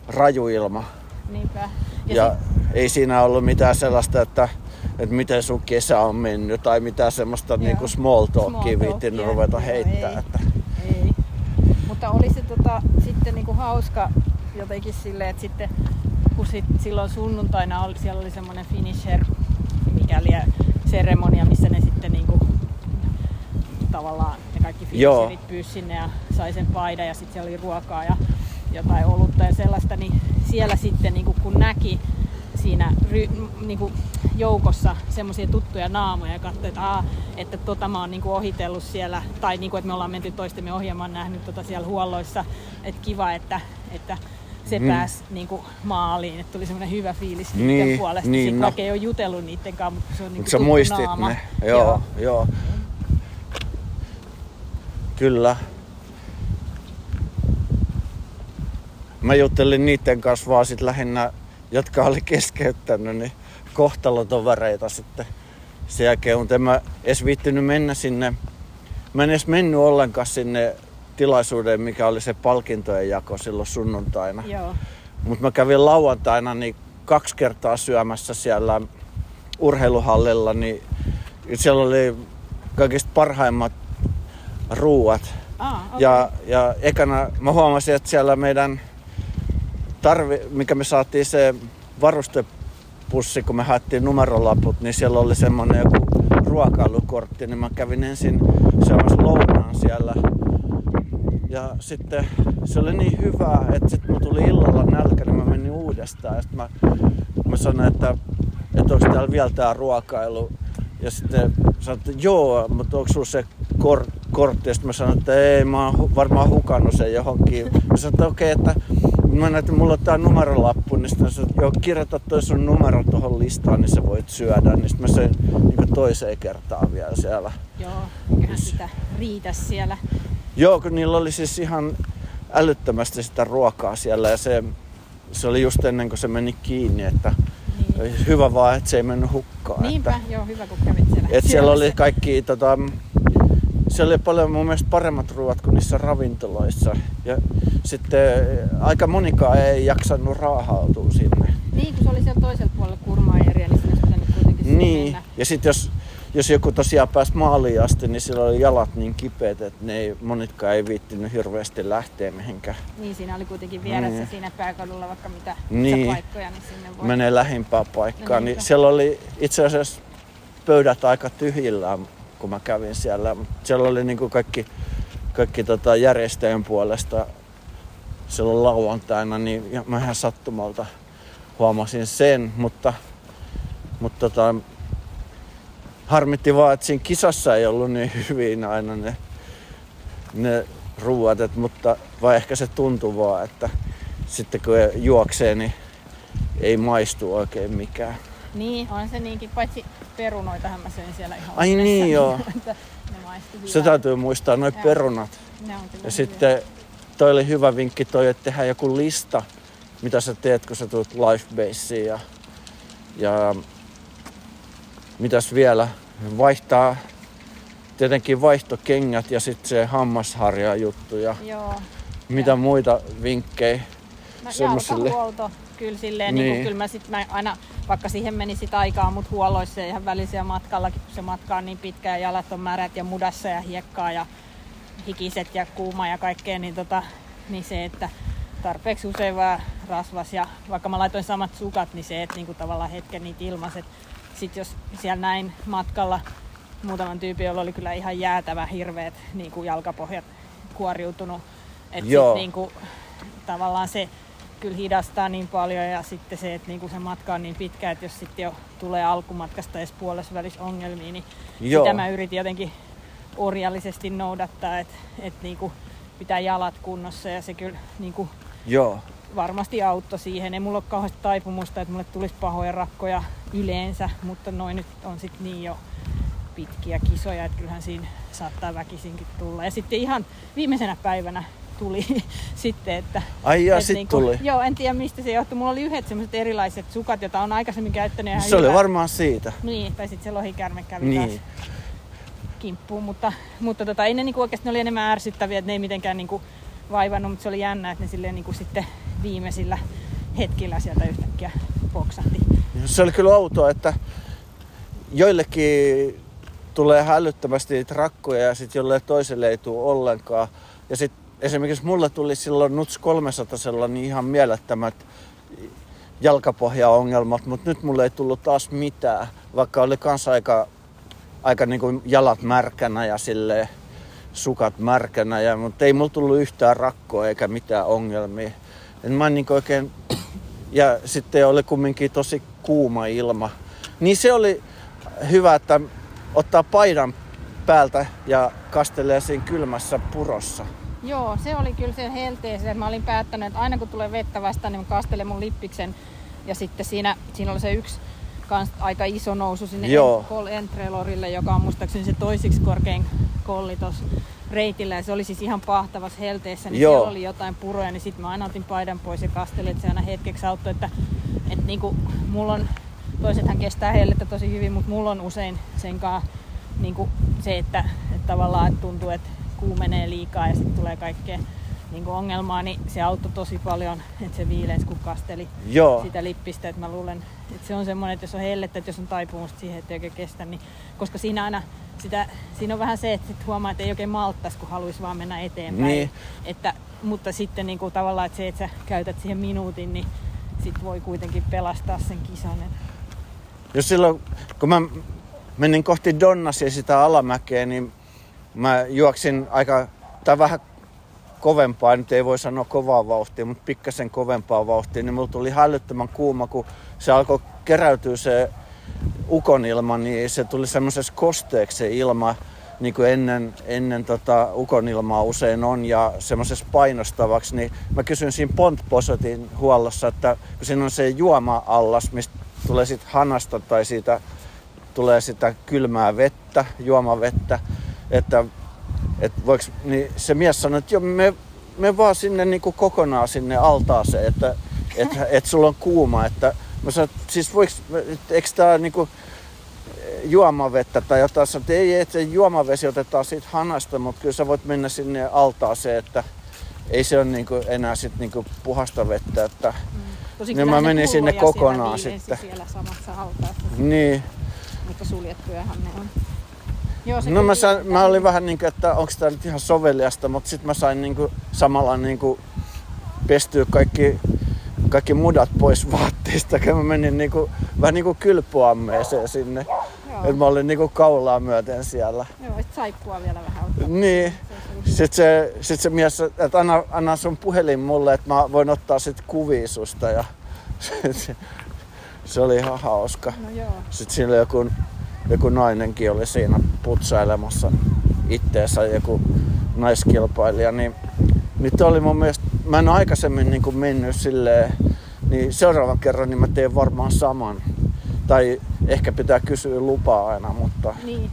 raju ilma. Niinpä. Ja, Ja, ja ei siinä ollut mitään sellaista, että, että miten sun kesä on mennyt tai mitään semmoista Joo. niinku small talkia viitin ruveta heittää. ei. Että, Ei. Mutta oli se tota, sitten niinku hauska jotenkin silleen, että sitten kun sit silloin sunnuntaina oli, siellä oli semmoinen finisher, mikäli seremonia, missä ne sitten niinku, tavallaan ne kaikki finisherit pyysi sinne ja sai sen paidan ja sitten siellä oli ruokaa ja jotain olutta ja sellaista, niin siellä sitten niinku, kun näki siinä ry, niinku, joukossa semmoisia tuttuja naamoja ja katsoi, että, aa, että tota mä oon niinku ohitellut siellä, tai niinku, että me ollaan menty toistemme oon nähnyt tota siellä huolloissa, että kiva, että, että se Mm. pääsi niinku maaliin, että tuli semmoinen hyvä fiilis niiden Niin, puolesta, niin, Sit no. vaikka ei ole jutellut niiden kanssa, mutta se on niinku Mutta sä muistit naama. ne. Joo, joo. joo. Kyllä. Mä juttelin niiden kanssa vaan sit lähinnä, jotka oli keskeyttänyt, niin kohtalotovereita sitten sen jälkeen, mutta en mä edes viittinyt mennä sinne. Mä en edes mennyt ollenkaan sinne tilaisuuden, mikä oli se palkintojen jako silloin sunnuntaina. Mutta mä kävin lauantaina niin kaksi kertaa syömässä siellä urheiluhallilla, niin siellä oli kaikista parhaimmat ruuat. Ah, okay. Ja, ja ekana mä huomasin, että siellä meidän tarvi, mikä me saatiin se varustepussi, kun me haettiin numerolaput, niin siellä oli semmoinen joku ruokailukortti, niin mä kävin ensin syömässä lounaan siellä. Ja sitten se oli niin hyvää, että sitten mulla tuli illalla nälkä, niin mä menin uudestaan. Ja sitten mä, mä sanoin, että, että onko täällä vielä tää ruokailu. Ja sitten sanoin, että joo, mutta onko sulla se kor- kortti? Ja sitten mä sanoin, että ei, mä oon varmaan hukannut sen johonkin. Mä sanoin, että okei, okay, että mä näin, että mulla on tää numerolappu, niin sitten sanoin, että joo, kirjoita toi sun numero tuohon listaan, niin sä voit syödä. Niin sitten mä söin niin toiseen kertaan vielä siellä. Joo, eiköhän sitä riitä siellä. Joo, kun niillä oli siis ihan älyttömästi sitä ruokaa siellä ja se, se oli just ennen kuin se meni kiinni, että Niin. hyvä vaan, että se ei mennyt hukkaan. Niinpä, Että, joo, hyvä kun kävit siellä. että siellä oli kaikki, tota, siellä oli paljon mun mielestä paremmat ruoat kuin niissä ravintoloissa. Ja sitten aika monikaan ei jaksanut raahautua sinne. Niin, kun se oli siellä toisella puolella kurmaajeria, niin sinne olisi pitänyt kuitenkin sinne Niin, mennä. ja sitten jos, jos joku tosiaan pääsi maaliin asti, niin sillä oli jalat niin kipeät, että ne ei, monitkaan ei viittinyt hirveästi lähteä mihinkään. Niin, siinä oli kuitenkin vieressä Niin. siinä pääkadulla vaikka mitä Niin. paikkoja, niin sinne voi. menee lähimpään paikkaan, No niin niinpä. siellä oli itse asiassa pöydät aika tyhjillään, kun mä kävin siellä. Siellä oli niinku kaikki, kaikki tota järjestäjän puolesta silloin lauantaina, niin mä ihan sattumalta huomasin sen, mutta, mutta tota, harmitti vaan, että siinä kisassa ei ollut niin hyvin aina ne, ne ruuat, mutta vai ehkä se tuntuu vaan, että sitten kun juoksee, niin ei maistu oikein mikään. Niin, on se niinkin, paitsi perunoitahan mä söin siellä ihan Ai onnessa, niin, joo. että ne Se täytyy muistaa, noin perunat. Ne on kyllä Ja sitten toi oli hyvä vinkki toi, että tehdään joku lista, mitä sä teet, kun sä tulet Lifebaseen ja, ja mitäs vielä, vaihtaa tietenkin vaihtokengät ja sitten se hammasharja juttu ja. Joo. mitä muita vinkkejä. No, Semmosille. jalkahuolto, kyllä silleen, niin. Niin. Niin kyllä mä sit mä aina, vaikka siihen meni sit aikaa, mut huolloissa ja ihan välisiä matkallakin, kun se matka on niin pitkä ja jalat on märät ja mudassa ja hiekkaa ja hikiset ja kuuma ja kaikkea, niin, tota, niin se, että tarpeeksi usein vaan rasvas ja vaikka mä laitoin samat sukat, niin se, että niinku tavallaan hetken niitä ilmaset. Sitten jos siellä näin matkalla muutaman tyypin, jolla oli kyllä ihan jäätävä hirveät niin kuin jalkapohjat kuoriutunut. Että Joo. sit niin kuin, tavallaan se kyllä hidastaa niin paljon ja sitten se, että niinku se matka on niin pitkä, että jos sitten jo tulee alkumatkasta edes puolessa välissä ongelmia, niin Joo. sitä mä yritin jotenkin orjallisesti noudattaa, että et niinku pitää jalat kunnossa ja se kyllä niinku Joo. Varmasti auttoi siihen. Ei mulla ole kauheasti taipumusta, että mulle tulisi pahoja rakkoja yleensä, mutta noin nyt on sitten niin jo pitkiä kisoja, että kyllähän siinä saattaa väkisinkin tulla. Ja sitten ihan viimeisenä päivänä tuli sitten, että... Ai ja et sit niinku- tuli. Joo, en tiedä mistä se johtui. Mulla oli yhdet semmoiset erilaiset sukat, joita on aikaisemmin käyttänyt. ihan Se oli hyvä. varmaan siitä. Niin, tai sitten se lohikärme kävi Niin. taas kimppuun, mutta, mutta tota, ei ne niinku oikeasti, ne oli enemmän ärsyttäviä, että ne ei mitenkään niinku vaivannut, mutta se oli jännä, että ne silleen niinku sitten viimeisillä hetkillä sieltä yhtäkkiä poksahti. Se oli kyllä outoa, että joillekin tulee hälyttömästi niitä rakkoja ja sitten jolle toiselle ei tule ollenkaan. Ja sitten esimerkiksi mulle tuli silloin Nuts 300 niin ihan mielettömät jalkapohjaongelmat, mutta nyt mulle ei tullut taas mitään, vaikka oli kans aika, aika niinku jalat märkänä ja sille sukat märkänä, ja, mutta ei mulla tullut yhtään rakkoa eikä mitään ongelmia. Et mä en niinku oikein ja sitten oli kumminkin tosi kuuma ilma. Niin se oli hyvä, että ottaa paidan päältä ja kastelee siinä kylmässä purossa. Joo, se oli kyllä se helteeseen. Mä olin päättänyt, että aina kun tulee vettä vastaan, niin mä kastelen mun lippiksen. Ja sitten siinä, siinä oli se yksi kans aika iso nousu sinne Joo. Col Entrelorille, joka on muistaakseni se toisiksi korkein kolli tuossa reitillä. Ja se oli siis ihan pahtavassa helteessä, niin Joo. siellä oli jotain puroja, niin sitten mä aina otin paidan pois ja kastelin, että se aina hetkeksi auttoi, että, että niinku, mulla on, toisethan kestää hellettä tosi hyvin, mutta mulla on usein senkaan niinku se, että, että tavallaan että tuntuu, että kuumenee liikaa ja sitten tulee kaikkea niin kuin ongelmaa, niin se auttoi tosi paljon, että se viileys kun kasteli Joo. sitä lippistä. Että mä luulen, että se on semmoinen, että jos on hellettä, että jos on taipumusta siihen, että ei oikein kestä, niin koska siinä aina sitä, siinä on vähän se, että sit huomaa, että ei oikein malttaisi, kun haluaisi vaan mennä eteenpäin. Niin. Että, mutta sitten niin kuin tavallaan, että se, että sä käytät siihen minuutin, niin sit voi kuitenkin pelastaa sen kisan. Jos silloin, kun mä menin kohti Donnasia sitä alamäkeä, niin mä juoksin aika, tai vähän kovempaa, nyt ei voi sanoa kovaa vauhtia, mutta pikkasen kovempaa vauhtia, niin mulla tuli hälyttömän kuuma, kun se alkoi keräytyä se ukonilma, niin se tuli semmoisessa kosteeksi se ilma, niin kuin ennen, ennen tota ukonilmaa usein on, ja semmoisessa painostavaksi, niin mä kysyin siinä Pontposotin huollossa, että kun siinä on se juoma-allas, mistä tulee sit hanasta tai siitä tulee sitä kylmää vettä, juomavettä, että, että voiks, niin se mies sanoi, että joo, me, me vaan sinne niin kuin kokonaan sinne altaaseen, että, että, että sulla on kuuma, että mä sanoin, että siis että eikö tää niinku juomavettä tai jotain, sanoin, että ei, että juomavesi otetaan siitä hanasta, mutta kyllä sä voit mennä sinne altaaseen, että ei se ole niinku enää sit niinku puhasta vettä, että Tosi Niin mä menin sinne siellä kokonaan sitten. siellä samassa hautaassa, niin. mutta suljettujahan ne on. Joo, No mä, sain, mä olin vähän niin kuin, että onko tämä nyt ihan soveliasta, mutta sitten mä sain niin kuin, samalla niin kuin, pestyä kaikki, kaikki mudat pois vaatteista, kun mä menin niin kuin, vähän niin kuin kylpyammeeseen sinne. Joo. Et mä olin niin kuin kaulaa myöten siellä. Joo, sit saippua vielä vähän ottaa. Niin. Sitten se, sit se mies, että anna, anna sun puhelin mulle, että mä voin ottaa sit kuvia susta. Ja se, se oli ihan hauska. No joo. Sitten siinä joku, joku nainenkin oli siinä putsailemassa itteensä, joku naiskilpailija. Niin, niin oli mun mielestä, mä en aikaisemmin niin kuin mennyt silleen, niin seuraavan kerran niin mä teen varmaan saman. Tai ehkä pitää kysyä lupaa aina, mutta, Niin.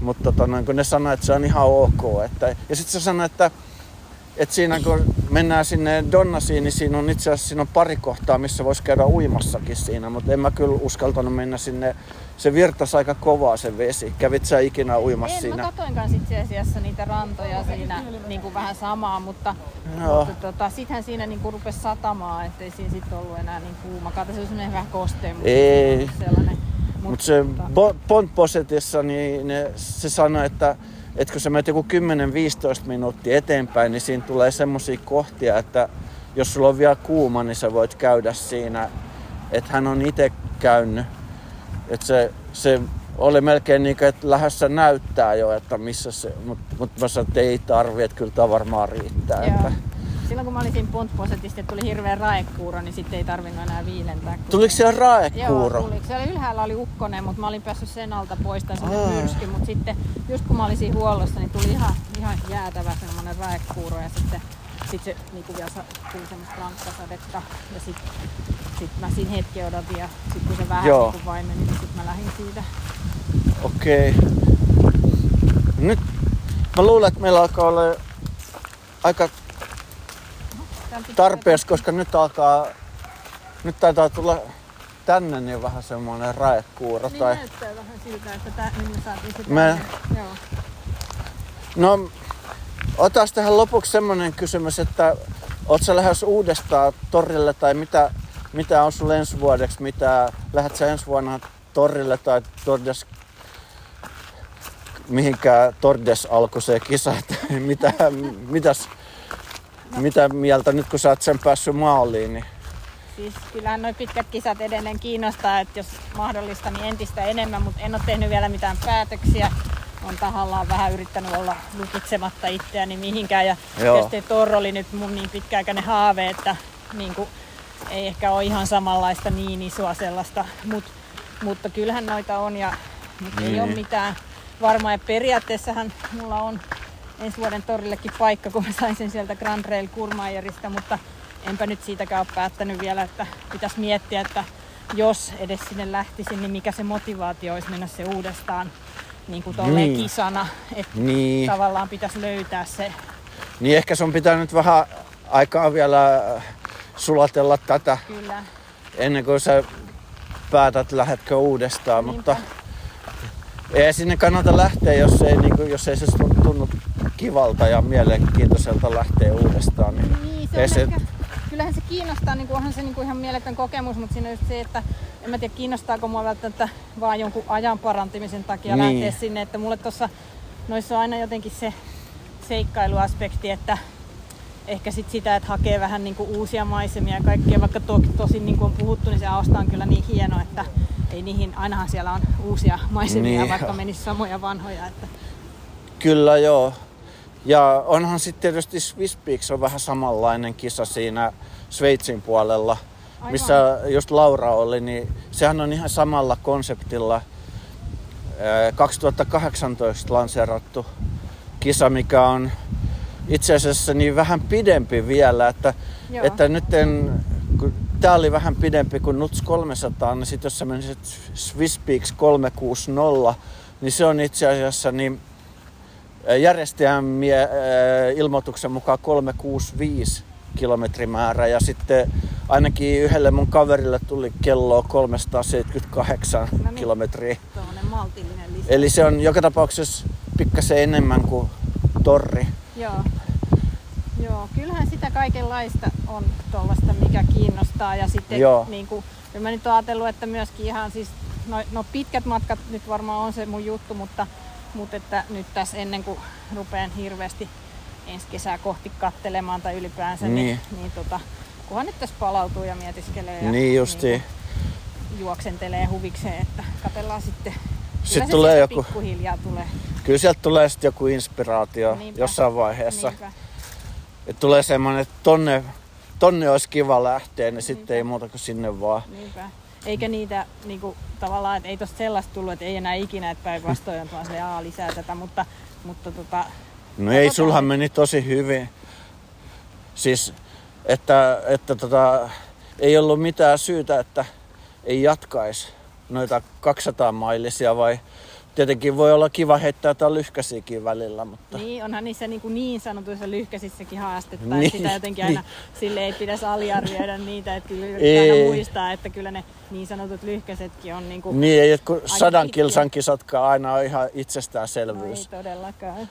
mutta tota, noin, kun ne sanoo, että se on ihan ok. Että, ja sitten se sanoi, että, että siinä kun mennään sinne Donnasiin, niin siinä on itse asiassa siinä on pari kohtaa, missä voisi käydä uimassakin siinä, mutta en mä kyllä uskaltanut mennä sinne. Se virtasi aika kovaa se vesi. Kävit sä ikinä uimassa En, siinä? mä katoin kanssa itse asiassa niitä rantoja siinä niin kuin vähän samaa, mutta, Joo. mutta tota, sittenhän siinä niin kuin rupesi satamaan, ettei siinä sitten ollut enää niin kuuma. Kato, se oli vähän kosteen, mutta Ei. sellainen. Mutta se tota, Pontposetissa, niin ne, se sanoi, että, että kun sä menet joku 10-15 minuuttia eteenpäin, niin siinä tulee semmoisia kohtia, että jos sulla on vielä kuuma, niin sä voit käydä siinä. Että hän on itse käynyt. Että se, se oli melkein niin kuin, että lähdössä näyttää jo, että missä se, mutta mut mä sanoin, että ei tarvi, että kyllä tämä varmaan riittää. Joo. Että. Silloin kun mä olin siinä että tuli hirveä raekuuro, niin sitten ei tarvinnut enää viilentää. kun- Tuliko siellä Joo, raekuuro? tuli. Siellä ylhäällä oli ukkonen, mutta mä olin päässyt sen alta pois tai semmoinen myrsky, mutta sitten just kun mä olin siinä huollossa, niin tuli ihan, ihan jäätävä semmoinen raekuuro ja sitten sit se niinku vielä sa- tuli semmoista rankkasadetta ja sitten sit mä siinä hetken odotin ja sitten kun se vähän Joo. niin vaimeni, niin sitten mä lähdin siitä. Okei. Nyt mä luulen, että meillä alkaa olla aika tarpeeksi, koska nyt alkaa, nyt taitaa tulla tänne niin vähän semmoinen raekuuro. Niin Tai... näyttää vähän siltä, että tää, niin me saatiin se Me-. Joo. No, otas tähän lopuksi semmoinen kysymys, että sä lähes uudestaan torille tai mitä, mitä on sulla ensi vuodeksi, mitä, lähdet sä ensi vuonna torille tai Tordes, mihinkään Tordes alkoi se kisa, että mitä, mitäs, mitä mieltä nyt kun sä oot sen päässyt maaliin, niin? Siis kyllähän noin pitkät kisat edelleen kiinnostaa, että jos mahdollista, niin entistä enemmän, mutta en ole tehnyt vielä mitään päätöksiä. On tahallaan vähän yrittänyt olla lukitsematta itseäni mihinkään. Ja tietysti Torro oli nyt mun niin pitkäaikainen haave, että niin kuin, ei ehkä ole ihan samanlaista niin isoa sellaista, Mut, mutta kyllähän noita on ja mutta ei Niin. ole mitään varmaa. Ja periaatteessahan mulla on ensi vuoden torillekin paikka, kun mä sain sen sieltä Grand Rail Kurmaajerista, mutta enpä nyt siitäkään ole päättänyt vielä, että pitäisi miettiä, että jos edes sinne lähtisin, niin mikä se motivaatio olisi mennä se uudestaan niin kuin Niin. kisana, että Niin, tavallaan pitäisi löytää se. niin ehkä sun pitää nyt vähän aikaa vielä sulatella tätä Kyllä. ennen kuin sä päätät lähdetkö uudestaan, Niinpä. mutta ei sinne kannata lähteä, jos ei, niin kuin, jos ei se tunnu kivalta ja mielenkiintoiselta lähteä uudestaan. Niin, Niin, se ei on se, ehkä, kiinnostaa, niin kuin onhan se niin kuin ihan mieletön kokemus, mutta siinä on just se, että en mä tiedä kiinnostaako mua välttämättä vaan jonkun ajan parantamisen takia Niin. lähteä sinne, että mulle tuossa noissa on aina jotenkin se seikkailuaspekti, että ehkä sit sitä, että hakee vähän niin kuin uusia maisemia ja kaikkea, vaikka to, tosin niin kuin on puhuttu, niin se Aosta on kyllä niin hieno, että ei niihin, ainahan siellä on uusia maisemia, Niin. vaikka menisi samoja vanhoja. Että, Kyllä joo. Ja onhan sitten tietysti Swiss Peaks on vähän samanlainen kisa siinä Sveitsin puolella, Aivan. missä just Laura oli, niin sehän on ihan samalla konseptilla ää, 2018 lanseerattu kisa, mikä on itse asiassa niin vähän pidempi vielä, että, Joo. että nyt en, kun tää oli vähän pidempi kuin Nuts 300, niin sit jos sä menisit Swiss Peaks 360, niin se on itse asiassa niin järjestäjän mie- ilmoituksen mukaan 365 kilometrimäärä ja sitten ainakin yhdelle mun kaverille tuli kello 378 No niin. kilometriä. maltillinen lisä. Eli se on joka tapauksessa pikkasen enemmän kuin torri. Joo. Joo, kyllähän sitä kaikenlaista on tuollaista, mikä kiinnostaa. Ja sitten Joo. niin kuin, mä nyt oon ajatellut, että myöskin ihan siis, no, no pitkät matkat nyt varmaan on se mun juttu, mutta, mutta että nyt tässä ennen kuin rupean hirveästi ensi kesää kohti kattelemaan tai ylipäänsä, niin, Niin. niin, niin tota, kunhan nyt tässä palautuu ja mietiskelee ja Niin justiin. kuin juoksentelee huvikseen, että katellaan sitten. Kyllä Sitten se tulee joku- Pikkuhiljaa tulee. Kyllä sieltä tulee sitten joku inspiraatio Niinpä. jossain vaiheessa. Niinpä. Että tulee semmoinen, että tonne, tonne olisi kiva lähteä, niin sitten ei muuta kuin sinne vaan. Niinpä. Eikä niitä niinku, tavallaan, että ei tosta sellaista tullut, että ei enää ikinä, että päinvastoin on vaan "Aa, lisää tätä, mutta, mutta tota, No ei, sulhan meni tosi hyvin. Siis, että, että tota, ei ollut mitään syytä, että ei jatkaisi noita 200 mailisia vai tietenkin voi olla kiva heittää jotain lyhkäisiäkin välillä, mutta niin onhan niissä niinku niin sanotuissa lyhkäisissäkin haastetta, Niin, että sitä jotenkin aina niin. sille ei pitäisi aliarvioida niitä, että kyllä Ei. aina muistaa, että kyllä ne niin sanotut lyhkäisetkin on niinku, niin ei, että kun sadan kilsan kisatkaan aina on ihan no ei itsestäänselvyys. todellakaan.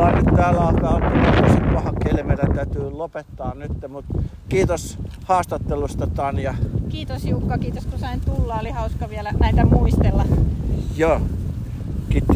Ollaan nyt täällä alkaa olla tosi paha keli, meidän täytyy lopettaa nyt, mutta kiitos haastattelusta Tanja. Kiitos Jukka, kiitos kun sain tulla, oli hauska vielä näitä muistella. Joo, kiitti.